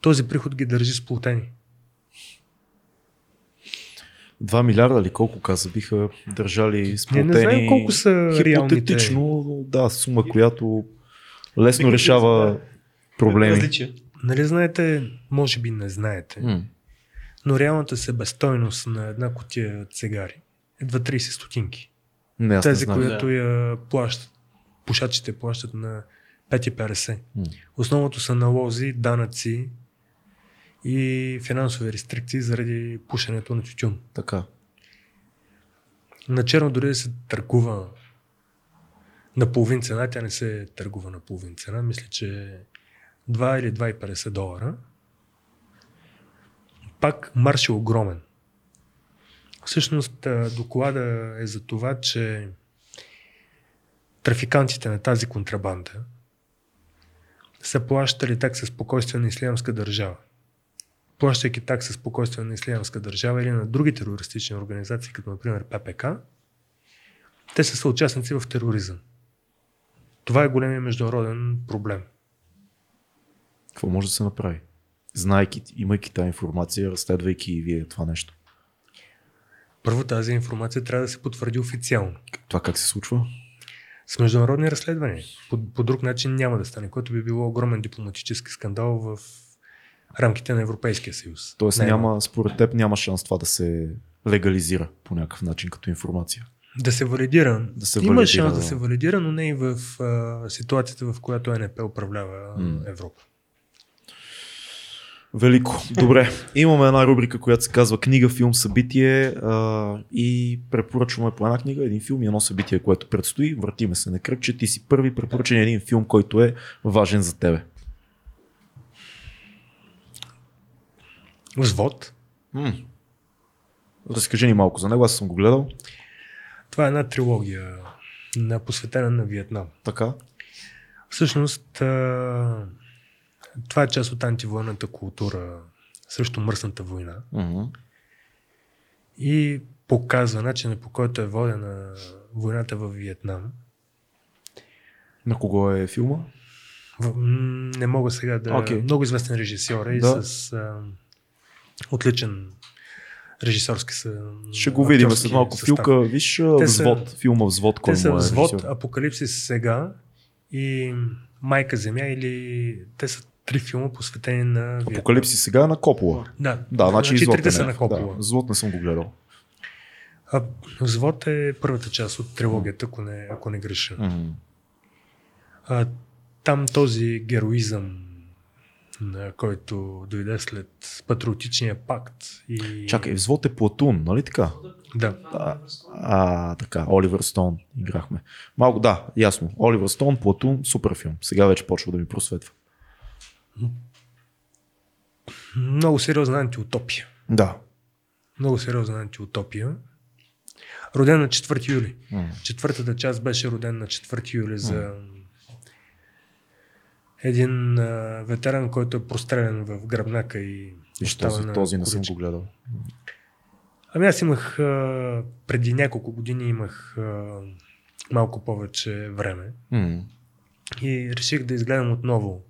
този приход ги държи сплотени. 2 милиарда ли колко каза биха държали Ние сплотени? не знаем колко са реалните. Хипотетично, да, сума, която лесно решава проблеми. Различия. Нали знаете, може би не знаете, М. но реалната себестойност на една котия цигари е 2-30 стотинки. Не, Тези, които я плащат, пушачите плащат на 5,50. М. Основното са налози, данъци и финансови рестрикции заради пушенето на тютюн. Така. На черно дори да се търгува на половин цена, тя не се търгува на половин цена. Мисля, че 2 или 2,50 долара. Пак марш е огромен. Всъщност доклада е за това, че трафикантите на тази контрабанда са плащали такса спокойствие на ислямска държава. Плащайки такса спокойствие на ислямска държава или на други терористични организации, като например ППК, те са съучастници в тероризъм. Това е големия международен проблем. Какво може да се направи? Знайки, имайки тази информация, разследвайки и вие това нещо. Първо тази информация трябва да се потвърди официално. Това как се случва? С международни разследвания. По, по друг начин няма да стане, което би било огромен дипломатически скандал в рамките на Европейския съюз. Тоест Не, няма, според теб няма шанс това да се легализира по някакъв начин като информация. Да се валидира. Да се Има валидира, шанс да. да. се валидира, но не и в а, ситуацията, в която НП управлява М. Европа. Велико. Добре. Имаме една рубрика, която се казва книга, филм, събитие а, и препоръчваме по една книга, един филм и едно събитие, което предстои. Въртиме се на кръгче. Ти си първи препоръчен един филм, който е важен за тебе. Взвод. М. Разкажи ни малко за него, аз съм го гледал. Това е една трилогия на посветена на Виетнам. Така. Всъщност, а, това е част от антивоенната култура срещу мръсната война Мгм. и показва начина по който е водена войната в Виетнам. На кого е филма? В, не мога сега да... Окей. Много известен режисьор е и Да. с а, отличен режисьорски са. Ще го видим след малко. състав. Филка, виж Те са- взвод, филма Взвод, кой Те са е взвод, режисьор? Апокалипсис сега и Майка Земя или те са три филма посветени на Виетнам. Апокалипси сега е на Копола. Да, Да, значи, значи трите са на Да, Копола. Взвод не съм го гледал. А, Взвод е първата част от трилогията, ако не, ако не греша. Мгм. А, там този героизъм, на който дойде след патриотичния пакт и... Чакай, Взвод е Платун, нали така? Да. А, а, така, Оливер Стоун играхме. Малко, да, ясно. Оливер Стоун, Платун, супер филм. Сега вече почва да ми просветва. Много сериозна антиутопия. Да. Много сериозна антиутопия. Роден на 4 юли. М. Четвъртата част беше роден на 4 юли за един а, ветеран, който е прострелян в гръбнака и остава този, на този не съм го гледал. Ами аз имах, а, преди няколко години имах а, малко повече време М. и реших да изгледам отново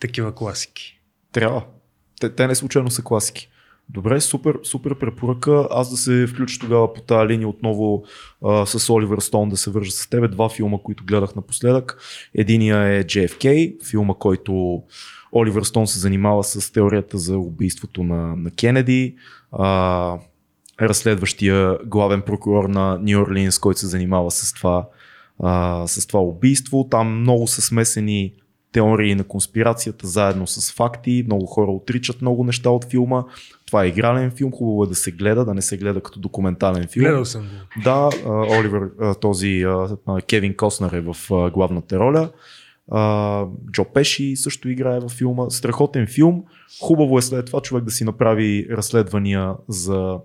такива класики. Трябва. Те, те не случайно са класики. Добре, супер, супер препоръка. Аз да се включа тогава по тази линия отново а, с Оливер Стоун да се вържа с тебе. Два филма, които гледах напоследък. Единия е JFK, филма, който Оливер Стоун се занимава с теорията за убийството на, на Кенеди. А, разследващия главен прокурор на Нью Орлинс, който се занимава с това, а, с това убийство. Там много са смесени теории на конспирацията заедно с факти. Много хора отричат много неща от филма. Това е игрален филм, хубаво е да се гледа, да не се гледа като документален филм. Гледал съм го. Да, Оливер, този Кевин Коснер е в главната роля. Джо Пеши също играе във филма. Страхотен филм. Хубаво е след това човек да си направи разследвания за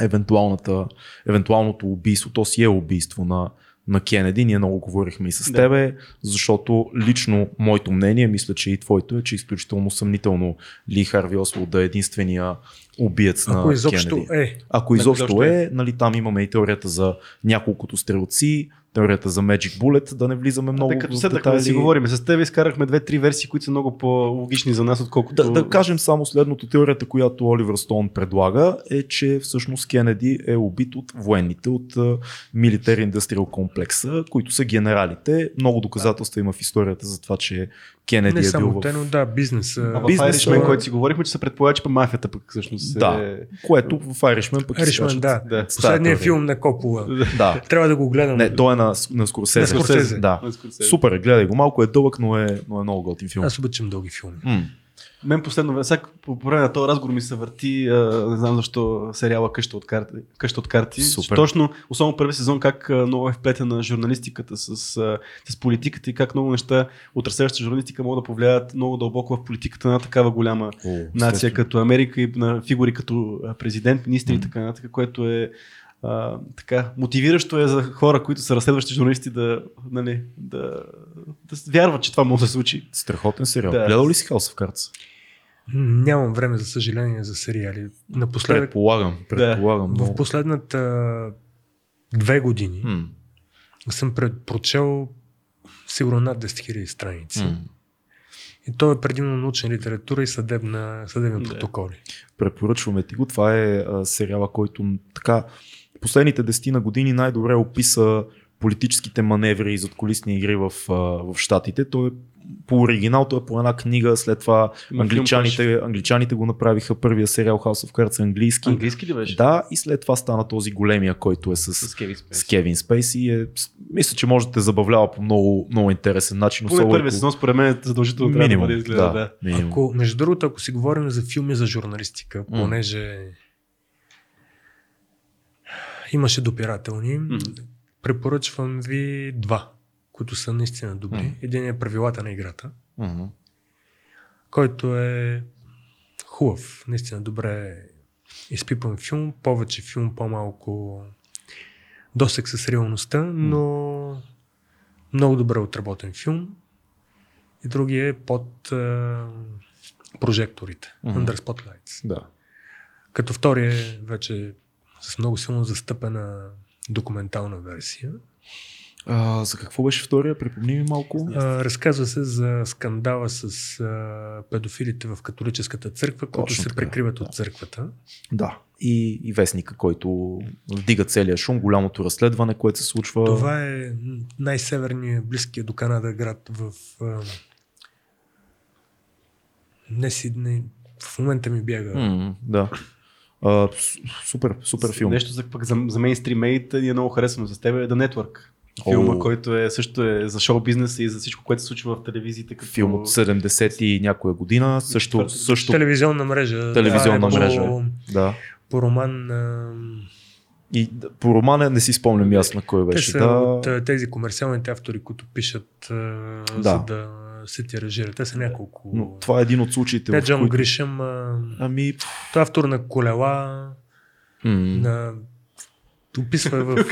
евентуалната, евентуалното убийство. То си е убийство на, на Кенеди. Ние много говорихме и с Да. тебе, защото лично моето мнение, мисля, че и твоето е, че е изключително съмнително Ли Харви Освалд да е единствения убиец на Ако изобщо Кенеди. е. Ако Ако изобщо изобщо е, нали, там имаме и теорията за няколкото стрелци, теорията за Magic Bullet, да не влизаме много Те, като в седнахме да си детайли. говорим с теб, изкарахме две-три версии, които са много по-логични за нас, отколкото... Да, да кажем само следното. Теорията, която Оливер Стоун предлага е, че всъщност Кенеди е убит от военните от Military Industrial комплекса, които са генералите. Много доказателства има в историята за това, че Кенеди Не е само бил те, в... но да, бизнес. А в Бизнеса- Irishman, който си говорихме, че се предполага, че мафията пък всъщност Да. е... Което в Irishman пък изкачат. да. Да. Последният филм на Копола. Да. Трябва да го гледам. Не, той е на, на Скорсезе. На Скорсезе. Да. Супер, е, гледай го. Малко е дълъг, но е, но е много готин филм. Аз обичам дълги филми. М. Мен последно време, сега по време на този разговор ми се върти, а, не знам защо, сериала Къща от карти. Къща от карти. Супер. Точно, особено първи сезон, как много е вплетена журналистиката с, с политиката и как много неща от разследваща журналистика могат да повлияят много дълбоко в политиката на такава голяма О, нация естествено. като Америка и на фигури като президент, министри и така нататък, което е а, така, мотивиращо е за хора, които са разследващи журналисти да, нали, да, да вярват, че това може да се случи. Страхотен сериал. Да. Гледал ли си House of Cards? Нямам време, за съжаление, за сериали. Напоследък, Предполагам. Предполагам. в но- последната две години М, съм пред- прочел сигурно над 10 000 страници. м. И то е предимно научна литература и съдебна, съдебни Да. протоколи. Препоръчваме ти го. Това е а, сериала, който така последните десетина години най-добре описа политическите маневри и задколисни игри в, в Штатите. Той е по оригинал, той е по една книга, след това англичаните, англичаните го направиха първия сериал House of Cards английски. Английски ли беше? Да, и след това стана този големия, който е с, С Кевин Спейси. с Кевин Спейси. Е, с- мисля, че може да те забавлява по много, много интересен начин. Поне първия сезон, според мен, задължително трябва Минимум, да бъде изгледа. Да. минимум. Ако, между другото, ако си говорим за филми за журналистика, понеже имаше допирателни, Мгм. препоръчвам ви два, които са наистина добри. М. Един е Правилата на играта, Мгм. който е хубав, наистина добре изпипан филм, повече филм, по-малко досек с реалността, но много добре отработен филм. И другия е под а, прожекторите, Мгм. Under Spotlights. Да. Като втория е вече с много силно застъпена документална версия. А, за какво беше втория? Припомни ми малко. А, разказва се за скандала с а, педофилите в католическата църква, които се така, прикриват да. от църквата. Да. И, и вестника, който вдига целия шум, голямото разследване, което се случва. Това е най-северният, близкия до Канада град в... А, не Сидней, в момента ми бяга. М, да. А, супер, супер филм. Нещо за, пък за, за мейнстрим мейт ни е много харесано за теб е The Network. Филма, О. който е също е за шоу бизнеса и за всичко, което се случва в телевизиите. Като... Филм от 70 и някоя година. Също, също Телевизионна мрежа. Телевизионна Това е мрежа, По, да. по роман. А, И по романа не си спомням ясно кой те беше. са да. от тези комерциалните автори, които пишат а, Да. за да се тиражират. Те са няколко. Но това е един от случаите, Не Джон които... Гришъм, а, Ами, той е автор на колела, м- на описва в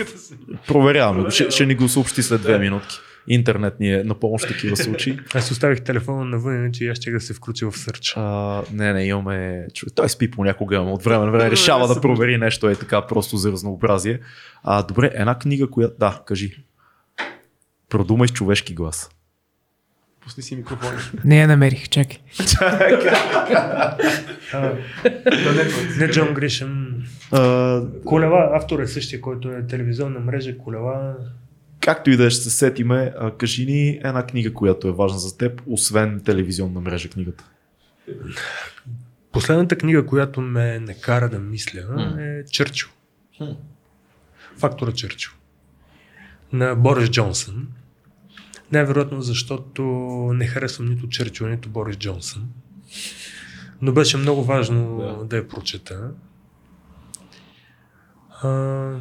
проверяваме. Ще, ще ни го съобщи след две минутки. Интернет ни е на помощ в такива случаи. Аз оставих телефона навън, иначе и аз ще да се включа в сърча. А, не, не, имаме... човек, Той спи понякога, ама от време на време решава да провери нещо е така, просто за разнообразие. А, добре, една книга, която... Да, кажи. Продумай с човешки глас. Пусни си микрофона. Не я намерих, чакай. Не Джон Гришъм. А, Колела, автор е същия, който е телевизионна мрежа, колела. както и да е, ще се сетиме, кажи ни една книга, която е важна за теб, освен телевизионна мрежа книгата. Последната книга, която ме не кара да мисля, е Чърчил. Фактора Чърчил. На Борис Джонсън. Най-вероятно, защото не харесвам нито Чърчил, нито Борис Джонсън. Но беше много важно Да. да, да я прочета. А...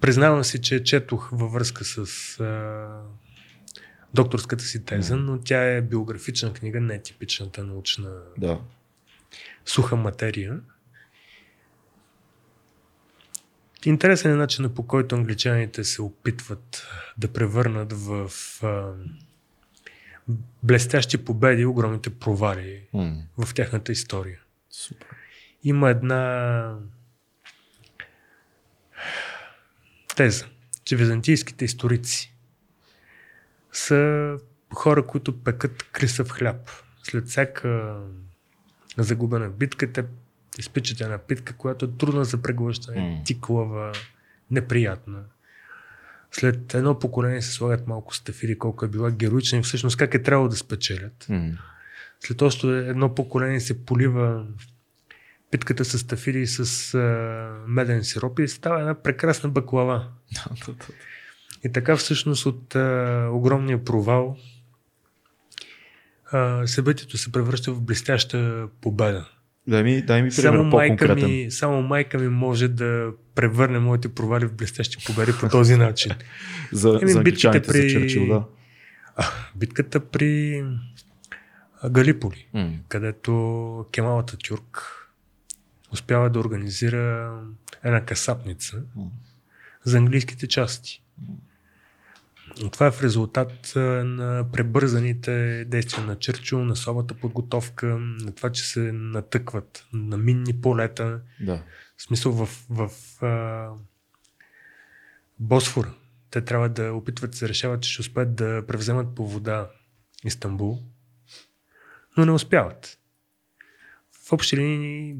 Признавам си, че четох във връзка с а... докторската си теза, но тя е биографична книга, не е типичната научна Да. суха материя. Интересен е начинът по който англичаните се опитват да превърнат в а, блестящи победи огромните провали М, в тяхната история. Супер. Има една теза, че византийските историци са хора, които пекат крисъв хляб. След всяка загубена битка, те изпичат една питка, която е трудна за преглъщане, М. тиклава, неприятна. След едно поколение се слагат малко стафири, колко е била героична и всъщност как е трябвало да спечелят. М, След още едно поколение се полива питката с тафири и с а, меден сироп и става една прекрасна баклава. И така всъщност от а, огромния провал а, събитието се превръща в блестяща победа. Дай ми, дай ми пример Само майка, ми, само майка ми може да превърне моите провали в блестящи победи по този начин. За, Еми, за англичаните при... за Черчил, да. Битката при а, Галиполи. М, където Кемал Ататюрк успява да организира една касапница М. за английските части. Но Това е в резултат на пребързаните действия на Чърчил, на слабата подготовка, на това, че се натъкват на минни полета. Да. В смисъл в, в а, Босфора. Те трябва да опитват да се решават, че ще успеят да превземат по вода Истанбул, но не успяват. В общи линии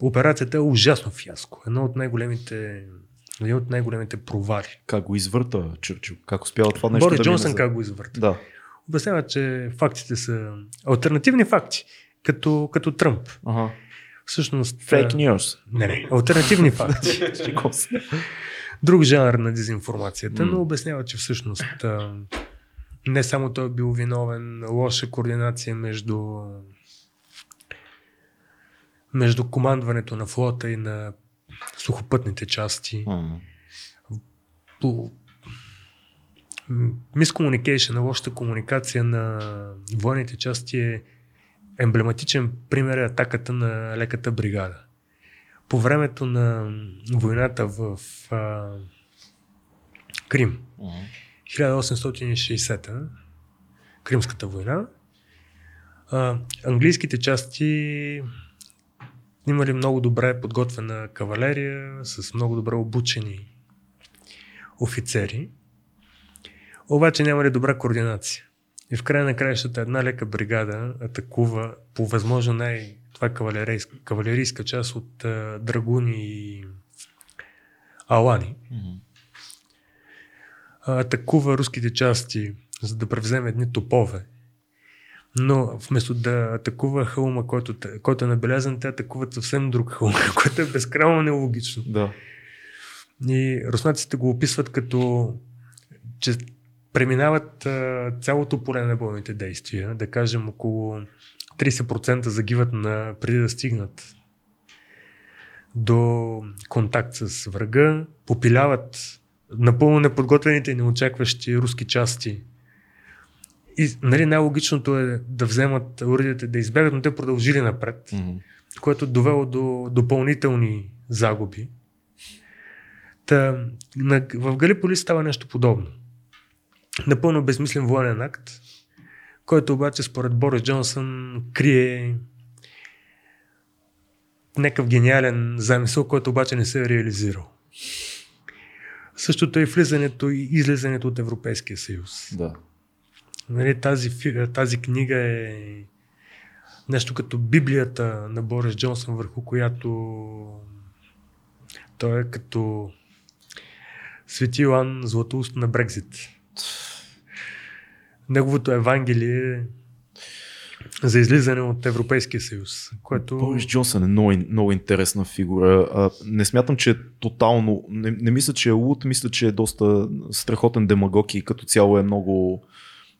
операцията е ужасно фиаско. Едно от най-големите един от най-големите провали. Как го извърта Чърчил? Как успява това нещо Борис да Джонсън за- как го извърта? Да. Обяснява, че фактите са альтернативни факти, като, като Тръмп. Ага. Всъщност... Фейк а, нюз. Не, не, альтернативни факти. Друг жанр на дезинформацията, но обяснява, че всъщност а, не само той е бил виновен, лоша координация между между командването на флота и на сухопътните части. по мискомуникейшн, лошата комуникация на военните части е емблематичен пример е атаката на леката бригада. По времето на войната в а, Крим, 1860-та, Кримската война, а, английските части имали много добре подготвена кавалерия, с много добре обучени офицери, обаче нямали добра координация. И в края на краищата една лека бригада атакува по възможно най- това кавалерийска, кавалерийска част от а, драгуни и алани. А, атакува руските части, за да превземе едни топове. Но вместо да атакува хълма, който, който е набелязан, те атакуват съвсем друг хълм, което е безкрайно нелогично. Да. И руснаците го описват като, че преминават а, цялото поле на бойните действия, да кажем около 30% загиват на, преди да стигнат до контакт с врага, попиляват напълно неподготвените и неочакващи руски части. И нали, най-логичното е да вземат оръдията да избягат, но те продължили напред, което довело до допълнителни загуби. Та, на, в Галиполи става нещо подобно. Напълно безмислен военен акт, който обаче според Борис Джонсън крие някакъв гениален замисъл, който обаче не се е реализирал. Същото е и влизането и излизането от Европейския съюз. Да. Нали, тази, тази книга е нещо като Библията на Борис Джонсън, върху която той е като Свети Йоан Златоуст на Брекзит. Неговото Евангелие за излизане от Европейския съюз, което... Борис Джонсън е много, много интересна фигура. Не смятам, че е тотално. Не, не мисля, че е луд, мисля, че е доста страхотен демагог и като цяло е много.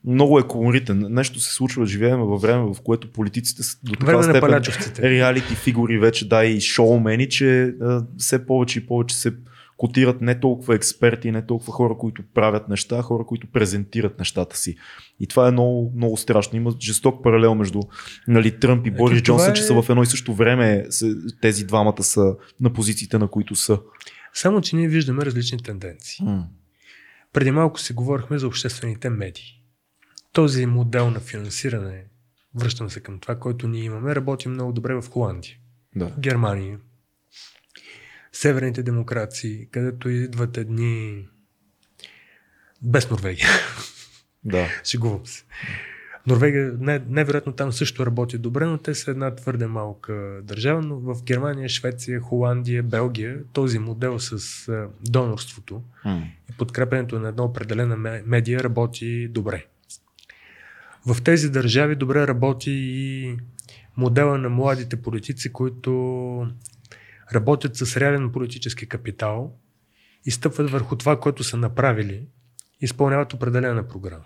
Много е колоритен. Нещо се случва, живеем във време, в което политиците са до такава степен палячовците. реалити фигури вече, да и шоумени, че а, все повече и повече се котират не толкова експерти, не толкова хора, които правят неща, а хора, които презентират нещата си. И това е много, много страшно. Има жесток паралел между нали, Тръмп и Ето Борис Джонсън, е- че са в едно и също време се, тези двамата са на позициите, на които са. Само, че ние виждаме различни тенденции. Преди малко си говорихме за обществените медии. Този модел на финансиране, връщам се към това, който ние имаме, работи много добре в Холандия, Да. Германия, северните демокрации, където идват едни без Норвегия. да. Шегувам се. Норвегия, не, невероятно там също работи добре, но те са една твърде малка държава, но в Германия, Швеция, Холандия, Белгия този модел с донорството и подкрепенето на една определена ме- медия работи добре. В тези държави добре работи и модела на младите политици, които работят с реален политически капитал и стъпват върху това, което са направили, изпълняват определена програма.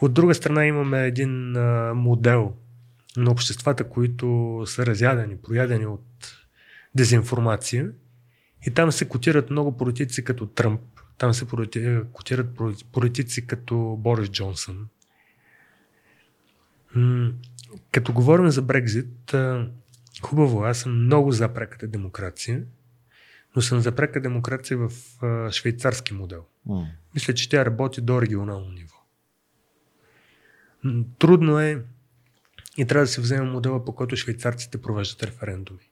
От друга страна имаме един модел на обществата, които са разядени, проядени от дезинформация и там се котират много политици като Тръмп, там се полити- котират полити- политици като Борис Джонсън. М, Като говорим за Брекзит, хубаво, аз съм много за преката демокрация, но съм за прека демокрация в а, швейцарски модел. Мисля, че тя работи до регионално ниво. Трудно е и трябва да се вземе модела, по който швейцарците провеждат референдуми.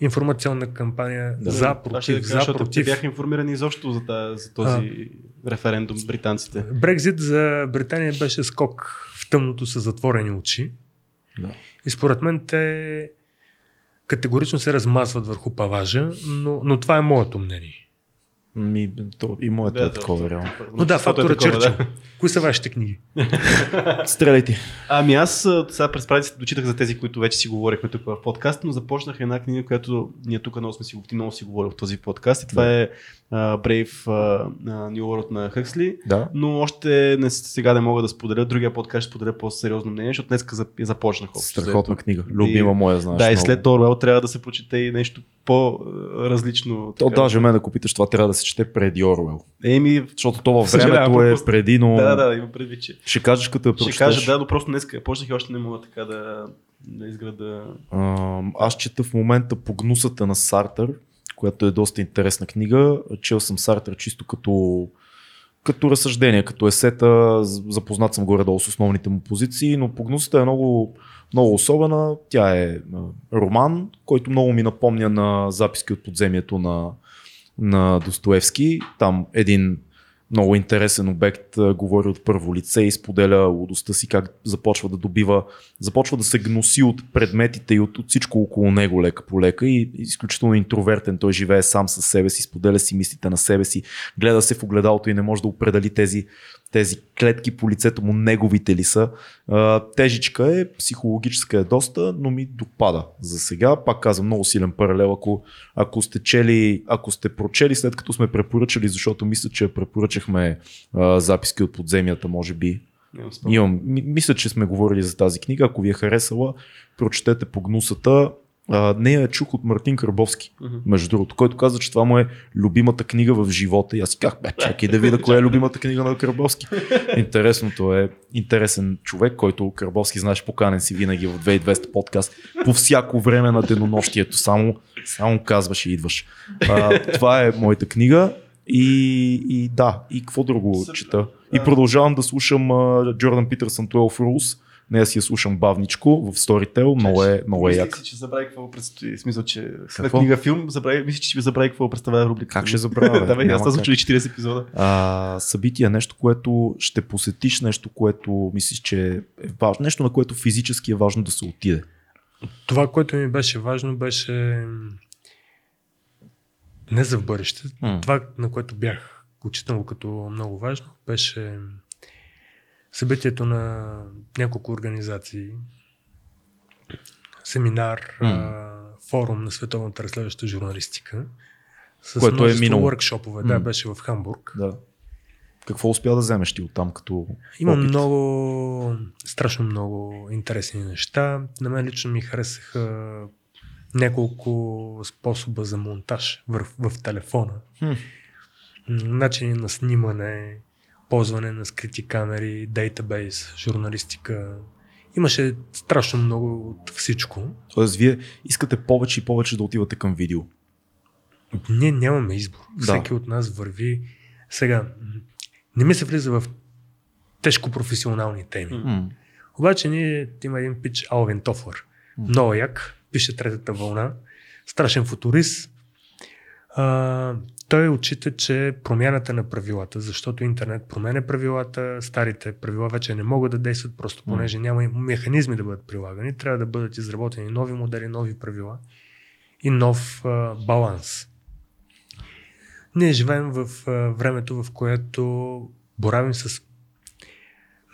Информационна кампания Да. за, Това ще против, да кажа, за, защото те против. бяха информирани изобщо за, тази, за този референдум британците. Брекзит за Британия беше скок в тъмното с затворени очи. Да. И според мен те категорично се размазват върху паважа, но, но това е моето мнение. Ми, то, и моето е такова, реално. Но да, е фактора такова, Чърчил. Кои са вашите книги? Стреляйте. Ами аз сега през празниците се дочитах за тези, които вече си говорихме тук в подкаст, но започнах една книга, която ние тук много сме си, много си говорил в този подкаст и това Да. е Brave New World на Хъксли. Да. Но още не, сега не мога да споделя. Другия подкаст ще споделя по-сериозно мнение, защото днес започнах. общо Страхотна взето. книга. Любима И- моя, знаеш. Да, и след Орвел трябва да се прочете и нещо по-различно. То така. даже мен, ако питаш, това трябва да се чете преди Оруел. Еми, Защото то във времето е преди, но да, да, има предвид, че. ще кажеш като я Ще прочетеш. кажа, да, но просто днес почнах и още не мога така да, да изграда. А, аз чета в момента по гнусата на Сартър, която е доста интересна книга. Чел съм Сартър чисто като, като разсъждение, като есета. Запознат съм горе-долу с основните му позиции, но по гнусата е много, много особена. Тя е роман, който много ми напомня на записки от подземието на, на Достоевски. Там един много интересен обект говори от първо лице и споделя лудостта си как започва да добива, започва да се гноси от предметите и от, от всичко около него лека по лека и изключително интровертен. Той живее сам със себе си, споделя си мислите на себе си, гледа се в огледалото и не може да определи тези, тези клетки по лицето му, неговите ли са. А, тежичка е, психологическа е доста, но ми допада за сега. Пак казвам, много силен паралел, ако, ако сте чели, ако сте прочели след като сме препоръчали, защото мисля, че препоръчахме а, записки от подземията, може би. Имам, ми- мисля, че сме говорили за тази книга. Ако ви е харесала, прочетете по гнусата. А, нея чух от Мартин Карбовски, Мгм. между другото, който каза, че това му е любимата книга в живота. И аз си казах, бе, чакай да видя коя е любимата книга на Карбовски. Интересното е, интересен човек, който Карбовски, знаеш, поканен си винаги в 2200 подкаст, по всяко време на денонощието, само, само казваш и идваш. А, това е моята книга. И, и да, и какво друго Супер. чета? И продължавам да слушам Джордан Питърсън 12 Rules. Не си я слушам бавничко в Storytel. Много е, много е Мислех як. си, че забравих какво предстои. Смисъл, че след Какво? книга филм, забравих, мисля, че ще ви забравих какво представлява рубрика. Как ще забравя? бе? да, бе, аз съм слушали 40 епизода. а, събитие, нещо, което ще посетиш, нещо, което мислиш, че е важно, нещо, на което физически е важно да се отиде. Това, което ми беше важно, беше не за в бъдеще. М. Това, на което бях отчитал като много важно, беше събитието на няколко организации, семинар, а, форум на световната разследваща журналистика. С Което е минало. workshopове. Да, М. беше в Хамбург. Да. Какво успя да вземеш ти оттам като Има опит? много, страшно много интересни неща. На мен лично ми харесаха няколко способа за монтаж в, в телефона. Хм. Начини на снимане, ползване на скрити камери, дейтабейс, журналистика. Имаше страшно много от всичко. Тоест, вие искате повече и повече да отивате към видео. Ние нямаме избор. Да. Всеки от нас върви. Сега, не ми се влиза в тежко професионални теми. М. Обаче ние има един пич Алвин Тофлър. Много як, пише третата вълна. Страшен футурист. А, той отчита, че промяната на правилата, защото интернет променя правилата, старите правила вече не могат да действат, просто понеже няма и механизми да бъдат прилагани, трябва да бъдат изработени нови модели, нови правила и нов а, баланс. Ние живеем в а, времето, в което боравим с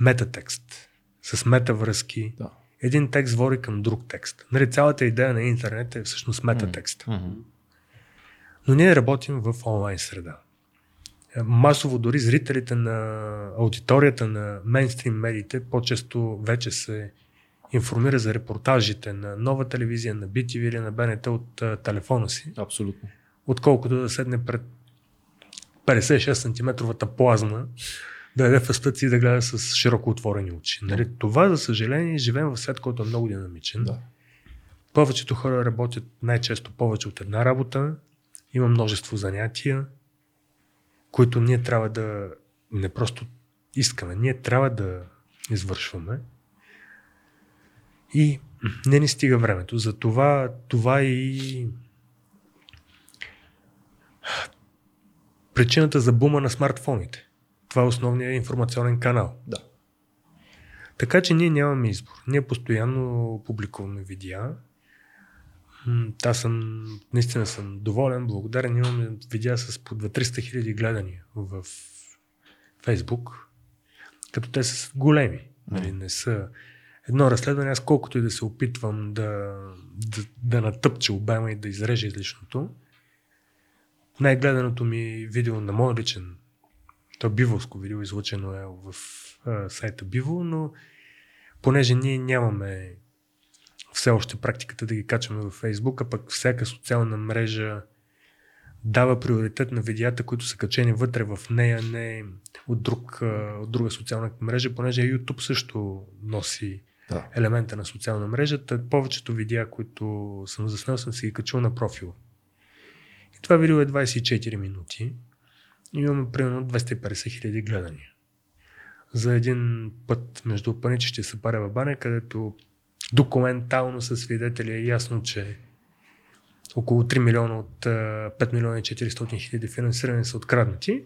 метатекст, с метавръзки. Да. Един текст води към друг текст. Нали, цялата идея на интернет е всъщност метатекст. Мгм. Но ние работим в онлайн среда. Е, Масово дори зрителите на аудиторията на мейнстрим медиите по-често вече се информира за репортажите на нова телевизия, на BTV или на БНТ от а, телефона си, Абсолютно. отколкото да седне пред 56 см плазма, да яде фъстът си и да гледа с широко отворени очи. Нали? Това, за съжаление, живеем в свят, който е много динамичен. Да. Повечето хора работят най-често повече от една работа, има множество занятия, които ние трябва да не просто искаме, ние трябва да извършваме. И не ни стига времето. Затова това и причината за бума на смартфоните. Това е основният информационен канал. Да. Така че ние нямаме избор. Ние постоянно публикуваме видеа. Аз съм, наистина съм доволен, благодарен. Имаме видеа с по 200 хиляди гледания в Фейсбук, като те са големи. Нали, не са едно разследване, аз колкото и да се опитвам да, да, да натъпча обема и да изрежа излишното, най-гледаното ми видео на мой личен, то биволско видео, излучено е в а, сайта Биво, но понеже ние нямаме все още практиката да ги качваме във Фейсбук, а пък всяка социална мрежа дава приоритет на видеята, които са качени вътре в нея, не от, друг, от друга социална мрежа, понеже YouTube също носи да. елемента на социална мрежа. Тъй повечето видеа, които съм заснел, съм си ги качил на профила. И това видео е 24 минути. Имаме примерно 250 хиляди гледания. За един път между паничещи се парева баня, където документално са свидетели е ясно, че около 3 милиона от 5 милиона и 400 хиляди финансирани са откраднати.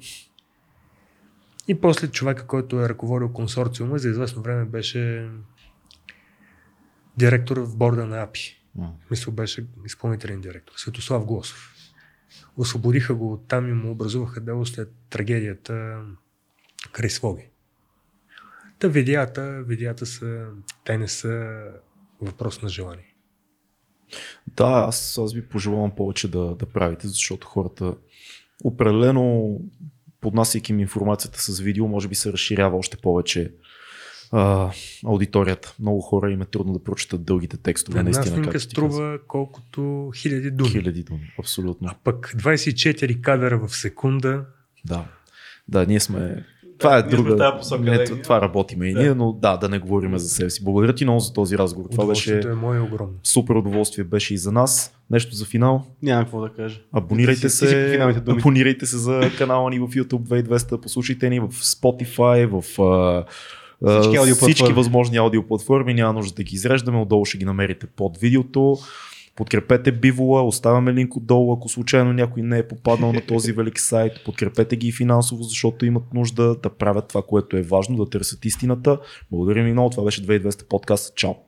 И после човека, който е ръководил консорциума, за известно време беше директор в борда на АПИ. Mm. Мисля, беше изпълнителен директор. Светослав Глосов. Освободиха го от там и му образуваха дело след трагедията край Своги. Та видеята, видеята са, те не са въпрос на желание. Да, аз, аз ви пожелавам повече да, да правите, защото хората определено поднасяйки им информацията с видео, може би се разширява още повече а, аудиторията. Много хора им е трудно да прочитат дългите текстове. Една снимка струва колкото хиляди думи. Хиляди думи, абсолютно. А пък 24 кадъра в секунда. Да. Да, ние сме това е друга. Не, това работиме и ние, но да, да не говорим за себе си. Благодаря ти много за този разговор. Това беше е мое огромно. Супер удоволствие беше и за нас. Нещо за финал? Няма какво да кажа. Абонирайте се, абонирайте се за канала ни в YouTube 2200, послушайте ни в Spotify, в всички, всички възможни аудиоплатформи. Няма нужда да ги изреждаме, отдолу ще ги намерите под видеото. Подкрепете Бивола, оставяме линк отдолу, ако случайно някой не е попаднал на този велик сайт. Подкрепете ги финансово, защото имат нужда да правят това, което е важно, да търсят истината. Благодаря ви много. Това беше 2200 подкаст. Чао!